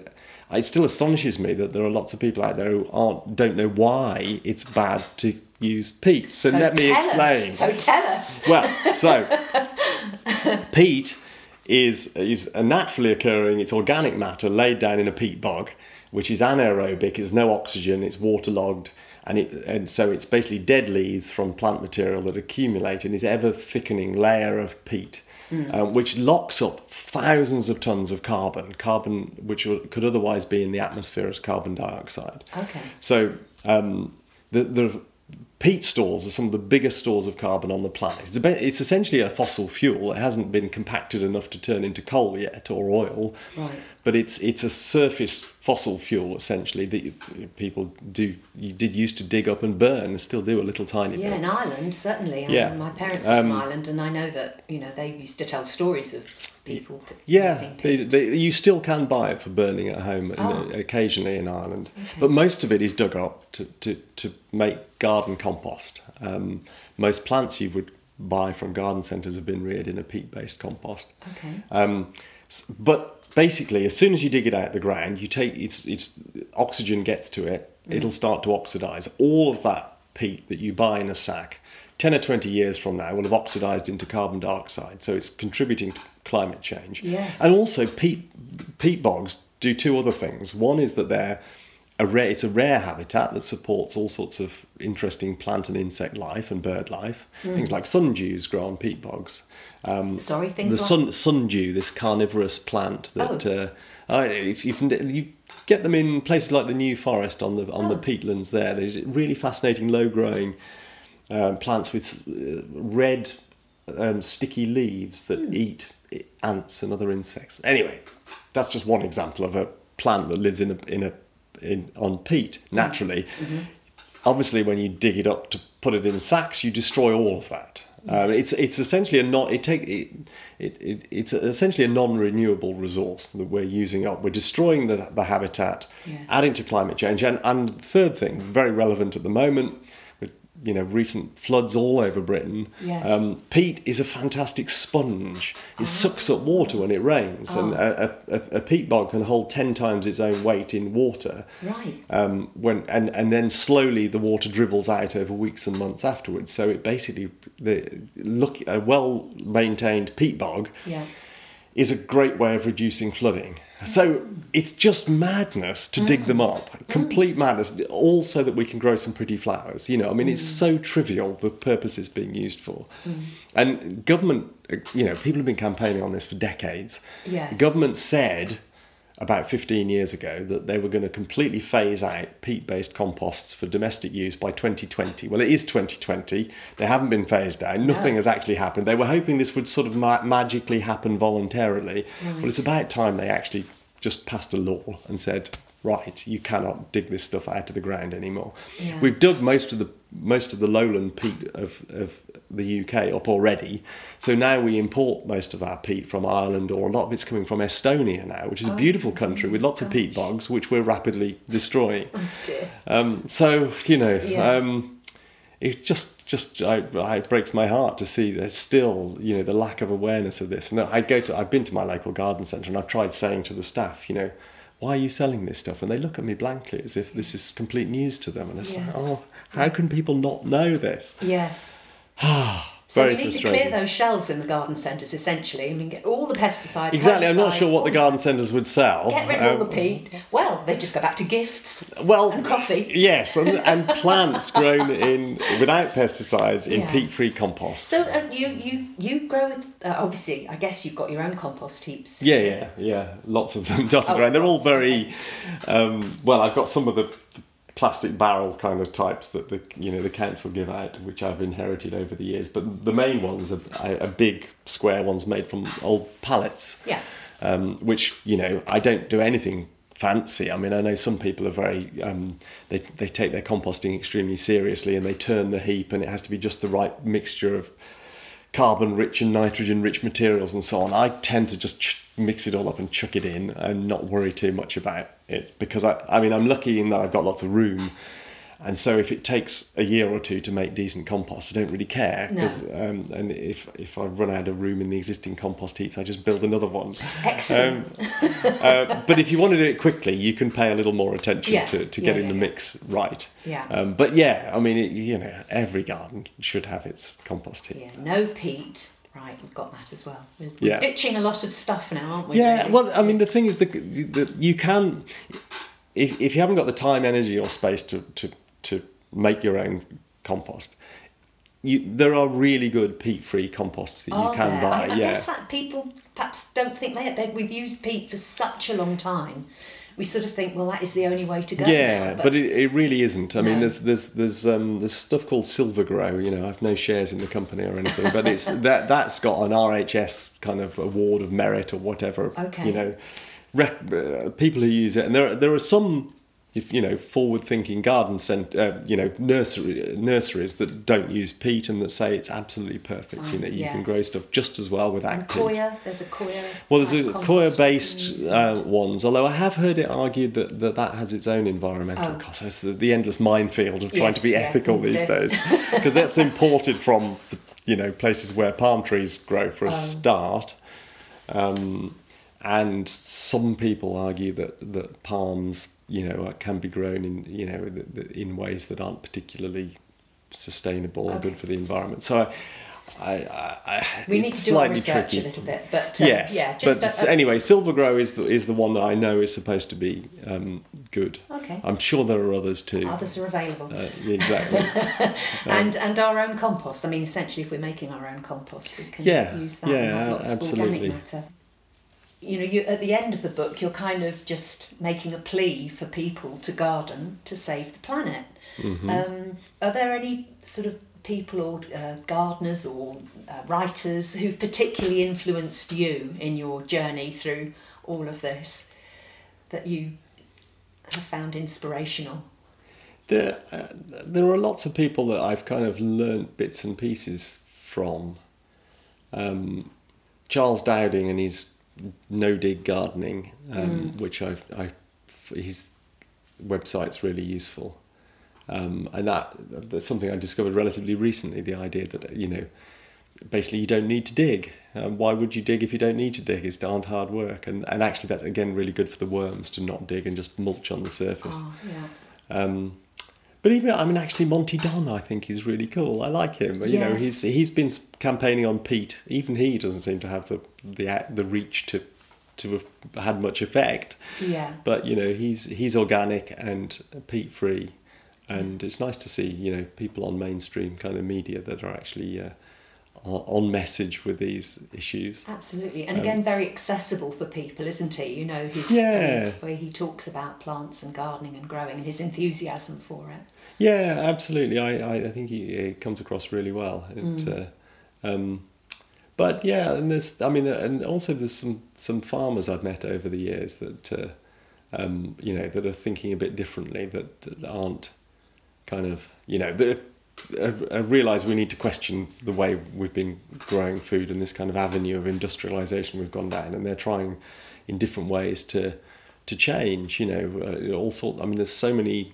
it still astonishes me that there are lots of people out there who aren't don't know why it's bad to use peat. So, let me explain. Us. So tell us. Well, so peat is is a naturally occurring. It's organic matter laid down in a peat bog, which is anaerobic. There's no oxygen. It's waterlogged, and it and so it's basically dead leaves from plant material that accumulate in this ever thickening layer of peat. uh, which locks up thousands of tons of carbon, carbon which could otherwise be in the atmosphere as carbon dioxide. Okay. So um, the the peat stores are some of the biggest stores of carbon on the planet. It's, a bit, it's essentially a fossil fuel. It hasn't been compacted enough to turn into coal yet or oil, Right. but it's it's a surface fossil fuel essentially that people do you did used to dig up and burn, and still do a little tiny Yeah, bit. Yeah, in Ireland, certainly. Yeah. My parents are from Um, Ireland, and I know that you know they used to tell stories of people Yeah, they, they, you still can buy it for burning at home Oh. occasionally in Ireland, but most of it is dug up to, to, to make garden compost. Um, most plants you would buy from garden centres have been reared in a peat-based compost. Okay. Um, but basically, as soon as you dig it out of the ground, you take it's it's oxygen gets to it. Mm. It'll start to oxidize. All of that peat that you buy in a sack, ten or twenty years from now, will have oxidized into carbon dioxide. So it's contributing to climate change. Yes. And also, peat peat bogs do two other things. One is that they're a rare, it's a rare habitat that supports all sorts of interesting plant and insect life and bird life. Things like sundews grow on peat bogs. Um, Sorry, things the like sun sundew, this carnivorous plant that Oh. uh, if you, you get them in places like the New Forest on the on the Oh. peatlands there, there's really fascinating low growing um, plants with uh, red um, sticky leaves that Hmm. eat ants and other insects. Anyway, that's just one example of a plant that lives in a in a in on peat naturally. Mm-hmm. Obviously, when you dig it up to put it in sacks, you destroy all of that. Um, it's it's essentially a not it take it, it, it it's essentially a non-renewable resource that we're using up. We're destroying the the habitat, Yes. adding to climate change, and and third thing, very relevant at the moment, you know recent floods all over Britain. Yes. Um, peat is a fantastic sponge. It sucks up water when it rains, and a, a, a, a peat bog can hold ten times its own weight in water. Right. Um, when and, and then slowly the water dribbles out over weeks and months afterwards. So it basically the look a well maintained peat bog Yeah. is a great way of reducing flooding. So it's just madness to dig them up, complete madness, all so that we can grow some pretty flowers. You know, I mean, it's so trivial the purpose it's being used for. And government, you know, people have been campaigning on this for decades. Yes. Government said about 15 years ago that they were going to completely phase out peat based composts for domestic use by 2020. Well, it is 2020. They haven't been phased out. Nothing No. has actually happened. They were hoping this would sort of ma- magically happen voluntarily. Well, it's about time they actually just passed a law and said, right, you cannot dig this stuff out of the ground anymore. Yeah. We've dug most of the most of the lowland peat of, of the UK up already. So now we import most of our peat from Ireland, or a lot of it's coming from Estonia now, which is a Oh, beautiful country with lots of peat bogs, which we're rapidly destroying. Oh. Um, so you know, Yeah. um, it just just I, I, it breaks my heart to see there's still you know the lack of awareness of this. And I go to I've been to my local garden centre and I've tried saying to the staff, you know, why are you selling this stuff? And they look at me blankly as if this is complete news to them. And it's like, Yes. oh, how can people not know this? Yes. *sighs* Ah. So Very we need to clear those shelves in the garden centres essentially. I mean, get all the pesticides. Exactly, I'm not sure what the garden centres would sell. Get rid of all the Um, peat. Well, they just go back to gifts Well, and coffee. yes, and, and *laughs* plants grown in without pesticides in Yeah. peat-free compost. So uh, you you you grow with uh, obviously. I guess you've got your own compost heaps. Yeah, yeah, yeah. Lots of them *laughs* dotted Oh, around. They're all very um, well. I've got some of the plastic barrel kind of types that the you know the council give out, which I've inherited over the years. But the main ones are, are big square ones made from old pallets. Yeah. Um, which you know I don't do anything fancy. I mean, I know some people are very um, they they take their composting extremely seriously and they turn the heap, and it has to be just the right mixture of carbon rich and nitrogen rich materials and so on. I tend to just ch- mix it all up and chuck it in and not worry too much about it because I, I mean, I'm lucky in that I've got lots of room. And so if it takes a year or two to make decent compost, I don't really care. 'cause, um, and if, if I run out of room in the existing compost heaps, I just build another one. Excellent. Uh, but if you want to do it quickly, you can pay a little more attention Yeah. to, to Yeah, getting yeah, the mix right. Yeah. Um, but yeah, I mean, it, you know, every garden should have its compost heap. Yeah. No peat. Right, we've got that as well. We're, ditching a lot of stuff now, aren't we? Yeah, really? well, I mean, the thing is that, that you can, if, if you haven't got the time, energy, or space to, to, to make your own compost, you, there are really good peat-free composts that you can there? buy. I, I yeah, guess that people perhaps don't think they, they we've used peat for such a long time. We sort of think, well, that is the only way to go. yeah, now, but, it, it really isn't. I mean, there's there's there's um, there's stuff called SylvaGrow. You know, I've no shares in the company or anything, but it's *laughs* that that's got an RHS kind of award of merit or whatever. Okay. You know, rec- uh, people who use it, and there there are some. If you know, forward-thinking garden cent, uh, you know, nursery nurseries that don't use peat and that say it's absolutely perfect. you know, you can grow stuff just as well without and peat. coir, there's a coir. Well, there's a coir-based you can use. uh, ones, although I have heard it argued that that, that has its own environmental Oh. costs. It's the, the endless minefield of trying Yes, to be yeah, ethical *laughs* these days, because that's imported from the, you know places where palm trees grow for a *laughs* Oh. start. Um, and some people argue that, that palms, you know, can be grown in you know in ways that aren't particularly sustainable or Okay. good for the environment. So. I, I, I, We need it's to do our research tricky. a little bit, but um, Yes, yeah, but a, a- anyway, SylvaGrow is the, is the one that I know is supposed to be um, good. Okay. I'm sure there are others too. others are available. Uh, exactly. *laughs* and and our own compost. I mean, essentially, if we're making our own compost, we can Yeah, use that yeah, and have lots absolutely. of organic matter. You know, you at the end of the book, you're kind of just making a plea for people to garden to save the planet. Mm-hmm. Um, are there any sort of people or uh, gardeners or uh, writers who've particularly influenced you in your journey through all of this that you have found inspirational? there, uh, there are lots of people that I've kind of learnt bits and pieces from. Um, Charles Dowding and his no dig gardening, um, which I, I, his website's really useful. Um, and that that's something I discovered relatively recently. The idea that you know, basically, you don't need to dig. Um, why would you dig if you don't need to dig? It's darned hard work, and and actually, that's again really good for the worms to not dig and just mulch on the surface. Oh, yeah. Um, but even I mean, actually, Monty Don, I think is really cool. I like him. You know, he's he's been campaigning on peat. Even he doesn't seem to have the the the reach to to have had much effect. Yeah. But you know, he's he's organic and peat free, and it's nice to see you know people on mainstream kind of media that are actually uh, on message with these issues. Absolutely, and Um, again, very accessible for people, isn't he? You know, his, Yeah. his way he talks about plants and gardening and growing, and his enthusiasm for it. Yeah, absolutely. I, I, I think he, he comes across really well. It, uh, um, but yeah, and there's, I mean, and also there's some some farmers I've met over the years that uh, um, you know, that are thinking a bit differently, that, that aren't kind of, you know, that I realise we need to question the way we've been growing food and this kind of avenue of industrialisation we've gone down, and they're trying in different ways to to change. You know, uh, all sorts. I mean, there's so many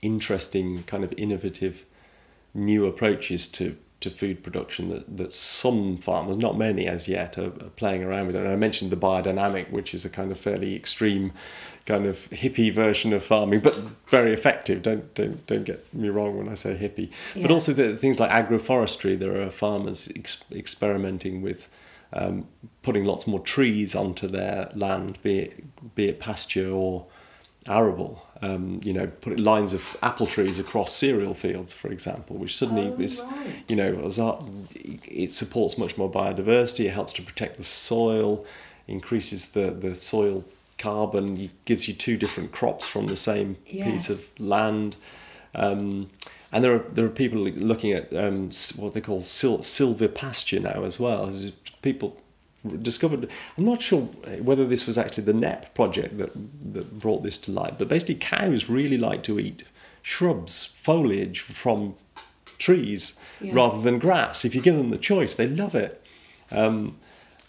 interesting kind of innovative new approaches to to food production that, that some farmers, not many as yet, are, are, playing around with. And I mentioned the biodynamic, which is a kind of fairly extreme, kind of hippie version of farming, but very effective. Don't don't don't get me wrong when I say hippie. Yeah. But also the things like agroforestry. There are farmers ex- experimenting with. Um, putting lots more trees onto their land, be it, be it pasture or arable, um, you know, putting lines of apple trees across cereal fields, for example, which suddenly oh, is, right. you know, it supports much more biodiversity. It helps to protect the soil, increases the the soil carbon, gives you two different crops from the same yes. piece of land. Um, and there are there are people looking at um, what they call sil- silvopasture now as well. People discovered. I'm not sure whether this was actually the Knepp project that that brought this to light, but basically cows really like to eat shrubs, foliage from trees Yeah. rather than grass. If you give them the choice, they love it. Um,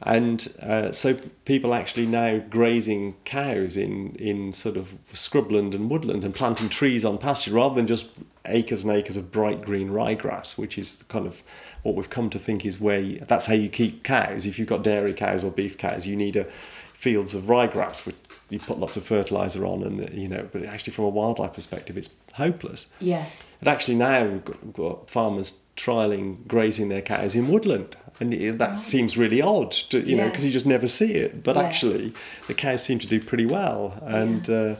and uh, so people actually now grazing cows in, in sort of scrubland and woodland and planting trees on pasture rather than just acres and acres of bright green ryegrass, which is kind of what we've come to think is where you, that's how you keep cows. If you've got dairy cows or beef cows, you need a fields of ryegrass, which you put lots of fertilizer on, and you know. But actually, from a wildlife perspective, it's hopeless. Yes. But actually, now we've got, we've got farmers trialing grazing their cows in woodland, and that Right. seems really odd, to, you know, because you just never see it. But Yes. actually, the cows seem to do pretty well, and. Uh,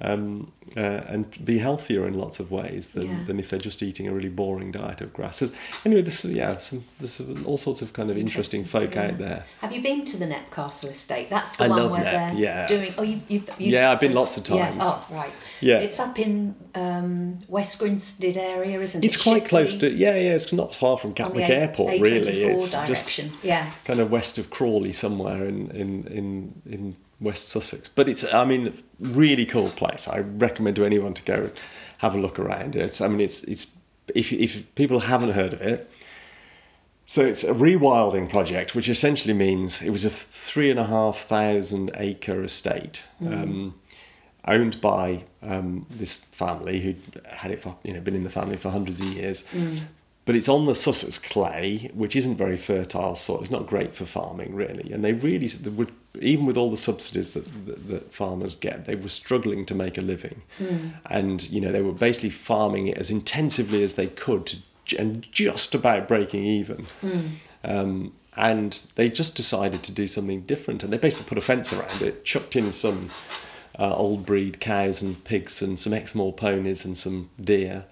um, uh, and be healthier in lots of ways than, Yeah. than if they're just eating a really boring diet of grass. So anyway, this yeah, some, there's all sorts of kind of interesting, folk yeah. out there. Have you been to the Knepp Castle estate? That's the I one where they're yeah. doing. Oh, you've, you've, you've Yeah, I've been lots of Yes. times. Oh, right. Yeah. It's up in um, West Grinstead area, isn't It's it? It's quite close to yeah, yeah. It's not far from Gatwick A- Airport, A24 really. It's just yeah. kind of west of Crawley somewhere in, in, in, in West Sussex. But it's, I mean, really cool place. I recommend to anyone to go and have a look around. It's, I mean, it's, it's if, if people haven't heard of it, so it's a rewilding project, which essentially means it was a three and a half thousand acre estate. Um, owned by um, this family who had it for you know been in the family for hundreds of years. But it's on the Sussex clay, which isn't very fertile soil. It's not great for farming, really. And they really, would, even with all the subsidies that, that, that farmers get, they were struggling to make a living. And you know, they were basically farming it as intensively as they could, to, and just about breaking even. Um, and they just decided to do something different, and they basically put a fence around it, chucked in some uh, old breed cows and pigs and some Exmoor ponies and some deer,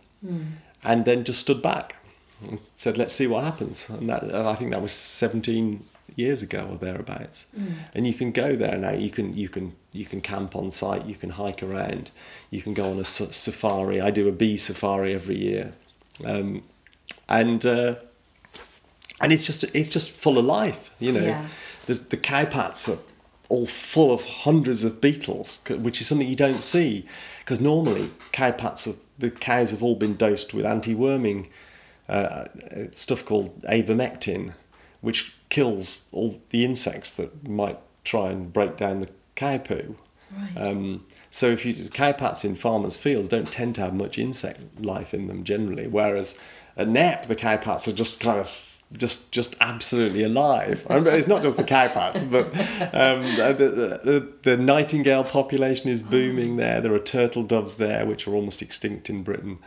and then just stood back and said, "Let's see what happens." And that and I think that was 17 years ago or thereabouts. And you can go there now. You can you can you can camp on site. You can hike around. You can go on a safari. I do a bee safari every year, um, and. Uh, and it's just it's just full of life you know Yeah. the the cowpats are all full of hundreds of beetles which is something you don't see because normally cowpats are the cows have all been dosed with anti-worming uh, stuff called avermectin which kills all the insects that might try and break down the cow poo Right. um, so if you cowpats in farmers' fields don't tend to have much insect life in them generally, whereas at Knepp the cowpats are just kind of just just absolutely alive. I mean, it's not just the cowpats, but um, the, the, the nightingale population is booming there. There are turtle doves there, which are almost extinct in Britain.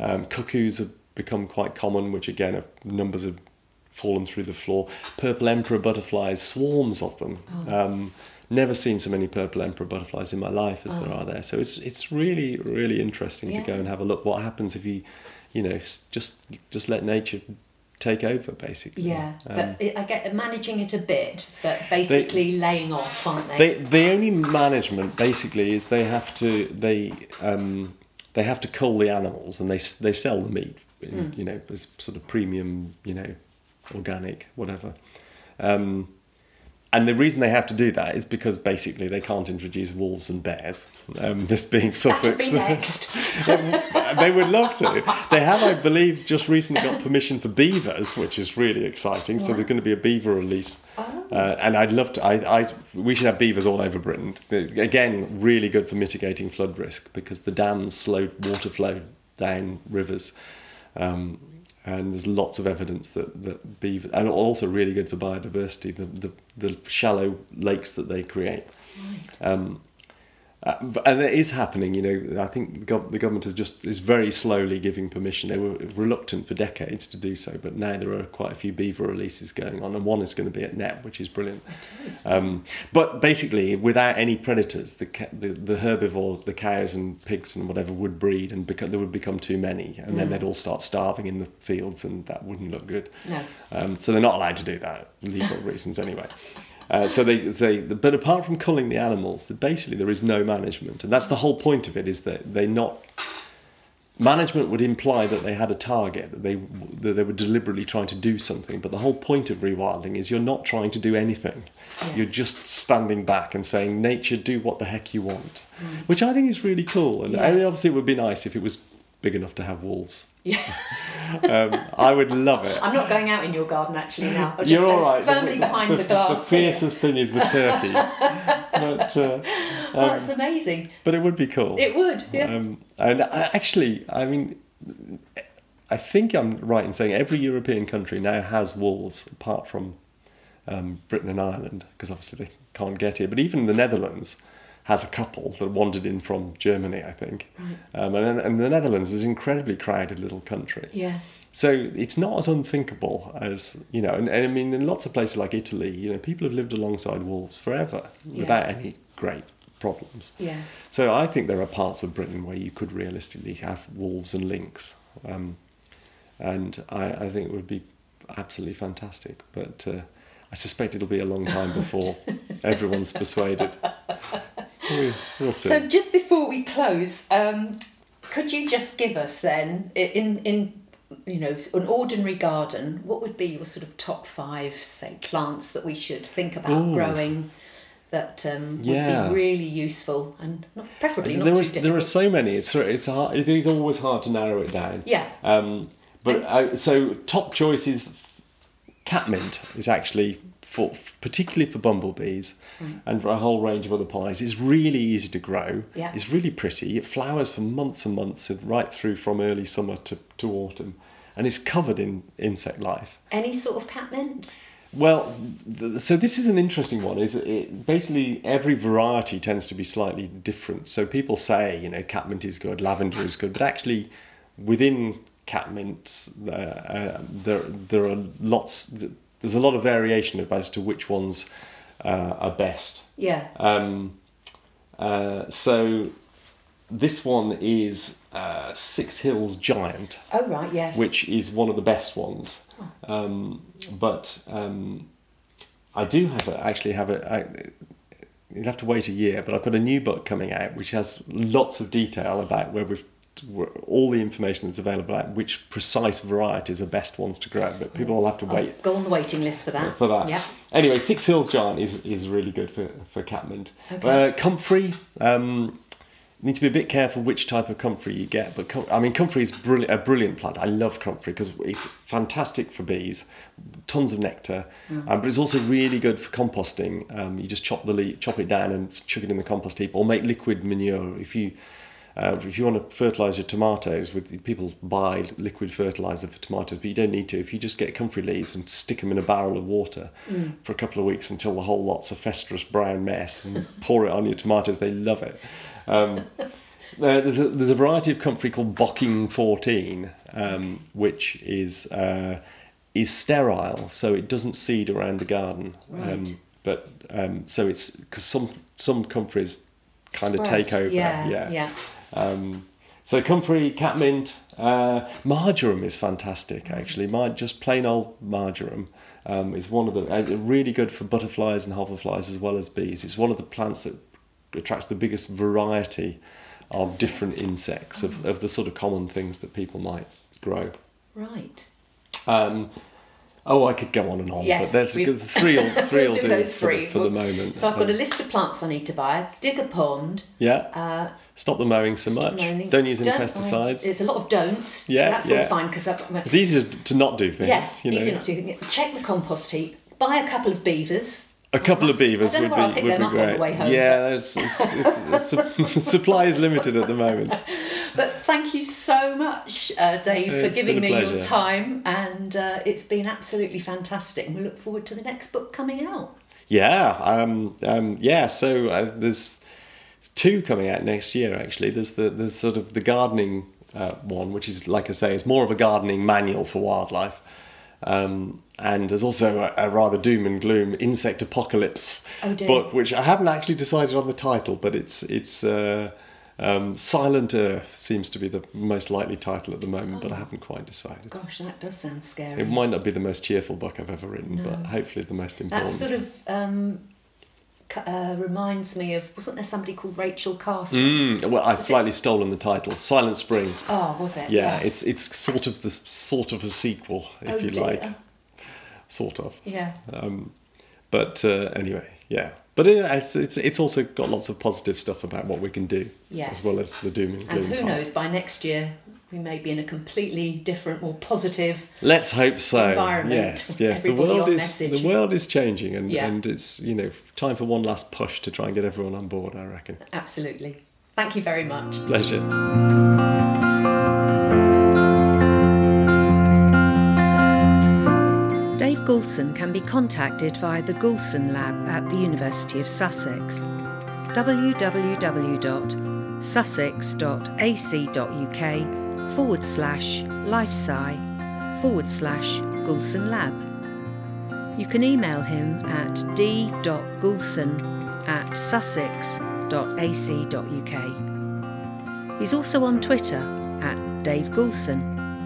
Um, cuckoos have become quite common, which again, are, numbers have fallen through the floor. Purple emperor butterflies, swarms of them. Um, never seen so many purple emperor butterflies in my life as there are there. So it's it's really really interesting to go and have a look. What happens if you, you know, just just let nature take over basically. Yeah, Um, but I get managing it a bit, but basically laying off, aren't they? they the only management basically is they have to they um, they have to cull the animals and they they sell the meat in, you know as sort of premium you know organic whatever um, and the reason they have to do that is because basically they can't introduce wolves and bears. Um, this being Sussex, be *laughs* they would love to. They have, I believe, just recently got permission for beavers, which is really exciting. So there's going to be a beaver release, Oh. uh, and I'd love to. I, I, we should have beavers all over Britain. Again, really good for mitigating flood risk because the dams slow water flow down rivers. Um, and there's lots of evidence that, that beaver, and also really good for biodiversity, the, the, the shallow lakes that they create. Um, uh, but- and it is happening, you know. I think the, gov- the government has just is very slowly giving permission. They were reluctant for decades to do so, but now there are quite a few beaver releases going on, and one is going to be at Knepp, which is brilliant. Um, but basically, without any predators, the, ca- the the herbivore, the cows and pigs and whatever would breed, and beco- there would become too many, and then they'd all start starving in the fields, and that wouldn't look good. No. Um, so they're not allowed to do that, legal reasons anyway. Uh, so they say, but apart from culling the animals, basically there is no management, and that's the whole point of it. Is that they not management would imply that they had a target, that they that they were deliberately trying to do something. But the whole point of rewilding is you're not trying to do anything. You're just standing back and saying, "Nature, do what the heck you want," which I think is really cool. And I mean, obviously, it would be nice if it was big enough to have wolves. Yeah. *laughs* Um, I would love it. I'm not going out in your garden actually now. I'll just You're all right. firmly behind the, glass. The fiercest thing is the turkey, *laughs* but uh, Oh, that's amazing. but it would be cool. It would, yeah. Um, and I, actually, I mean, I think I'm right in saying every European country now has wolves, apart from um, Britain and Ireland, because obviously they can't get here. But even the Netherlands has a couple that wandered in from Germany, I think. Um, and, and the Netherlands is an incredibly crowded little country. yes. So it's not as unthinkable as you know, and, and I mean, in lots of places like Italy, you know, people have lived alongside wolves forever without any great problems. Yes. So I think there are parts of Britain where you could realistically have wolves and lynx, um, and I, I think it would be absolutely fantastic. But uh, I suspect it'll be a long time before *laughs* everyone's persuaded. We, we'll. So just before we close, um, could you just give us then in in you know an ordinary garden, what would be your sort of top five say plants that we should think about Ooh. growing that um, would Yeah. be really useful and not, preferably not there difficult. there are so many. It's it's hard. It is always hard to narrow it down. Yeah. Um, but uh, so top choices, catmint is actually for particularly for bumblebees and for a whole range of other pollinators. It's really easy to grow. Yeah. It's really pretty. It flowers for months and months, right through from early summer to, to autumn, and it's covered in insect life. Any sort of catmint? Well, th- so this is an interesting one. Is it basically every variety tends to be slightly different. So people say, you know, catmint is good, lavender is good, but actually, within catmints, uh, uh, there there are lots. There's a lot of variation as to which ones uh, are best. Yeah. Um, uh, so this one is uh, Six Hills Giant Oh right. Yes. which is one of the best ones. Um, but um, I do have a, actually have a. I, you'll have to wait a year, but I've got a new book coming out which has lots of detail about where we've all the information that's available about which precise varieties are best ones to grow. But people will have to I'll wait go on the waiting list for that. for that. Yeah. Anyway, Six Hills Giant is, is really good for, for catmint. Okay. Uh, comfrey, um, need to be a bit careful which type of comfrey you get. But com- I mean, comfrey is brilliant, a brilliant plant. I love comfrey because it's fantastic for bees, tons of nectar, Mm. um, but it's also really good for composting. Um, you just chop the leaf, chop it down and chuck it in the compost heap, or make liquid manure. If you uh, if you want to fertilise your tomatoes, with people buy liquid fertiliser for tomatoes, but you don't need to. If you just get comfrey leaves and stick them in a barrel of water for a couple of weeks until the whole lot's a festerous brown mess, and *laughs* pour it on your tomatoes, they love it. Um, there's a there's a variety of comfrey called Bocking 14, um, which is uh, is sterile, so it doesn't seed around the garden. Right. Um, but um, so it's because some some comfreys kind of take over. Yeah. yeah. Yeah. Um, so comfrey, catmint, uh, marjoram is fantastic. Actually, Mar- just plain old marjoram um, is one of the uh, really good for butterflies and hoverflies as well as bees. It's one of the plants that attracts the biggest variety of different insects of, of the sort of common things that people might grow. Right. Um, Oh, I could go on and on, Yes, but there's *laughs* three. will- Three will do, those for, the, three. for the moment. So I've got a Um, list of plants I need to buy. Dig a pond. yeah. Uh, Stop the mowing so much. moaning. Don't use any Don't- pesticides. There's a lot of don'ts. Yeah, so that's all fine because It's easier to not do things. Yes, you know. easy not to check the compost heap. Buy a couple of beavers. A couple of beavers would be would be great. home, yeah, it's, it's, it's, it's, *laughs* supply is limited at the moment. *laughs* But thank you so much, uh, Dave, for giving me your time, and uh, it's been absolutely fantastic. And we look forward to the next book coming out. Yeah, um, um, yeah. So uh, there's two coming out next year. Actually, there's the there's sort of the gardening uh, one, which is like I say, is more of a gardening manual for wildlife. Um, and there's also a, a rather doom and gloom insect apocalypse Oh, book, which I haven't actually decided on the title, but it's it's uh, um, Silent Earth seems to be the most likely title at the moment, but I haven't quite decided. Gosh, that does sound scary. It might not be the most cheerful book I've ever written, but hopefully the most important. sort of um, uh, reminds me of wasn't there somebody called Rachel Carson? Mm, well, I've slightly stolen the title. Silent Spring. Oh, was it? Yeah, Yes. it's it's sort of the sort of a sequel, if Oh, you dear. like, sort of. Yeah. Um, but uh, anyway, yeah. But it, it's, it's it's also got lots of positive stuff about what we can do, Yes. as well as the doom and gloom. And who part. knows? By next year, we may be in a completely different, more positive. Let's hope so. environment. Yes, *laughs* yes. The world is message. the world is changing, and Yeah. and it's you know time for one last push to try and get everyone on board. I reckon. Absolutely. Thank you very much. Pleasure. Dave Goulson can be contacted via the Goulson Lab at the University of Sussex. www.sussex.ac.uk forward slash lifesci forward slash Goulson Lab. You can email him at d.goulson at sussex.ac.uk. He's also on Twitter at Dave Goulson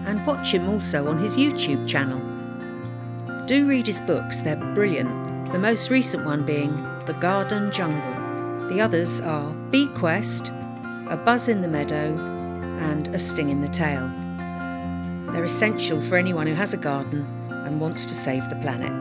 and watch him also on his YouTube channel. Do read his books, they're brilliant. The most recent one being The Garden Jungle. The others are Bee Quest, A Buzz in the Meadow, and A Sting in the Tail. They're essential for anyone who has a garden and wants to save the planet.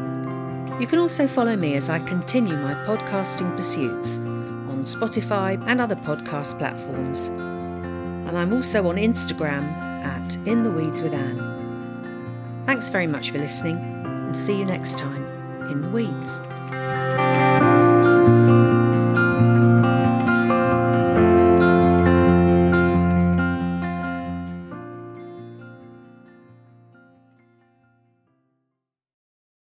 You can also follow me as I continue my podcasting pursuits on Spotify and other podcast platforms. And I'm also on Instagram at In the Weeds with Anne. Thanks very much for listening and see you next time in the weeds.